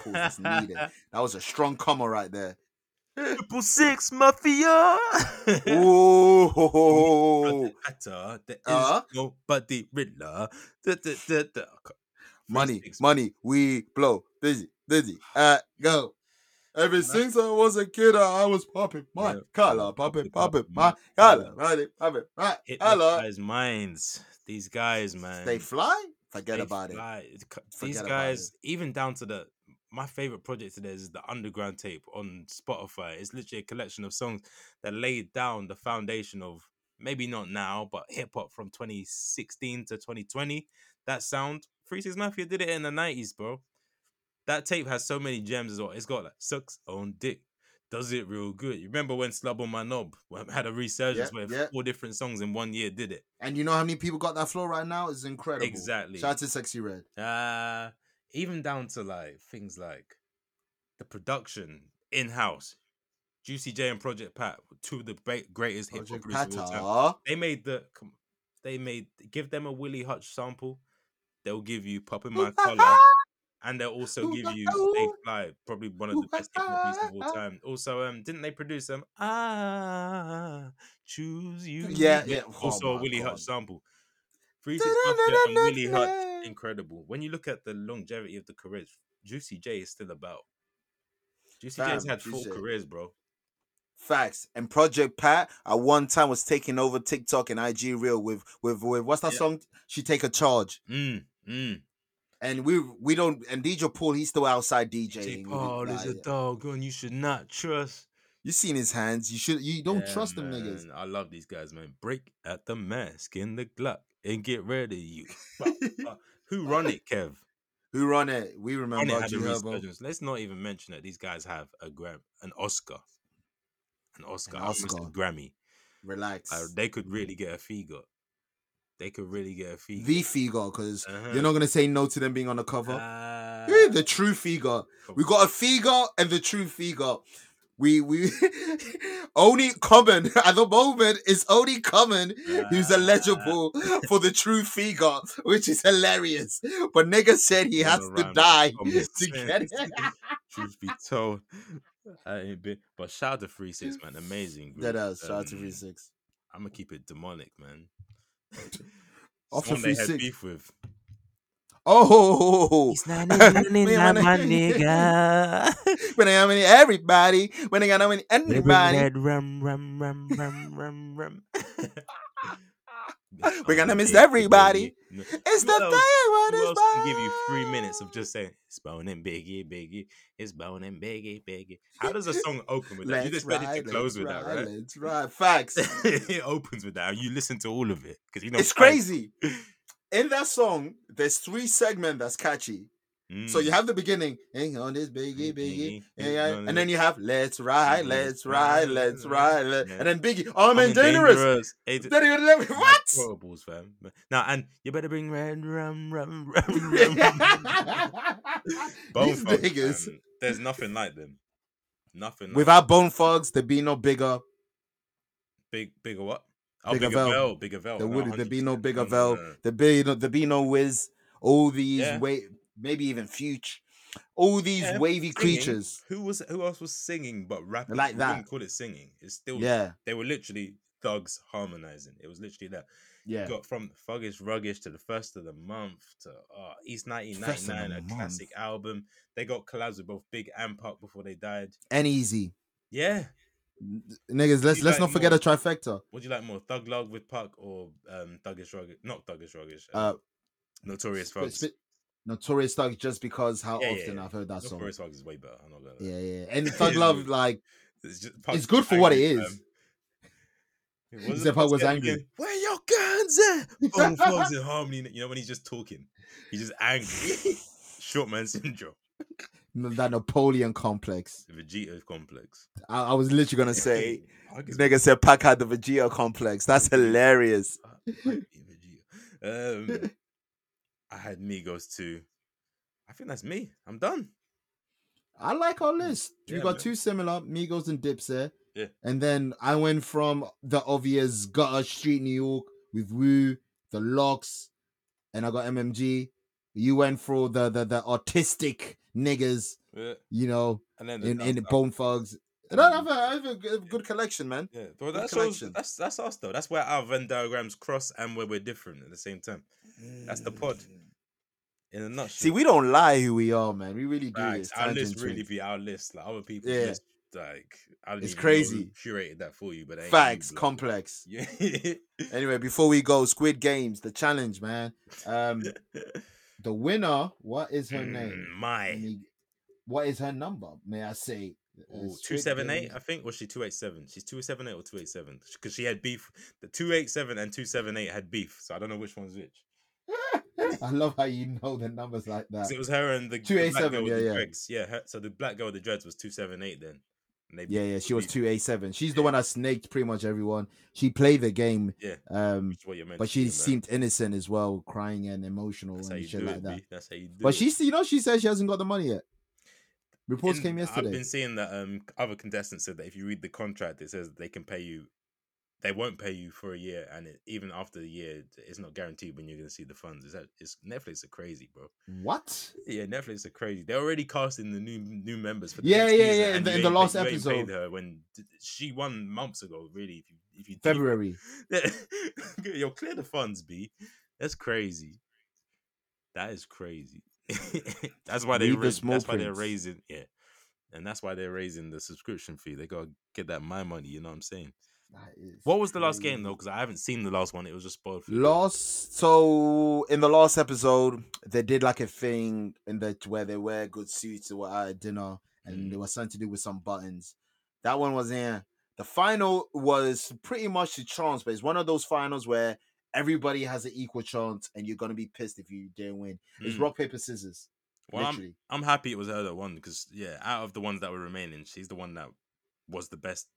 Pause needed. That was a strong comma right there. Triple six mafia. Ooh, there is Uh? nobody Riddler. Da, da, da, da. money, money, we blow. Dizzy, dizzy, uh, go. Ever since I was a kid, I was popping my Yeah. collar, popping, popping my collar. popping, popping my collar. Hypnotize minds. these guys, man. They fly. Forget they about it. fly. It Forget These about guys, even down to the my favorite project today is the Underground tape on Spotify. It's literally a collection of songs that laid down the foundation of maybe not now, but hip hop from 2016 to 2020. That sound, Three Six Mafia did it in the 90s, bro. That tape has so many gems as well. It's got like sucks on dick. Does it real good. You remember when Slob on My Knob had a resurgence Yeah, where yeah. four different songs in one year did it? And you know how many people got that flow right now? It's incredible. Exactly. Shout out to Sexyy Red. Uh even down to like things like the production in house. Juicy J and Project Pat, two of the greatest hip hop producers of all time. They made the, they made give them a Willie Hutch sample, they'll give you "Pop in My Collar," and they'll also give you "Stay Fly," probably one of the best hip hop beats of all time. Also, um, didn't they produce them? Ah, choose you. Yeah, yeah. Oh Also, a Willie Hutch sample. Three Six and Willie Hutch, incredible. When you look at the longevity of the careers, Juicy J is still about. Juicy J's Fam, had four careers, bro. Facts. And Project Pat at one time was taking over TikTok and IG Reel with with with what's that Yeah. song? She take a charge. Mm, mm. And we we don't and DJ Paul he's still outside. DJing. Paul is a dog, and you should not trust. You seen his hands. You should you don't Yeah, trust them niggas. I love these guys, man. Break at the mask in the Glock and get ready, you. Bah, bah. Who run it, Kev? Who run it? We remember it had a G Herbo. resurgence. Let's not even mention that these guys have a gram, an Oscar, an Oscar, An Oscar. Grammy. Relax. Uh, they could really get a Figo. They could really get a Figo. the Figo, because Uh-huh. you're not gonna say no to them being on the cover. Uh, Yeah, the true Figo. We got a Figo and the true Figo. We we only common at the moment is only common who's Ah. eligible for the true Figo, which is hilarious. But nigga said he has to die to get it. Truth be told, I ain't been. But shout out to Three Six, man, amazing. Group. That does. Shout out to Three Six. I'm gonna keep it demonic, man. Off the they had 3-6. beef with. Oh, not my nigga. when I am in everybody, when I got any anybody, That rum, rum, rum, rum, rum, rum. We're gonna miss everybody. No. it's the Who thing. else- Who is else can give you three minutes of just saying it's bone and biggie, biggie, it's bone and biggie, biggie? How does a song open with that? You it ride, to close with that, right? Let's ride. Facts. it opens with that, and you listen to all of it because you know it's crazy. In that song, there's three segments that's catchy. So you Mm. have the beginning, hang on this biggie, Biggie, and then you have let's ride, let's ride, let's ride, let- Yeah. and then Biggie, I'm, I'm in dangerous. Hey, Then you let me- mad What? quotables, fam. Now, and you better bring red rum, rum, rum, rum. Bone These Thugs, niggas. There's nothing like them. Nothing. Like Without Bone Thugs, there'd be no bigger. big, bigger what? Oh, Bigger bigger Vel. Vel, bigger Vel. There would there'd be no bigger Vel. There'd be no there'd be no Wiz. All these Yeah. wait, maybe even Future. All these Yeah, wavy singing. creatures. Who was who else was singing but rapping? Like that. wouldn't call it singing. It's still Yeah, They were literally thugs harmonizing. It was literally that. yeah. Got from Thuggish Ruggish to the first of the month to uh, East First 1999, a month. classic album. They got collabs with both Big and Pac before they died. And easy. Yeah. Niggas, let's let's like not forget more- a trifecta. Would you like more Thug Love with Pac or um, Thuggish Ruggish? Not Thuggish Ruggish. Uh, Um, Notorious Thugs. sp- Notorious Thug just because how Yeah, often yeah. I've heard that song. Notorious Thugs is way better. I'm not gonna. Yeah, yeah. And Thug Love, like, It's, just, it's good for what it is. it angry, What He was was angry. again? Where your guns at? Bone Thugs in harmony. You know when he's just talking, he's just angry. Short man syndrome. that Napoleon complex. The Vegeta complex. I, I was literally gonna say, nigga said Pac had the Vegeta complex. That's hilarious. I be Vegeta. Um, I had Migos too. I think that's me. I'm done. I like our mm. list. we got man. two similar, Migos and Dipset. Yeah. And then I went from the obvious Gutter Street, New York with Wu, the LOX, and I got MMG. You went for the the, the artistic niggas, Yeah. you know, And then the in, in dance Bone Thugs. And I have a, I have a good, collection, man. Yeah, well, that's collection. that's that's us though. That's where our Venn diagrams cross and where we're different at the same time. That's the mm. pod. In a nutshell. See, we don't lie who we are, man. We really do Facts. this. Our list really be our list. Like other people, Yeah. list, like It's crazy. curated that for you, but ain't you, Facts, complex. Yeah. Anyway, before we go, Squid Games, the challenge, man. Um, the winner. What is her name? Mm, Let My me- what is her number? May I say? Uh, Ooh, two seven eight, Games- I think, or she two eight seven. She's two seven eight or two eight seven because she had beef. The two eight seven and two seven eight had beef, so I don't know which one's which. I love how you know the numbers like that. it was her and the, the 287, black yeah, yeah. dreads. Yeah, her, so the black girl with the dreads was two seven eight then. Yeah, yeah, she was two A seven. She's the one that snaked pretty much everyone. She played the game, Yeah, um, which is what you're meant but she seemed innocent as well, crying and emotional That's and shit like it, that. B. That's how you do But it. she's, you know, she says she hasn't got the money yet. Reports In- came yesterday. I've been seeing that um other contestants said that if you read the contract, it says they can pay you. They won't pay you for a year, and it, even after the year, it's not guaranteed when you're going to see the funds. Is that it's Netflix are crazy, bro. What? Yeah, Netflix are crazy. They're already casting the new new members for the Yeah, yeah, yeah, in the- in the last pay- you ain't paid episode. her when she won months ago. Really, if you if you February. yo, clear the funds, b. That's crazy. That is crazy. that's why they the ra- small that's why they're raising yeah, and that's why they're raising the subscription fee. They gotta get that my money. You know what I'm saying? That is What was the last game though? Because I haven't seen the last one. It was just spoiled. Last, so in the last episode, they did like a thing in that where they wear good suits or were at dinner, and Mm. there was something to do with some buttons. That one was in. The final was pretty much a chance, but it's one of those finals where everybody has an equal chance, and you're gonna be pissed if you didn't win. It's Mm. rock paper scissors. Well, I'm. I'm happy it was her that won because yeah, out of the ones that were remaining, she's the one that was the best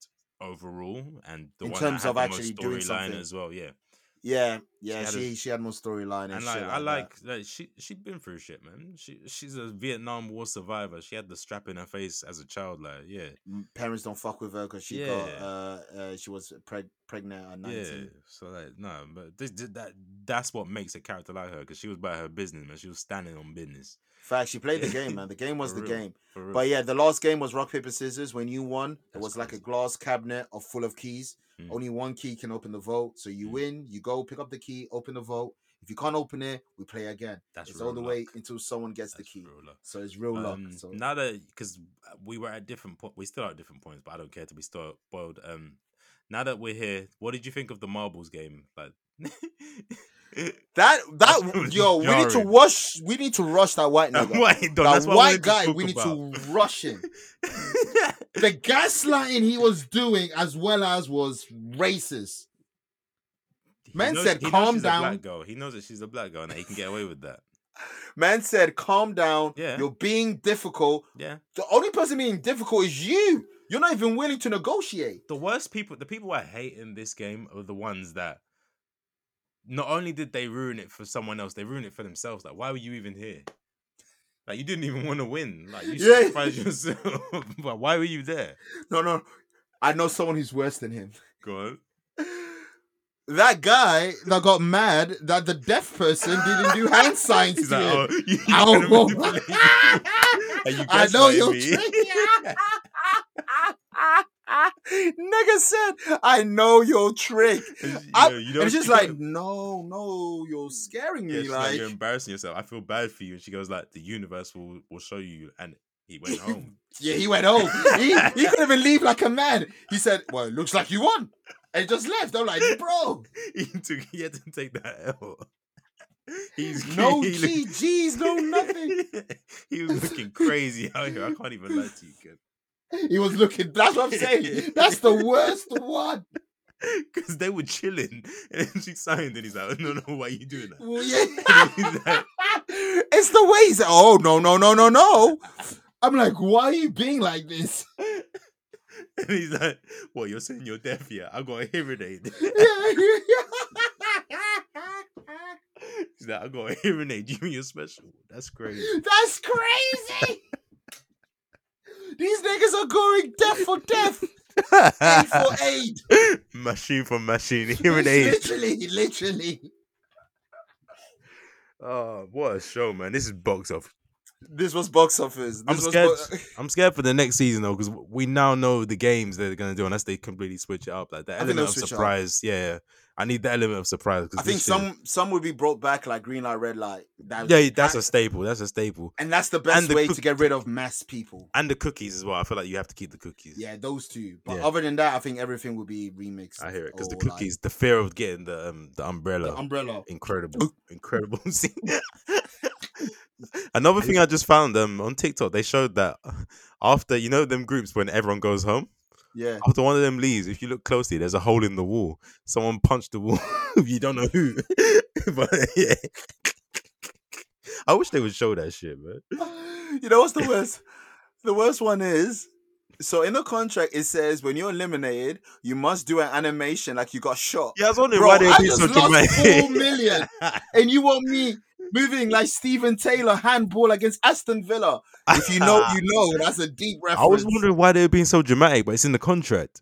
overall and the In one terms of actually doing storyline something. as well. Yeah, Yeah, yeah. had She a- she, had more storyline and, and like, like I that. like like she she'd been through shit, man. She she's a Vietnam War survivor. She had the strap in her face as a child. Like yeah, parents don't fuck with her because she Yeah. got uh, uh she was preg- pregnant at 19. yeah. So like no, but this, this- that that's what makes a character like her because she was about her business, man. She was standing on business. Fact, she played the game, man. The game was the real, game. But yeah, the last game was rock paper scissors. When you won, it That's was like a glass cabinet of full of keys. Mm. Only one key can open the vote. So you Mm. win, you go pick up the key, open the vote. If you can't open it, we play again. That's it's all the real way until someone gets the key. So it's real luck. Um, So now that because we were at different point, we still are at different points, but I don't care to be still spoiled. Um, now that we're here, what did you think of the marbles game? Like, that that yo, we need to rush. We need to rush that white nigga. White that white guy, we need about. to rush him. the gaslighting he was doing as well as was racist. Man knows- said, "Calm down." black girl. He knows that she's a black girl and that he can get away with that. Man said, "Calm down. Yeah. You're being difficult. Yeah. The only person being difficult is you. You're not even willing to negotiate." The worst people, the people I hate in this game are the ones that not only did they ruin it for someone else, they ruined it for themselves. Like, why were you even here? Like, you didn't even want to win. Like, you Yeah. sacrificed yourself. but why were you there? No, no. I know someone who's worse than him. Go on. That guy that got mad that the deaf person didn't do hand signs He's to like, him. oh, you, you Ow. kinda manipulate me. And you I know you're. Nigga said, I know your trick. You I- know, you and don't- it's just like, no, no, you're scaring me. she's like, like, you're embarrassing yourself. I feel bad for you. And she goes like, the universe will, will show you. And he went home. yeah, he went home. he, he couldn't even leave like a man. He said, well, it looks like you won. And just left. I'm like, bro, he took. He had to take that L. He's no he GGs, no nothing. he was looking crazy out here. I can't even lie to you, kid. He was looking, that's what I'm saying. That's the worst one. Because they were chilling, and then she signed, and he's like, "No, no, why are you doing that?" Well, yeah. Like- it's the way he's like, oh, no, no, no, no, no. I'm like, why are you being like this? And he's like, "What? You're saying you're deaf? Yeah, I got a hearing aid." He's like, "I got a hearing aid. You mean you're special? That's crazy." That's crazy. These niggas are going death for death, aid for aid. machine for machine, hearing aid. Literally, literally. Oh, what a show, man! This is box office. This was box office. This I'm was scared. bo- I'm scared for the next season though, because we now know the games they're gonna do unless they completely switch it up. Like that element of switch it up. surprise. Yeah, I need the element of surprise. I think shit- some some would be brought back like green light, red light. That, Yeah, that's that- a staple. That's a staple. and that's the best the way cook- to get rid of mass people. And the cookies as well. I feel like you have to keep the cookies. Yeah, those two. But Yeah. other than that, I think everything will be remixed. I hear it because the or, like, cookies, the fear of getting the um the umbrella, the umbrella. incredible, incredible. scene. Another thing I just found um on TikTok, they showed that after you know them groups when everyone goes home, Yeah. after one of them leaves, if you look closely, there's a hole in the wall. Someone punched the wall. you don't know who, but yeah. I wish they would show that shit, man. You know what's the worst? the worst one is so in the contract it says when you're eliminated, you must do an animation like you got shot. Yeah, I was wondering Bro, why they I be just so lost dramatic. four million. and you want me moving like Steven Taylor handball against Aston Villa. If you know, you know. That's a deep reference. I was wondering why they were being so dramatic, but it's in the contract.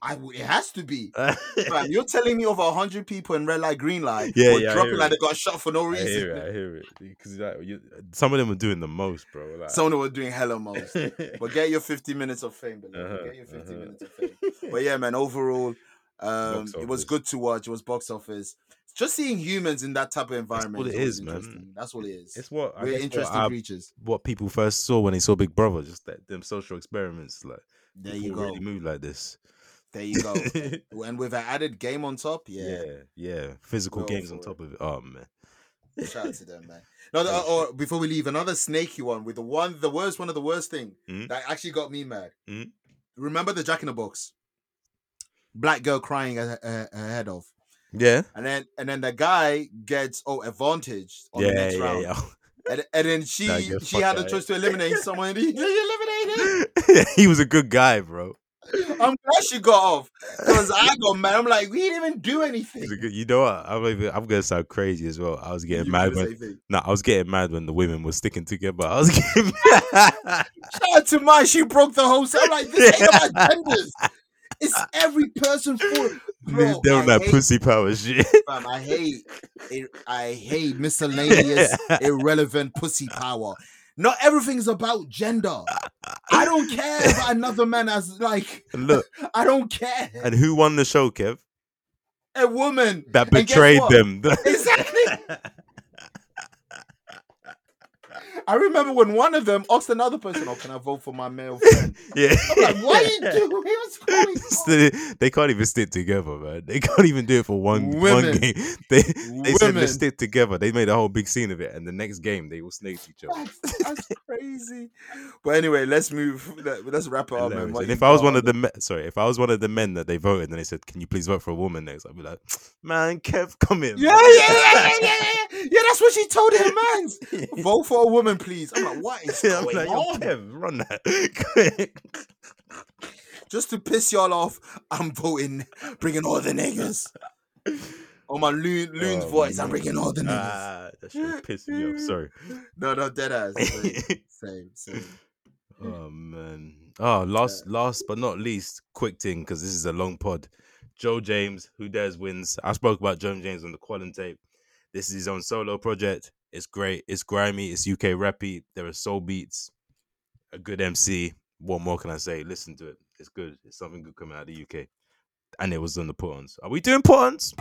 I it has to be. I Fam, you're telling me over hundred people in red light, green light, Yeah, yeah, I dropping like it. they got shot for no reason. hear it. I hear it. Because like, you, some of them are doing the most, bro. Like, Some of them were doing hella most. But get your 50 minutes of fame. Uh-huh, Get your 50 uh-huh. minutes of fame. But yeah, man, overall, um, it was good to watch. It was box office. Just seeing humans in that type of environment. what it always is, man. That's what it is. it's what We're interesting what, I- creatures. what people first saw when they saw Big Brother, just that them social experiments. Like There you go. really move like this. There you go. and with an added game on top, yeah. yeah, yeah. Physical Go games on top of it. Oh man. Shout out to them, man. No, the, or before we leave, another snaky one with the one, the worst, one of the worst thing Mhm. that actually got me mad. Mhm. Remember the Jack in the Box? Black girl crying ahead of. Yeah. And then and then the guy gets oh advantage on Yeah, the next yeah, round. yeah. And, and then she Nah, she had the choice to eliminate someone. And he, he eliminated. he was a good guy, bro. I'm glad she got off because I got mad. I'm like, we didn't even do anything. Good, you know what? I'm, even, I'm gonna sound crazy as well. I was getting You mad when no, I was getting mad when the women were sticking together. I was getting Shout out to my she broke the whole set. I'm like, this ain't about genders. It's every person for bro. They're I that hate, pussy power shit. fam, I hate it. I hate miscellaneous, irrelevant pussy power. Not everything's about gender. I don't care about another man as like look, I don't care. and who won the show, Kev? A woman That betrayed them. Exactly. I remember when one of them asked another person, "Oh, can I vote for my male friend?" yeah. I'm like, "What are you doing? What's going on?" Still, they can't even stick together, man. They can't even do it for one one game. They they said Women. let's stick together. They made a whole big scene of it, and the next game they all snaked each other. That's, that's crazy. But anyway, let's move. let- Let's wrap it up, man. What And if I was one of the men, sorry, if I was one of the men that they voted and they said, "Can you please vote for a woman next?" I'd be like, "Man, Kev, come in." Yeah, yeah, yeah, yeah, yeah, yeah. Yeah, that's what she told him, man. Vote for a woman, please. I'm like, what is I'm going like, on? Kev, run that. quick, Just to piss y'all off, I'm voting, bringing all the niggas. On my loon, loon's Oh, voice, I'm bringing all the niggas. ah, that shit pissed me off. Sorry. No, no, dead ass. Same, same. same. Oh man. Oh, last last but not least, quick thing because this is a long pod. Joe James, who dares wins. I spoke about Joe James on the Qualin tape. This is his own solo project. It's great. It's grimy. It's UK rappy. There are soul beats. A good MC. What more can I say? Listen to it. It's good. It's something good coming out of the UK. And it was on the put-ons. Are we doing put-ons?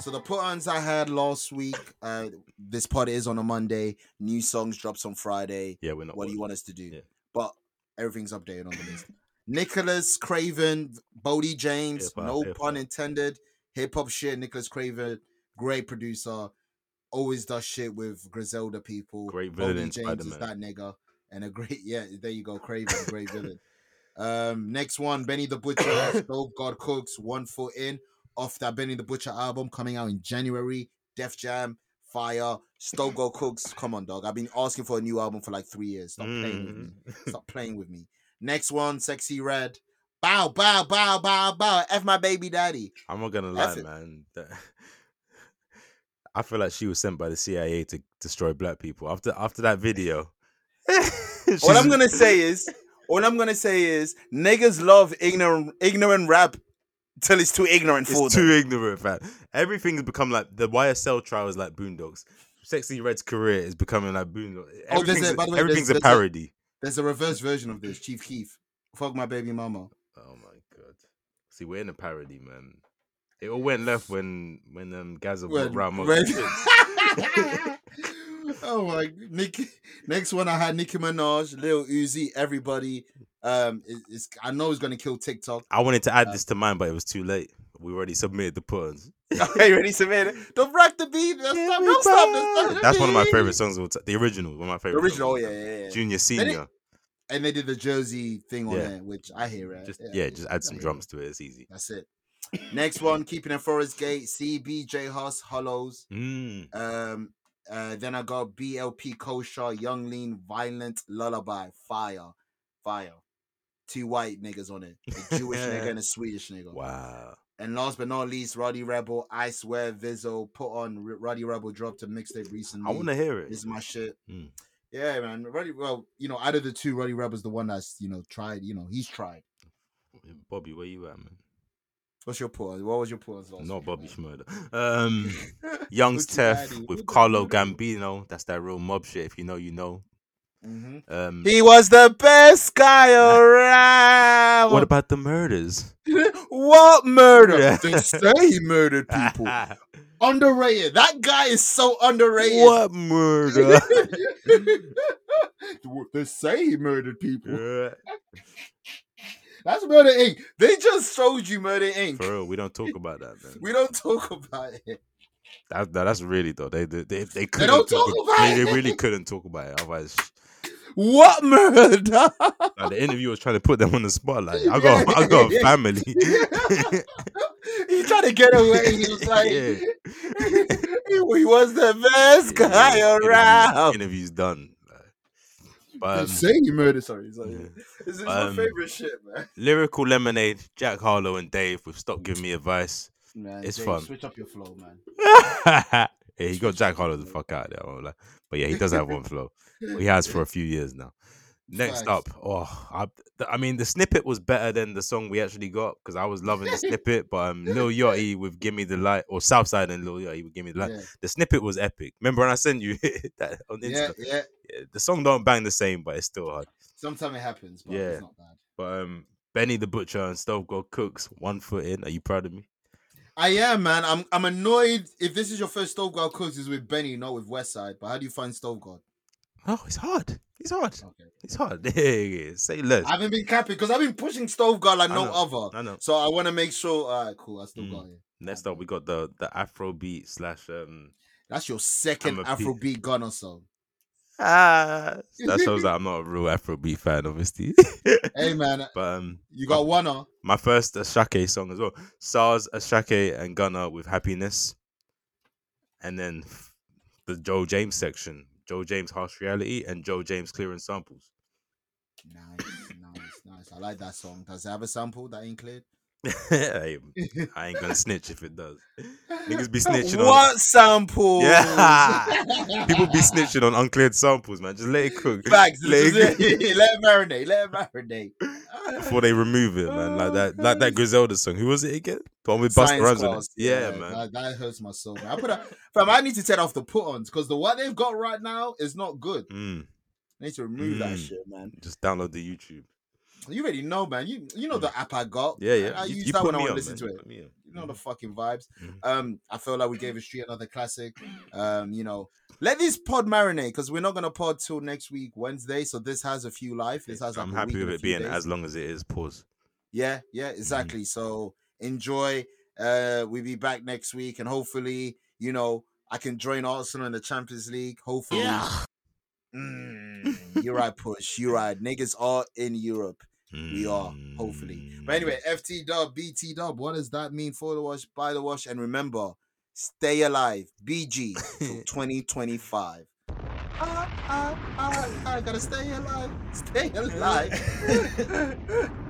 So the put-ons I had last week. Uh, this pod is on a Monday. New songs drops on Friday. Yeah, we're not. what do you want us to do? Yeah. But everything's updated on the list. Nicholas Craven, Boldy James, Hip-hop, no hip-hop. pun intended. Hip hop shit. Nicholas Craven, great producer. Always does shit with Griselda people. Great Bodie villain in James is that Spider-Man. nigga. And a great, yeah, there you go, Craven, great villain. Um, next one, Benny the Butcher, Stove God Cooks, One Foot In, off that Benny the Butcher album coming out in January. Def Jam, Fire, Stove God Cooks. Come on, dog. I've been asking for a new album for like three years. Stop playing with me. Mm. Stop playing with me. Next one, Sexyy Red. Bow, bow, bow, bow, bow. F my baby daddy. I'm not gonna lie, it. man. I feel like she was sent by the CIA to destroy black people. After after that video, All she's- I'm gonna say is, all I'm gonna say is, niggas love ignorant, ignorant rap Till it's too ignorant for It's them. too ignorant, fam. Everything's become like the YSL trial is like Boondocks. Sexyy Red's career is becoming like Boondocks. Oh, a- Everything's, by the way, everything's there's- a there's a- parody. There's a reverse version of this. Chief Keef. Fuck my baby mama. Oh my god. See, we're in a parody, man. It all went left when when um Gazza When- brought round when- oh my Nicki. Next one I had Nicki Minaj, Lil Uzi, everybody. Um is, is I know it's gonna kill TikTok. I wanted to add Uh, this to mine, but it was too late. We already submitted the puns. Hey, ready submitted. Don't rock the beat. Don't stop, don't stop, the That's one of my favorite songs. Of the original, one of my The favorite. original, oh yeah, yeah, yeah. Junior, it- senior. And they did the Jersey thing on Yeah. there, which I hear it. Just yeah, just add some it. drums to it. It's easy. That's it. Next one, keeping it Forest Gate, CBJ Huss, Hollows. Mm. Um, uh, then I got BLP Kosher, Yung Lean, Violent, Lullaby, Fire, Fire. Two white niggas on it, a Jewish nigga and a Swedish nigga. Wow. And last but not least, Rowdy Rebel, I swear, Vizzo put on Rowdy Rebel dropped a mixtape recently. I want to hear it. This is my shit. Mm. Yeah, man. Rowdy, well, you know, out of the two, Rowdy Rebel's the one that's you know tried. You know, he's tried. Bobby, where you at, man? What's your pause? What was your pause? last Not week, Bobby? Shmurda. Um, Young's Tef with Carlo Gambino. That's that real mob shit. If you know, you know. Mhm. Um, He was the best guy around. what about the murders? What murder? They say he murdered people. underrated. That guy is so underrated. what murder? they say he murdered people. That's Murder Inc. They just showed you Murder Inc. For real, we don't talk about that, man. We don't talk about it. That, that- that's really though. They they they, they couldn't don't talk about they, it. they really couldn't talk about it. Otherwise, What murder? like, the interview was trying to put them on the spotlight. I got I got a family. he tried to get away. He was like, Yeah. he was the best guy Yeah, interview- around. Interview's done. But, They um, say he murdered. Sorry, sorry. yeah. This is Um, my favorite shit, man. Lyrical Lemonade, Jack Harlow and Dave with Stop Giving Me Advice. man it's Dave, fun. Switch up your flow, man. yeah, he got Jack Harlow the fuck out of there. I. But yeah, he does have one flow. He has for a few years now. Next Facts. up, oh, I, I mean, the snippet was better than the song we actually got because I was loving the snippet. But um, Lil Yachty with "Give Me the Light" or Southside and Lil Yachty with "Give Me the Light." Yeah, The snippet was epic. Remember when I sent you that on yeah, Insta? yeah. Yeah, the song don't bang the same, but it's still hard. Sometimes it happens, but Yeah. it's not bad. But um, Benny the Butcher and Stove God Cooks, one foot in. Are you proud of me? I am, man. I'm I'm annoyed if this is your first Stove God Cooks is with Benny, not with Westside. But how do you find Stove God? Oh, it's hard. It's hard. Okay. It's hard. Say less. I haven't been capping because I've been pushing Stove God like no other. I know. So I want to make sure. All right, cool. I still Mm. got it. Next up, we got the the Afro beat slash um. That's your second I'm a big- Afrobeat Gunna song. Ah, that shows that I'm not a real Afrobeat fan, obviously. Hey man, but um, you got one, huh? my first Asake song as well. SARS, Asake, and Gunna with Happiness, and then the Joe James section. Joe James Harsh Reality and Joe James Clearing Samples. Nice, nice, nice. I like that song. Does it have a sample that ain't? Hey, I ain't gonna snitch if it does. Niggas be snitching on What sample? Yeah. people be snitching on uncleared samples, man. Just let it cook. Facts. Let it. Let it marinate. Let it marinate. before they remove it, man. Like that, like that Griselda song. Who was it again? The one with Busta Rhymes on it. class. Yeah, man. That, that hurts my soul. Man. I put a, fam, I need to take off the put-ons because the what they've got right now is not good. Mm, I need to remove that Mm. shit, man. just download the YouTube. You already know, man. You you know the app I got. Yeah, yeah. I, I you, use you that when I me want to listen man. to it. put me on. You know the fucking vibes. Mhm. Um, I feel like we gave a street another classic. Um, you know, let this pod marinate because we're not gonna pod till next week Wednesday. So this has a few life. This has. Like I'm a happy week with it being days. as long as it is. Pause. Yeah, yeah, Mm-hmm. exactly. So enjoy. Uh, we'll be back next week, and hopefully, you know, I can join Arsenal in the Champions League. Hopefully, Mm, you're right, push. You're right. Niggas are in Europe. We are, hopefully. But anyway, FT dub, BT dub. What does that mean for the wash, by the wash? And remember, stay alive. BG till 2025. Ah, ah, ah, I gotta stay alive. Stay alive.